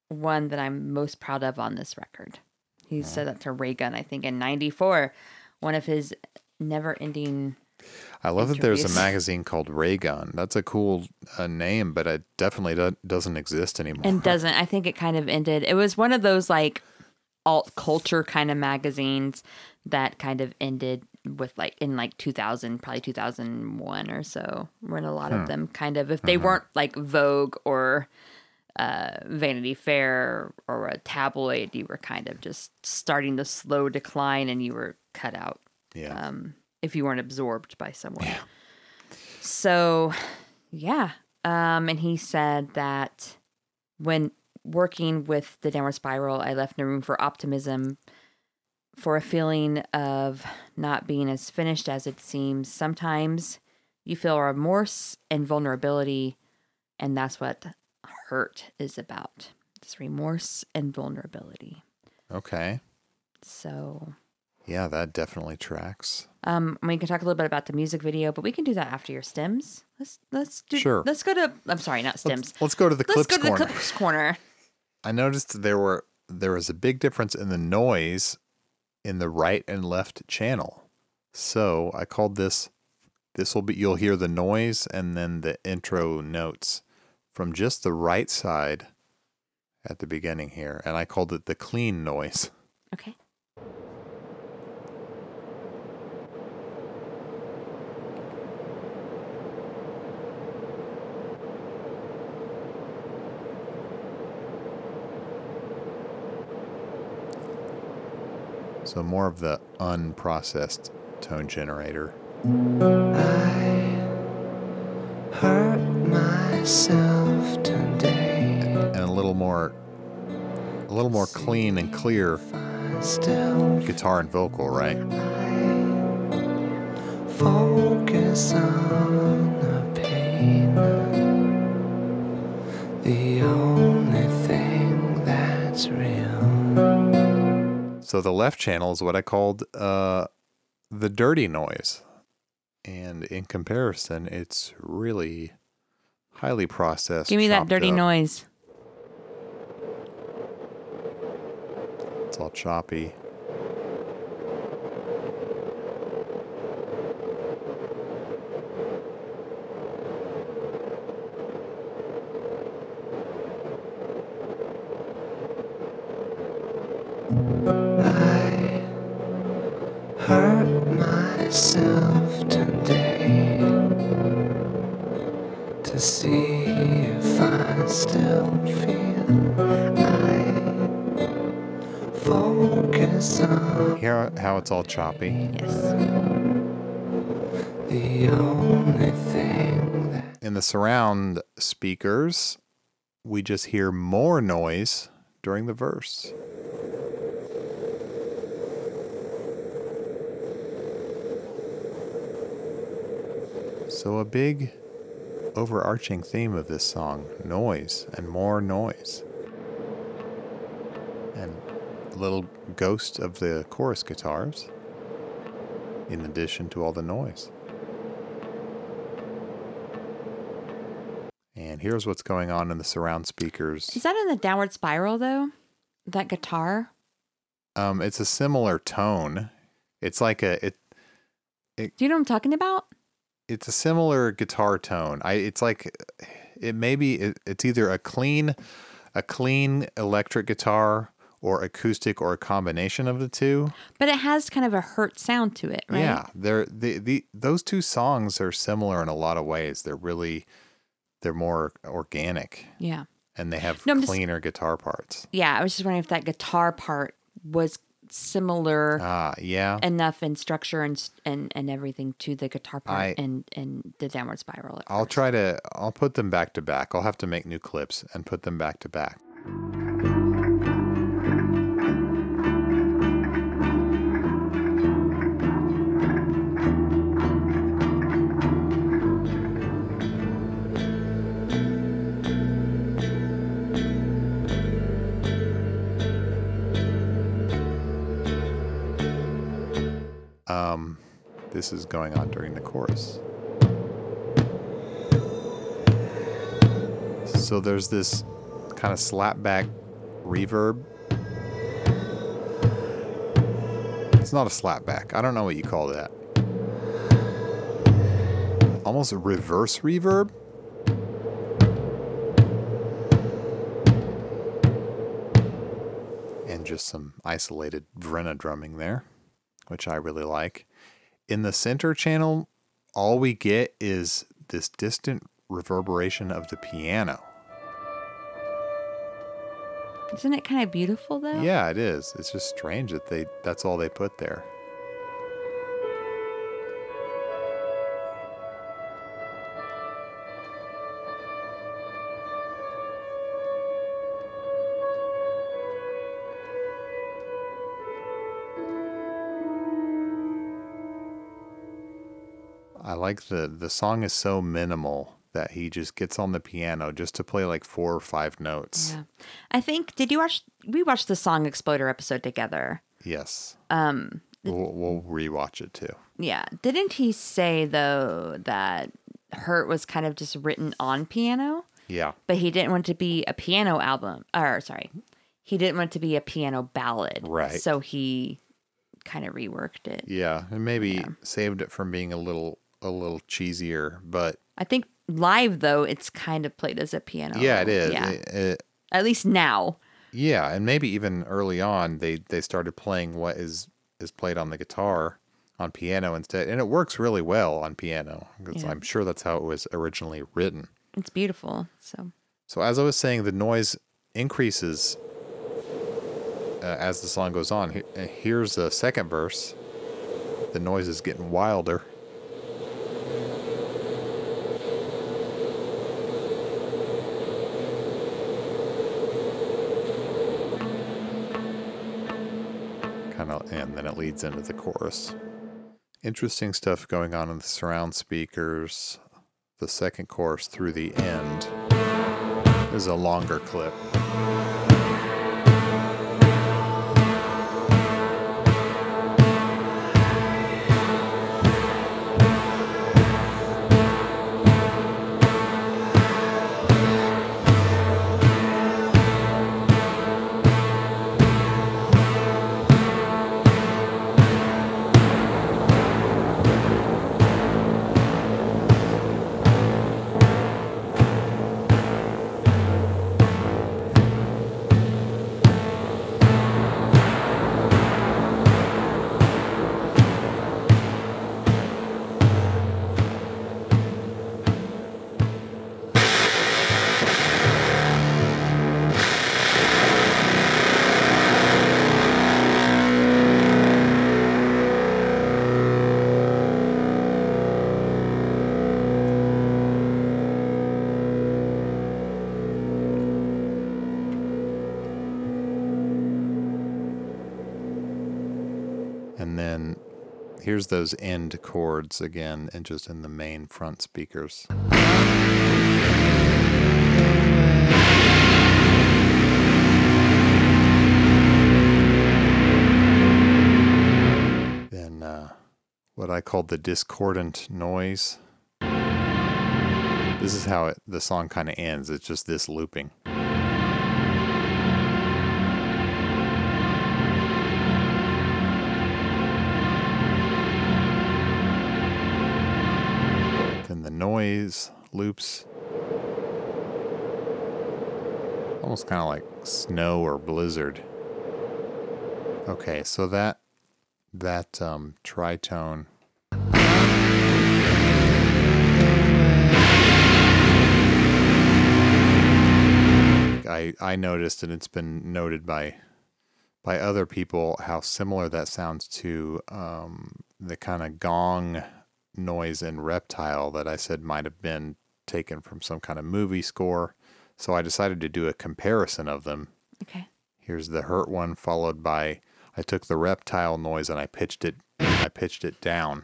one that I'm most proud of on this record. He said that to Raygun, I think, in 94, one of his never ending. I love that there's a magazine called Raygun. That's a cool uh, name, but it definitely do- doesn't exist anymore. and doesn't i think it kind of ended it was one of those like alt culture kind of magazines that kind of ended with like in like 2000 probably 2001 or so when a lot of them kind of if they weren't like vogue or uh, vanity fair or a tabloid you were kind of just starting the slow decline and you were cut out yeah. um, if you weren't absorbed by someone. So, yeah. Um, and he said that when working with the downward spiral, I left no room for optimism, for a feeling of not being as finished as it seems. Sometimes you feel remorse and vulnerability, and that's what hurt is about. It's remorse and vulnerability. okay. So, Yeah, that definitely tracks. Um, we can talk a little bit about the music video, but we can do that after your stems. Let's let's do. Sure. Let's go to. I'm sorry, not stems. Let's, let's go to the Let's clips go to corner. the clips corner. I noticed there were there was a big difference in the noise in the right and left channel. So I called this this will be you'll hear the noise and then the intro notes from just the right side at the beginning here, and I called it the clean noise. Okay. So more of the unprocessed tone generator. Hurt myself today. and a little more a little more clean and clear guitar and vocal, right? focus on the pain. The only thing that's real. So the left channel is what I called uh, the dirty noise. And in comparison, it's really highly processed. Give me that dirty up. noise. It's all choppy. It's all choppy? Yes. the only thing that In the surround speakers, we just hear more noise during the verse. So, a big overarching theme of this song noise and more noise. Little ghost of the chorus guitars, in addition to all the noise. And here's what's going on in the surround speakers. Is that in the downward spiral though? That guitar? Um, it's a similar tone. It's like a it. Do you know what I'm talking about? It's a similar guitar tone. I. It's like it may be. It, it's either a clean, a clean electric guitar or acoustic or a combination of the two. But it has kind of a hurt sound to it, right? Yeah, they're the the those two songs are similar in a lot of ways. They're really, they're more organic Yeah. and they have No, I'm just- cleaner guitar parts. Yeah. I was just wondering if that guitar part was similar Ah, yeah. enough in structure and and and everything to the guitar part I- and and the downward spiral. I'll first. try to. I'll put them back to back. I'll have to make new clips and put them back to back. Um, this is going on during the chorus. So there's this kind of slapback reverb. It's not a slapback. I don't know what you call that. Almost a reverse reverb. And just some isolated Vrenna drumming there, which I really like. In the center channel, all we get is this distant reverberation of the piano. Isn't it kind of beautiful though? Yeah, it is. It's just strange that they that's all they put there. Like the the song is so minimal that he just gets on the piano just to play like four or five notes. Yeah. I think did you watch we watched the Song Exploder episode together. Yes. Um We'll, we'll rewatch it too. yeah. Didn't he say though that Hurt was kind of just written on piano, Yeah. but he didn't want to be a piano album or sorry. He didn't want it to be a piano ballad. Right. So he kind of reworked it. Yeah, and maybe saved it from being a little a little cheesier, but I think live though it's kind of played as a piano. yeah, it is. Yeah. It- it- At least now. Yeah, and maybe even early on they they started playing what is is played on the guitar on piano instead, and it works really well on piano because Yeah. I'm sure that's how it was originally written. It's beautiful. So So as I was saying, the noise increases uh, as the song goes on. Uh, Here's the second verse. The noise is getting wilder. Of, and then it leads into the chorus. Interesting stuff going on in the surround speakers. The second chorus through the end is a longer clip. Here's those end chords again, and just in the main front speakers. Then uh, what I call the discordant noise. This is how it, the song kind of ends. It's just this looping. Noise loops. Almost kind of like snow or blizzard. Okay, so that that um, tritone. I I noticed, and it's been noted by by other people how similar that sounds to um, the kind of gong noise in Reptile that I said might have been taken from some kind of movie score. So I decided to do a comparison of them. okay. Here's the hurt one followed by I took the reptile noise and I pitched it I pitched it down.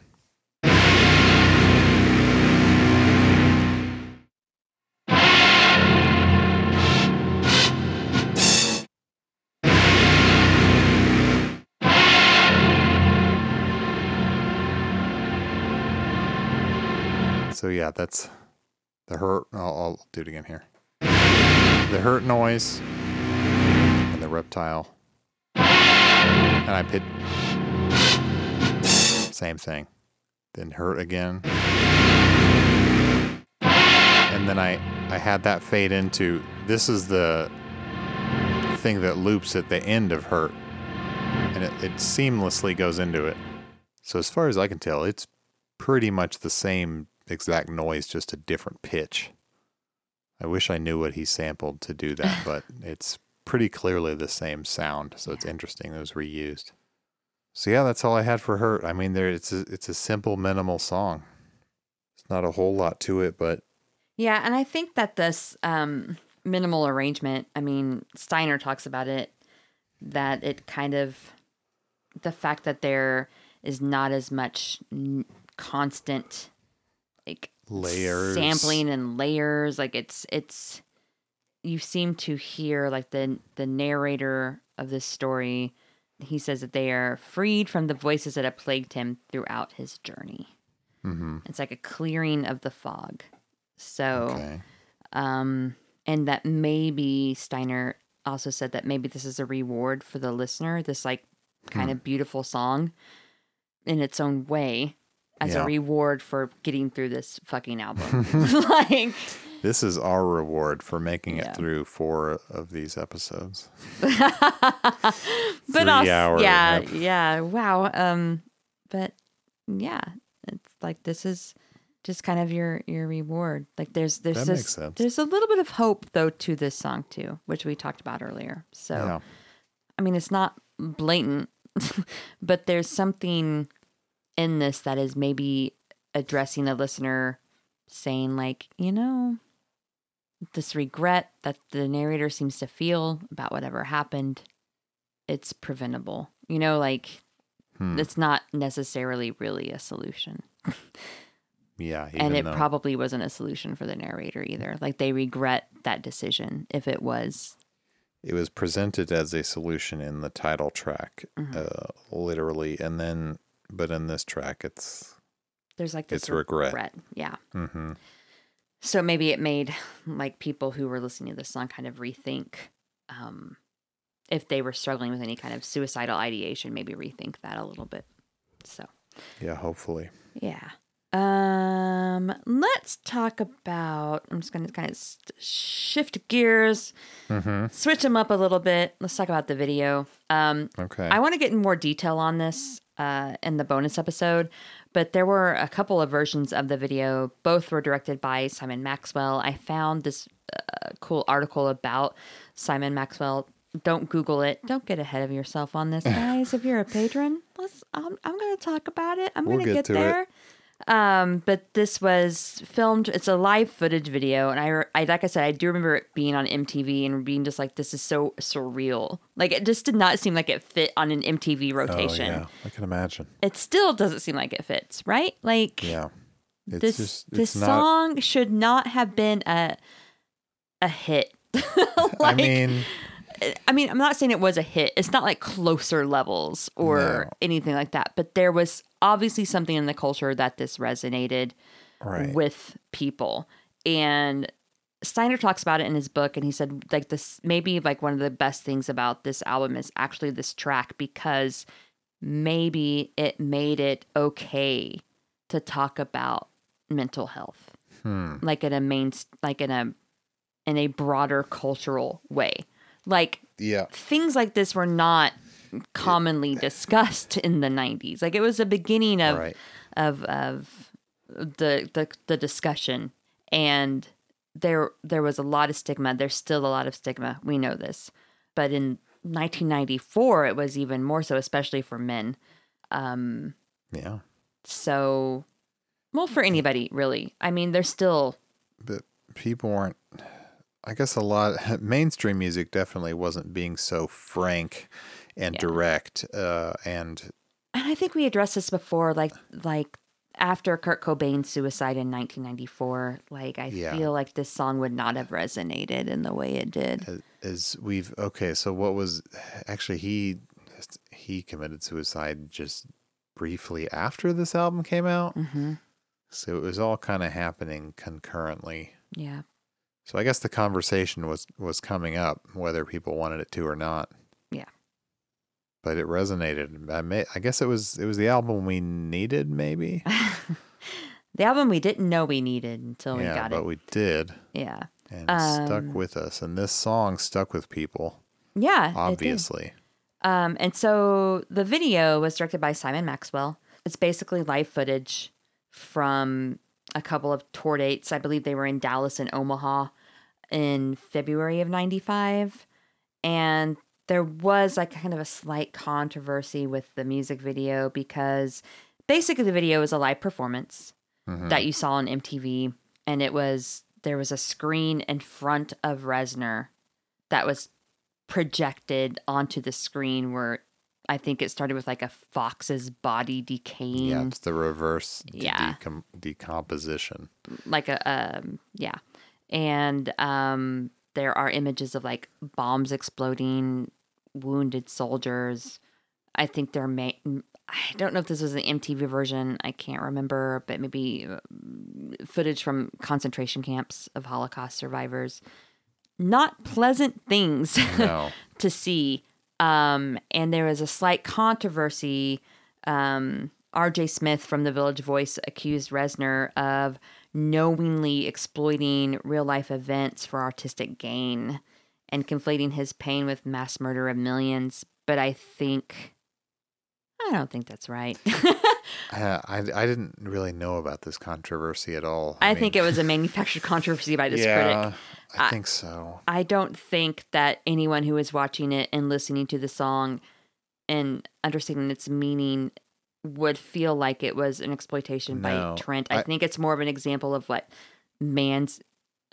So yeah, that's the hurt. I'll, I'll do it again here. The hurt noise and the reptile, and I pit. Same thing. Then hurt again, and then I I had that fade into. This is the thing that loops at the end of hurt, and it, it seamlessly goes into it. So as far as I can tell, it's pretty much the same exact noise, just a different pitch. I wish I knew what he sampled to do that, but it's pretty clearly the same sound. So it's interesting it was reused. So yeah, that's all I had for Hurt. I mean, there it's a, it's a simple, minimal song. It's not a whole lot to it, but Yeah, and I think that this um, minimal arrangement, I mean, Steiner talks about it, that it kind of, the fact that there is not as much n- constant, like, layers, sampling and layers, like it's, it's, you seem to hear like the the narrator of this story. He says that they are freed from the voices that have plagued him throughout his journey. Mm-hmm. it's like a clearing of the fog. So Okay. um and that maybe steiner also said that maybe this is a reward for the listener this like kind of beautiful song in its own way as Yeah. a reward for getting through this fucking album like This is our reward for making Yeah. it through four of these episodes. but Three also, yeah, ep- yeah, wow. Um, but yeah, it's like this is just kind of your your reward. Like there's there's this there's a little bit of hope though to this song too, which we talked about earlier. So Yeah. I mean, it's not blatant, but there's something in this that is maybe addressing the listener saying, like, you know, this regret that the narrator seems to feel about whatever happened, it's preventable. You know, like, Hmm. it's not necessarily really a solution. Yeah. and it though- probably wasn't a solution for the narrator either. Like, they regret that decision if it was. it was presented as a solution in the title track, Mm-hmm. uh, literally, and then, but in this track, it's There's like this It's regret. Yeah. hmm So maybe it made like people who were listening to this song kind of rethink um, if they were struggling with any kind of suicidal ideation, maybe rethink that a little bit. So yeah. Hopefully, yeah. Um, let's talk about. I'm just going to kind of shift gears, mm-hmm. switch them up a little bit. Let's talk about the video. Um, okay. I want to get in more detail on this uh, in the bonus episode, but there were a couple of versions of the video. Both were directed by Simon Maxwell. I found this uh, cool article about Simon Maxwell. Don't Google it. Don't get ahead of yourself on this, guys. if you're a patron, let's. I'm, I'm going to talk about it. I'm We'll going to get get to it. Um, but this was filmed. It's a live footage video, and I, I like I said, I do remember it being on MTV and being just like, this is so surreal. Like it just did not seem like it fit on an MTV rotation. oh rotation. yeah, I can imagine. It still doesn't seem like it fits, right? Like Yeah. It's this just this not. song should not have been a a hit. I like, mean, I mean, I'm not saying it was a hit. It's not like closer levels or No. anything like that. But there was obviously something in the culture that this resonated right. with people. And Steiner talks about it in his book, and he said like this maybe like one of the best things about this album is actually this track because maybe it made it okay to talk about mental health, Hmm. like in a main, like in a in a broader cultural way, like Yeah. things like this were not commonly discussed in the 90s like it was the beginning of Right. of of the the the discussion and there there was a lot of stigma there's still a lot of stigma we know this but in 1994 it was even more so especially for men um Yeah. so well for anybody really i mean there's still But people weren't. I guess a lot mainstream music definitely wasn't being so frank and Yeah. direct. Uh, and and I think we addressed this before, like like after Kurt Cobain's suicide in 1994. Like I Yeah. feel like this song would not have resonated in the way it did. as- we've okay, so what was actually he he committed suicide just briefly after this album came out. hmm So it was all kind of happening concurrently. Yeah, So I guess the conversation was was coming up whether people wanted it to or not. But it resonated. I may, I guess it was it was the album we needed maybe. the album we didn't know we needed until we yeah, got it. Yeah, but we did. yeah, And it stuck Um, with us and this song stuck with people yeah, obviously. Um, and so the video was directed by Simon Maxwell. It's basically live footage from a couple of tour dates. I believe they were in Dallas and Omaha in February of 95. And there was like kind of a slight controversy with the music video because basically the video is a live performance Mhm. that you saw on MTV. And it was, there was a screen in front of Reznor that was projected onto the screen where I think it started with like a fox's body decaying, Yeah, it's the reverse de- Yeah. decom- decomposition. like a um, yeah, and um, there are images of like bombs exploding, wounded soldiers. I think they're ma- I don't know if this was an MTV version. I can't remember, but maybe uh, footage from concentration camps of Holocaust survivors. Not pleasant things. No. to see. Um, and there was a slight controversy. Um, RJ Smith from the Village Voice accused Reznor of knowingly exploiting real life events for artistic gain and conflating his pain with mass murder of millions. But I think, I don't think that's right. Uh, I, I didn't really know about this controversy at all. I, think it was a manufactured controversy by this yeah, critic. I think so. I don't think that anyone who is watching it and listening to the song and understanding its meaning would feel like it was an exploitation No, by Trent. I, I- think it's more of an example of what man's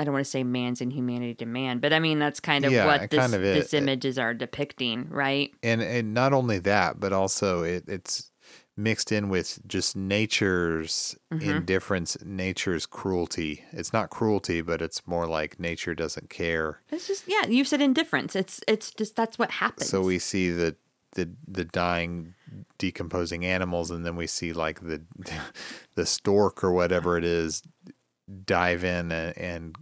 I don't want to say man's inhumanity to man, but I mean that's kind of Yeah, what this, kind of is. this images are depicting, right? and and not only that, but also it, it's mixed in with just nature's Mm-hmm. indifference, nature's cruelty. It's not cruelty, but it's more like nature doesn't care. It's just yeah, you said indifference. It's it's just that's what happens. So we see the the the dying, decomposing animals, and then we see like the the stork or whatever it is dive in and, and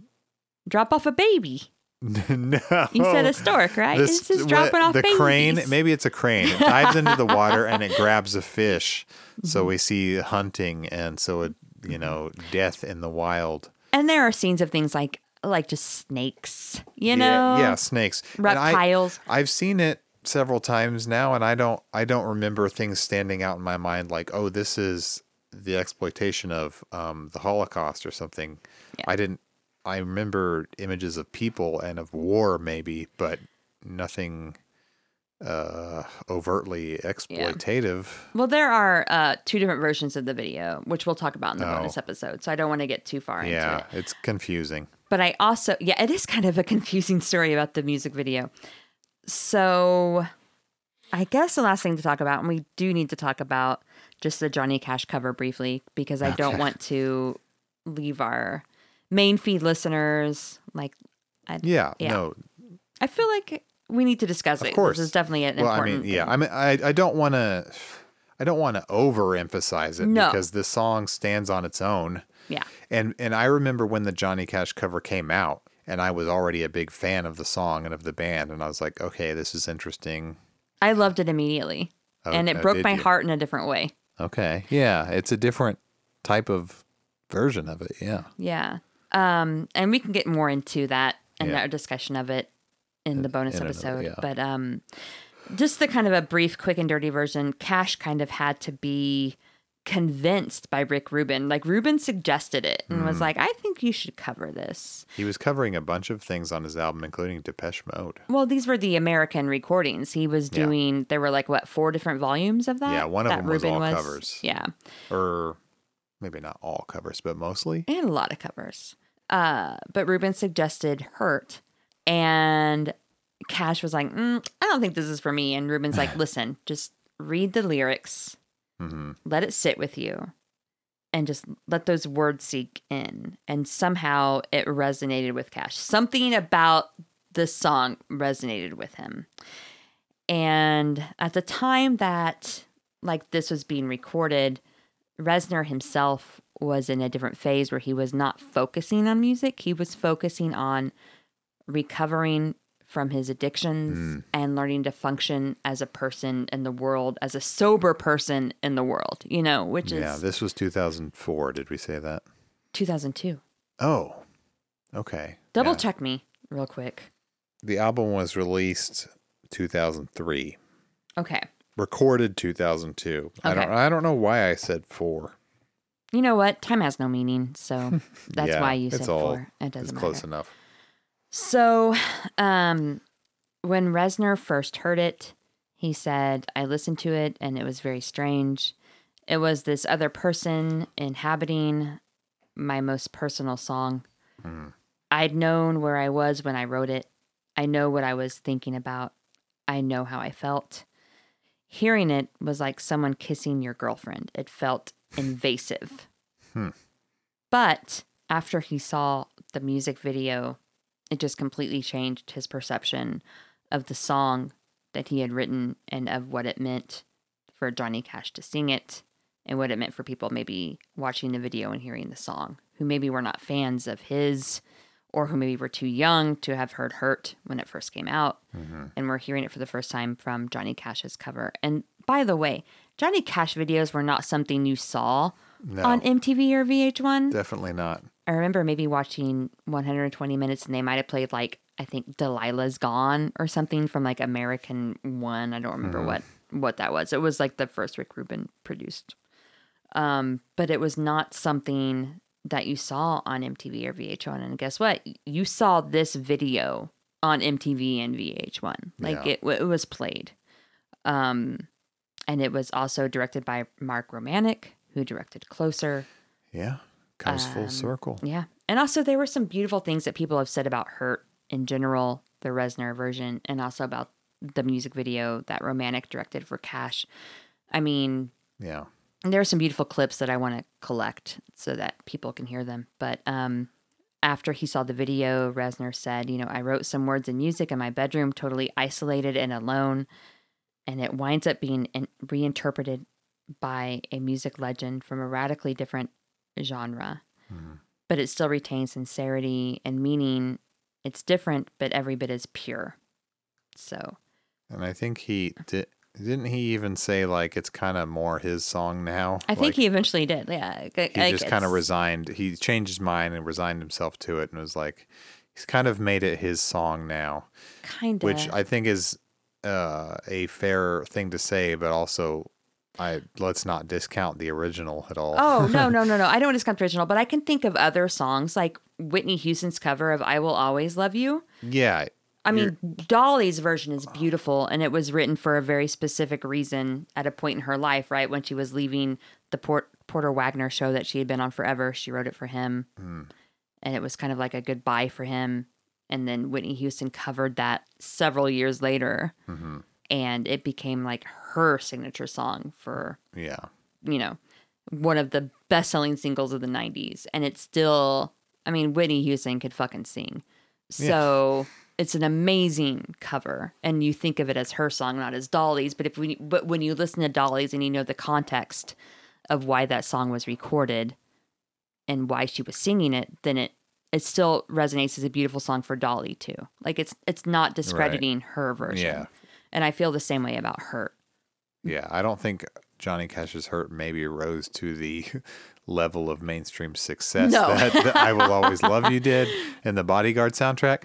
drop off a baby. no, You said a stork, right? The it's st- just dropping off the babies. crane. Maybe it's a crane. It dives into the water and it grabs a fish. Mm-hmm. So we see hunting, and so it you know death in the wild. And there are scenes of things like like just snakes, you know, yeah, snakes, And I- reptiles. I've seen it several times now, and I don't I don't remember things standing out in my mind like, oh, this is the exploitation of um, the Holocaust or something. I didn't. I remember images of people and of war, maybe, but nothing uh, overtly exploitative. Well, there are uh, two different versions of the video, which we'll talk about in the Oh. bonus episode. So I don't want to get too far into Yeah, it's confusing. But I also, yeah, it is kind of a confusing story about the music video. So I guess the last thing to talk about, and we do need to talk about just the Johnny Cash cover briefly, because I don't want to leave our main feed listeners like, I, Yeah, Yeah. no, I feel like we need to discuss it. Of course. This is definitely an well, I mean, yeah, thing. I mean, I, I don't want to, I don't want to overemphasize it No. because this song stands on its own. yeah. And and I remember when the Johnny Cash cover came out, and I was already a big fan of the song and of the band, and I was like, okay, this is interesting. I loved it immediately. Oh, and it oh, broke my you? heart in a different way. Okay, yeah, it's a different type of version of it. Yeah, Yeah. Um, and we can get more into that and Yeah. our discussion of it in the bonus in another- episode. yeah. But um, just the kind of a brief, quick and dirty version, Cash kind of had to be convinced by Rick Rubin. Like Rubin suggested it and Mm. was like, I think you should cover this. he was covering a bunch of things on his album, including Depeche Mode. Well, these were the American recordings. He was Yeah. doing, there were like, what, four different volumes of that? Yeah, one of that them was all covers. Yeah. or maybe not all covers, but mostly. and a lot of covers. Uh, but Rubin suggested Hurt, and Cash was like, mm, I don't think this is for me. And Rubin's like, listen, just read the lyrics, hmm let it sit with you, and just let those words sink in. And somehow it resonated with Cash. Something about the song resonated with him. And at the time that like this was being recorded, Reznor himself was in a different phase where he was not focusing on music. He was focusing on recovering from his addictions hmm. and learning to function as a person in the world, as a sober person in the world, you know, which is. Yeah, this was 2004. Did we say that? 2002. Oh, okay. Double Yeah. check me real quick. The album was released 2003. Okay. Recorded 2002. I don't I don't know why I said 4. You know what? Time has no meaning. So that's Yeah, why you said all- four. It doesn't It's matter. close enough. So, um, when Reznor first heard it, he said, I listened to it and it was very strange. It was this other person inhabiting my most personal song. I'd known where I was when I wrote it. I know what I was thinking about. I know how I felt. Hearing it was like someone kissing your girlfriend. It felt invasive. Hmm. But after he saw the music video, it just completely changed his perception of the song that he had written and of what it meant for Johnny Cash to sing it and what it meant for people maybe watching the video and hearing the song who maybe were not fans of his or who maybe were too young to have heard Hurt when it first came out and we're hearing it for the first time from Johnny Cash's cover. And by the way, Johnny Cash videos were not something you saw No. on MTV or VH1? Definitely not. I remember maybe watching 120 minutes and they might have played like I think Delilah's Gone or something from like American One. I don't remember what what that was. It was like the first Rick Rubin produced. Um, but it was not something that you saw on MTV or VH1. And guess what? You saw this video on MTV and VH1. Like Yeah. it, it was played. Um, and it was also directed by Mark Romanek, who directed Closer. Yeah. Comes full Um, circle. Yeah. And also, there were some beautiful things that people have said about Hurt in general, the Reznor version, and also about the music video that Romanek directed for Cash. I mean, Yeah. There are some beautiful clips that I want to collect so that people can hear them. But um, after he saw the video, Reznor said, You know, I wrote some words and music in my bedroom, totally isolated and alone. And it winds up being in- reinterpreted by a music legend from a radically different genre. But it still retains sincerity and meaning. It's different, but every bit as pure. So, And I think he did. Didn't he even say like it's kind of more his song now? I think Like, he eventually did. Yeah. he just kind of resigned. He changed his mind and resigned himself to it, and was like, he's kind of made it his song now, kind of. which I think is uh, a fair thing to say, but also, I let's not discount the original at all. Oh no no no no! I don't discount the original, but I can think of other songs like Whitney Houston's cover of "I Will Always Love You." yeah, I mean, Dolly's version is beautiful, and it was written for a very specific reason at a point in her life, right when she was leaving the Port- Porter Wagoner show that she had been on forever. She wrote it for him, hmm. and it was kind of like a goodbye for him. And then Whitney Houston covered that several years later, mm-hmm. and it became like her signature song for yeah, you know, one of the best selling singles of the 90s. And it's still, I mean, Whitney Houston could fucking sing. So it's an amazing cover. And you think of it as her song, not as Dolly's. But if we, but when you listen to Dolly's and you know the context of why that song was recorded and why she was singing it, then it, it still resonates as a beautiful song for Dolly too. Like it's it's not discrediting her version. Yeah. And I feel the same way about Hurt. yeah. I don't think Johnny Cash's "Hurt" maybe rose to the level of mainstream success No. that, that "I Will Always Love You" did in the Bodyguard soundtrack,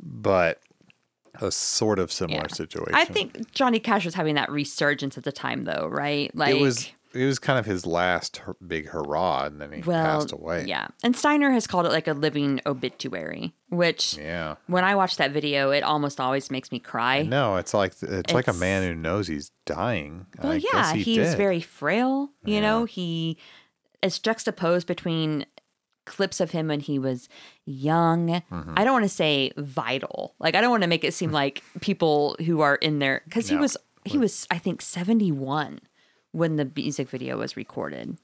but a sort of similar Yeah. situation. I think Johnny Cash was having that resurgence at the time, though, right? Like it was it was kind of his last big hurrah, and then he well, passed away. Yeah, and Steiner has called it like a living obituary, which yeah. when I watch that video, it almost always makes me cry. No, it's like it's, like a man who knows he's dying. Well, I yeah, he he's did. very frail. You know, he is juxtaposed between clips of him when he was young. Mm-hmm. I don't want to say vital. Like I don't want to make it seem like people who are in there because he was he was I think 71 when the music video was recorded.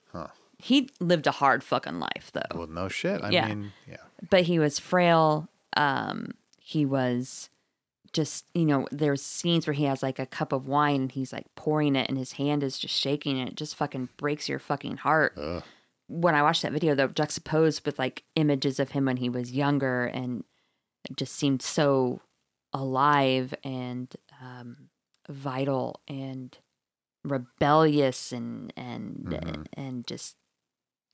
He lived a hard fucking life though Well, no shit. I Yeah. mean, yeah. but he was frail. Um, he was just, you know, there's scenes where he has like a cup of wine and he's like pouring it and his hand is just shaking and it just fucking breaks your fucking heart. When I watched that video, though, juxtaposed with like images of him when he was younger and just seemed so alive and um, vital and rebellious and and and just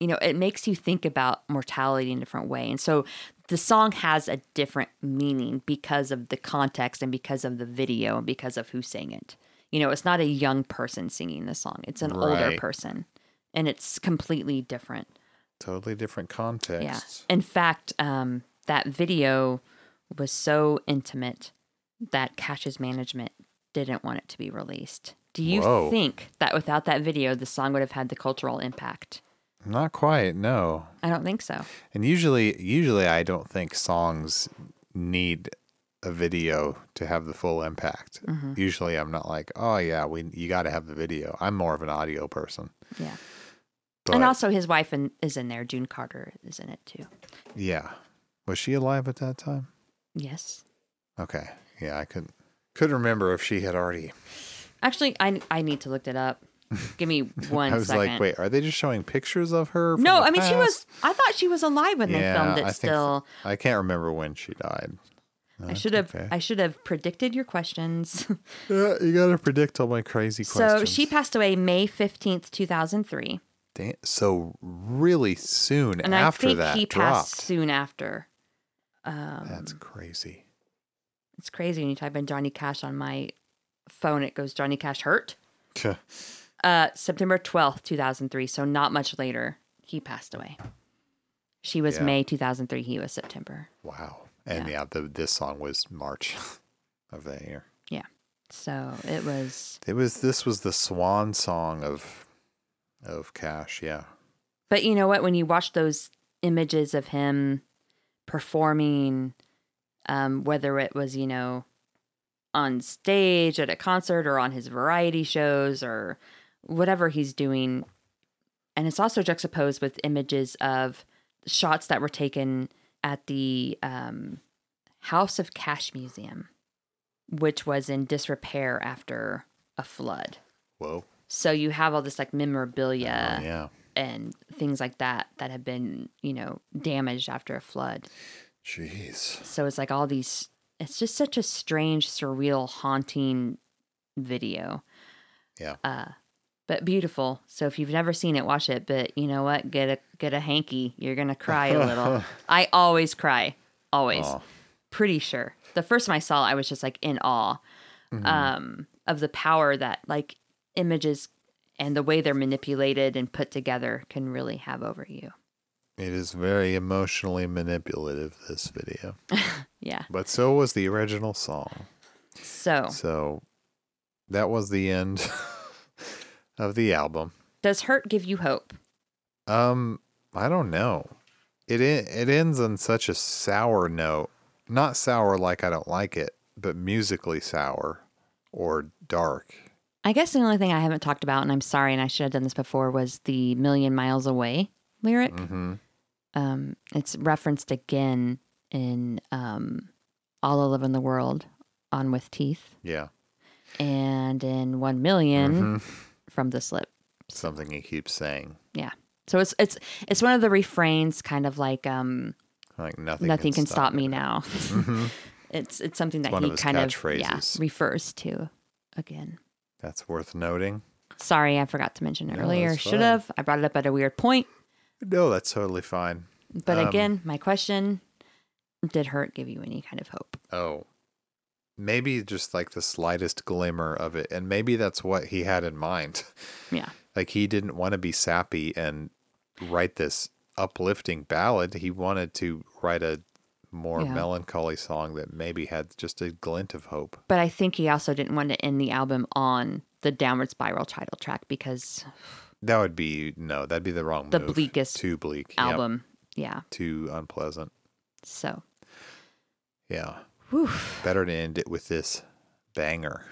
you know it makes you think about mortality in a different way. And so the song has a different meaning because of the context and because of the video and because of who sang it. You know it's not a young person singing the song. It's an older person and it's completely different Totally different context. yeah in fact um that video was so intimate that cash's management didn't want it to be released do you Whoa. think that without that video the song would have had the cultural impact Not quite, no. I don't think so. And usually, usually, I don't think songs need a video to have the full impact. Mm-hmm. Usually, I'm not like, oh yeah, we you got to have the video. I'm more of an audio person. Yeah. But and also, his wife in, is in there. June Carter is in it too. yeah, was she alive at that time? Yes. Okay, yeah, I couldn't couldn't remember if she had already. Actually, I, I need to look it up. Give me one I was second. like, wait, are they just showing pictures of her? from No, I mean she was. I thought she was alive when they filmed it. I think still, I can't remember when she died. I should have. okay. I should have predicted your questions. Yeah, you got to predict all my crazy questions. so she passed away May fifteenth, two thousand three. Da- so really soon And after I think that he dropped. passed soon after. Um, That's crazy. it's crazy when you type in Johnny Cash on my phone, it goes Johnny Cash hurt. Uh, September 12th, 2003. So not much later, he passed away. She was Yeah. May 2003. He was September. wow. And Yeah. yeah, the, this song was March of that year. Yeah. So it was, It was this was the swan song of of Cash, yeah. but you know what? When you watch those images of him performing, um, whether it was, you know, on stage at a concert or on his variety shows or whatever he's doing, and it's also juxtaposed with images of shots that were taken at the um, House of Cash Museum, which was in disrepair after a flood. Whoa. So you have all this like memorabilia Oh, yeah. and things like that that have been, you know, damaged after a flood. Jeez. So it's like all these, it's just such a strange, surreal, haunting video. Yeah. Uh, but beautiful. So if you've never seen it, watch it. But you know what? Get a get a hanky. You're gonna cry a little. I always cry. Always. Aw. Pretty sure. The first time I saw it, I was just like in awe Mm-hmm. um, of the power that like images and the way they're manipulated and put together can really have over you. It is very emotionally manipulative this video. Yeah. But so was the original song. So So that was the end of the album. does hurt give you hope? Um, I don't know. It it ends on such a sour note. Not sour like I don't like it, but musically sour or dark. I guess the only thing I haven't talked about, and I'm sorry, and I should have done this before, was the "Million Miles Away" lyric. Mm-hmm. Um, it's referenced again in um, "All the Love in the World" on "With Teeth" Yeah. and in "One 1000000 Mhm. from the Slip. Something he keeps saying. Yeah. So it's it's it's one of the refrains, kind of like um, Like nothing. "Nothing can stop me it. now." Mhm. it's it's something that of he his kind of yeah, refers to again. That's worth noting. Sorry, I forgot to mention it No, earlier. Should have. I brought it up at a weird point. No, that's totally fine. But Um, again, my question did hurt give you any kind of hope? Oh, maybe just like the slightest glimmer of it. And maybe that's what he had in mind. Yeah. Like he didn't want to be sappy and write this uplifting ballad. He wanted to write a more Yeah. melancholy song that maybe had just a glint of hope. But I think he also didn't want to end the album on the downward spiral title track because That would be no, that'd be the wrong The move. bleakest Too bleak. Yep. album. Yeah. Too unpleasant. So Yeah. whew. Better to end it with this banger.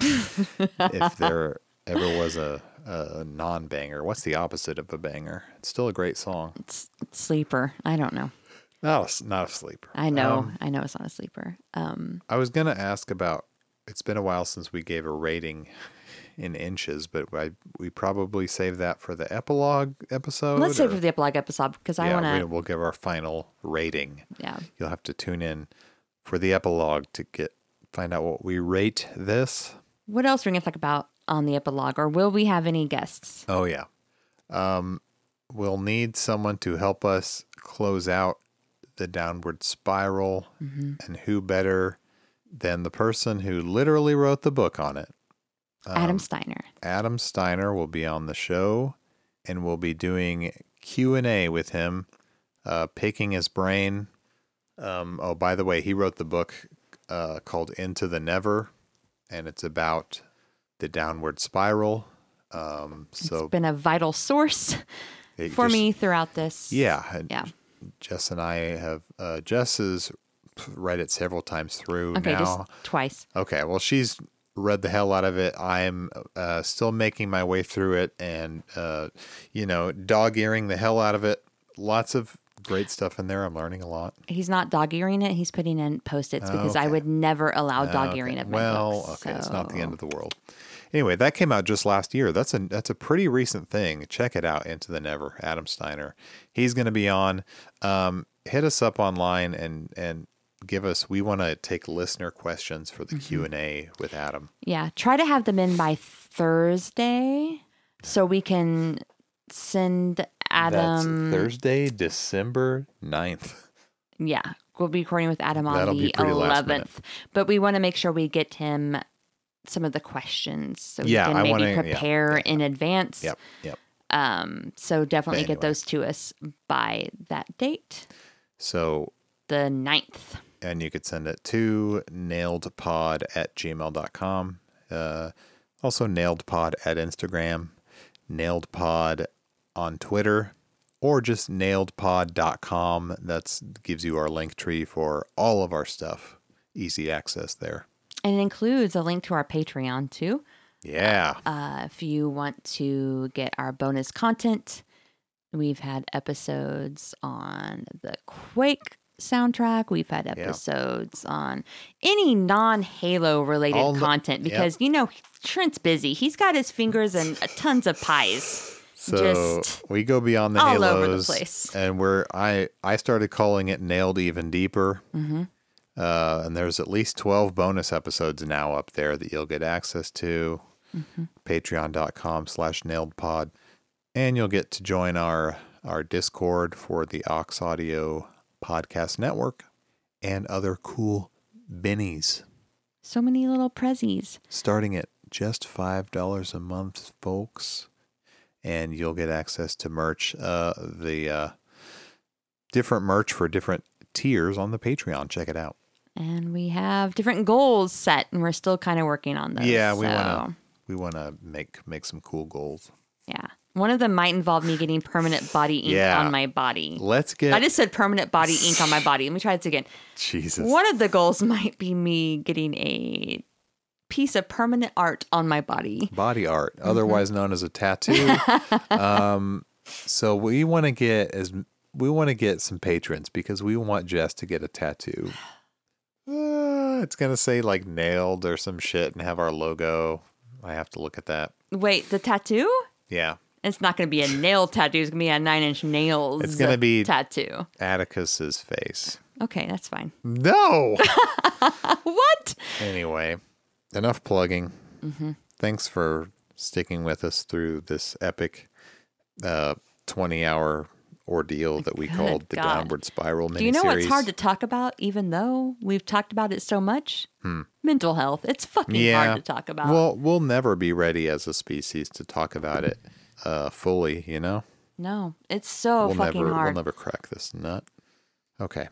if there ever was a, a non banger, what's the opposite of a banger? It's still a great song. it's, it's sleeper. I don't know. Not a, not a sleeper. I know. Um, I know it's not a sleeper. Um I was gonna ask about. It's been a while since we gave a rating in inches, but I, we probably save that for the epilogue episode. let's save or- for the epilogue episode because I yeah, want to. we'll give our final rating. Yeah. You'll have to tune in for the epilogue to get find out what we rate this. What else are we gonna talk about on the epilogue, or will we have any guests? Oh yeah. Um, we'll need someone to help us close out the downward spiral, and who better than the person who literally wrote the book on it? Adam Steiner. Adam Steiner will be on the show, and we'll be doing Q and A with him, uh, picking his brain. Um, oh, by the way, he wrote the book uh, called Into the Never, and it's about the downward spiral. Um, so It's been a vital source for just- me throughout this. Yeah, Yeah. Jess and I have. Uh, Jess has read it several times through Okay, now. twice. Okay, well, she's read the hell out of it. I'm uh, still making my way through it, and uh, you know, dog earing the hell out of it. Lots of great stuff in there. I'm learning a lot. He's not dog earing it. He's putting in post-its because I would never allow dog Okay, earing of my well, books. okay, it's not the end of the world. Anyway, that came out just last year. That's a that's a pretty recent thing. Check it out, Into the Never, Adam Steiner. He's going to be on. Um, hit us up online and and give us. We want to take listener questions for the Mm-hmm. Q and A with Adam. Yeah, try to have them in by Thursday so we can send Adam. That's Thursday, December 9th. Yeah, we'll be recording with Adam on That'll the be pretty last minute. eleventh. But we want to make sure we get him some of the questions so Yeah, he can maybe wanna- prepare yeah, in advance. Yep, yep. Um, so definitely But get those to us by that date, So, the 9th. and you could send it to nailedpod at gmail.com. Uh, also, nailedpod at Instagram, nailedpod on Twitter, or just nailedpod.com. That's gives you our link tree for all of our stuff. Easy access there. And it includes a link to our Patreon too. Yeah. Uh, if you want to get our bonus content, we've had episodes on the Quake soundtrack. We've had episodes on any non Halo related All the- content yep. because, you know, Trent's busy. He's got his fingers in tons of pies. So Just we go beyond the all halos, over the place. and we're I I started calling it nailed even deeper. Mm-hmm. Uh, and there's at least twelve bonus episodes now up there that you'll get access to. Mm-hmm. Patreon.com/slash nailedpod, and you'll get to join our our Discord for the Ox Audio Podcast Network and other cool bennies So many little prezzies. starting at just five dollars a month, folks, and you'll get access to merch. Uh, the uh, different merch for different tiers on the Patreon. Check it out. And we have different goals set, and we're still kind of working on those. yeah, we so, wanna we wanna make make some cool goals. Yeah. One of them might involve me getting permanent body ink Yeah. on my body. Let's get I just said permanent body ink on my body. Let me try this again. Jesus. One of the goals might be me getting a piece of permanent art on my body. body art, Mm-hmm. otherwise known as a tattoo. um, so we want to get as we want to get some patrons because we want Jess to get a tattoo. Uh, it's gonna say like nailed or some shit and have our logo. I have to look at that. Wait, the tattoo? Yeah, It's not going to be a nail tattoo. It's going to be a nine inch nails. It's gonna be- tattoo. Atticus's face. Okay, that's fine. No. What? anyway, enough plugging. Mm-hmm. Thanks for sticking with us through this epic uh, 20 hour ordeal that we Good called the God. Downward Spiral miniseries. Do you know what's hard to talk about, even though we've talked about it so much? Mental health. It's fucking Hmm. yeah. hard to talk about. Well, we'll never be ready as a species to talk about it uh, fully, you know? no, it's so we'll fucking never hard. we'll never crack this nut. Okay.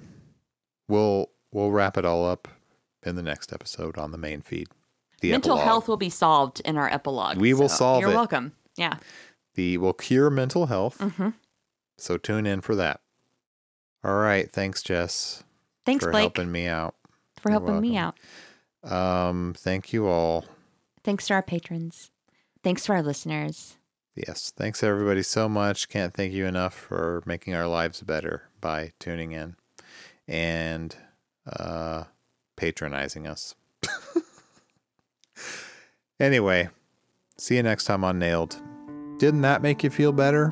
We'll we'll wrap it all up in the next episode on the main feed. The Mental epilogue. health will be solved in our epilogue. We will so solve You're it. welcome. Yeah. the will cure mental health. Mm-hmm. So tune in for that. All right, thanks Jess Thanks, for Blake, helping me out. for You're helping me out. Um, thank you all. Thanks to our patrons. Thanks to our listeners. Yes, thanks everybody so much. Can't thank you enough for making our lives better by tuning in and uh, patronizing us. anyway, see you next time on Nailed. Didn't that make you feel better?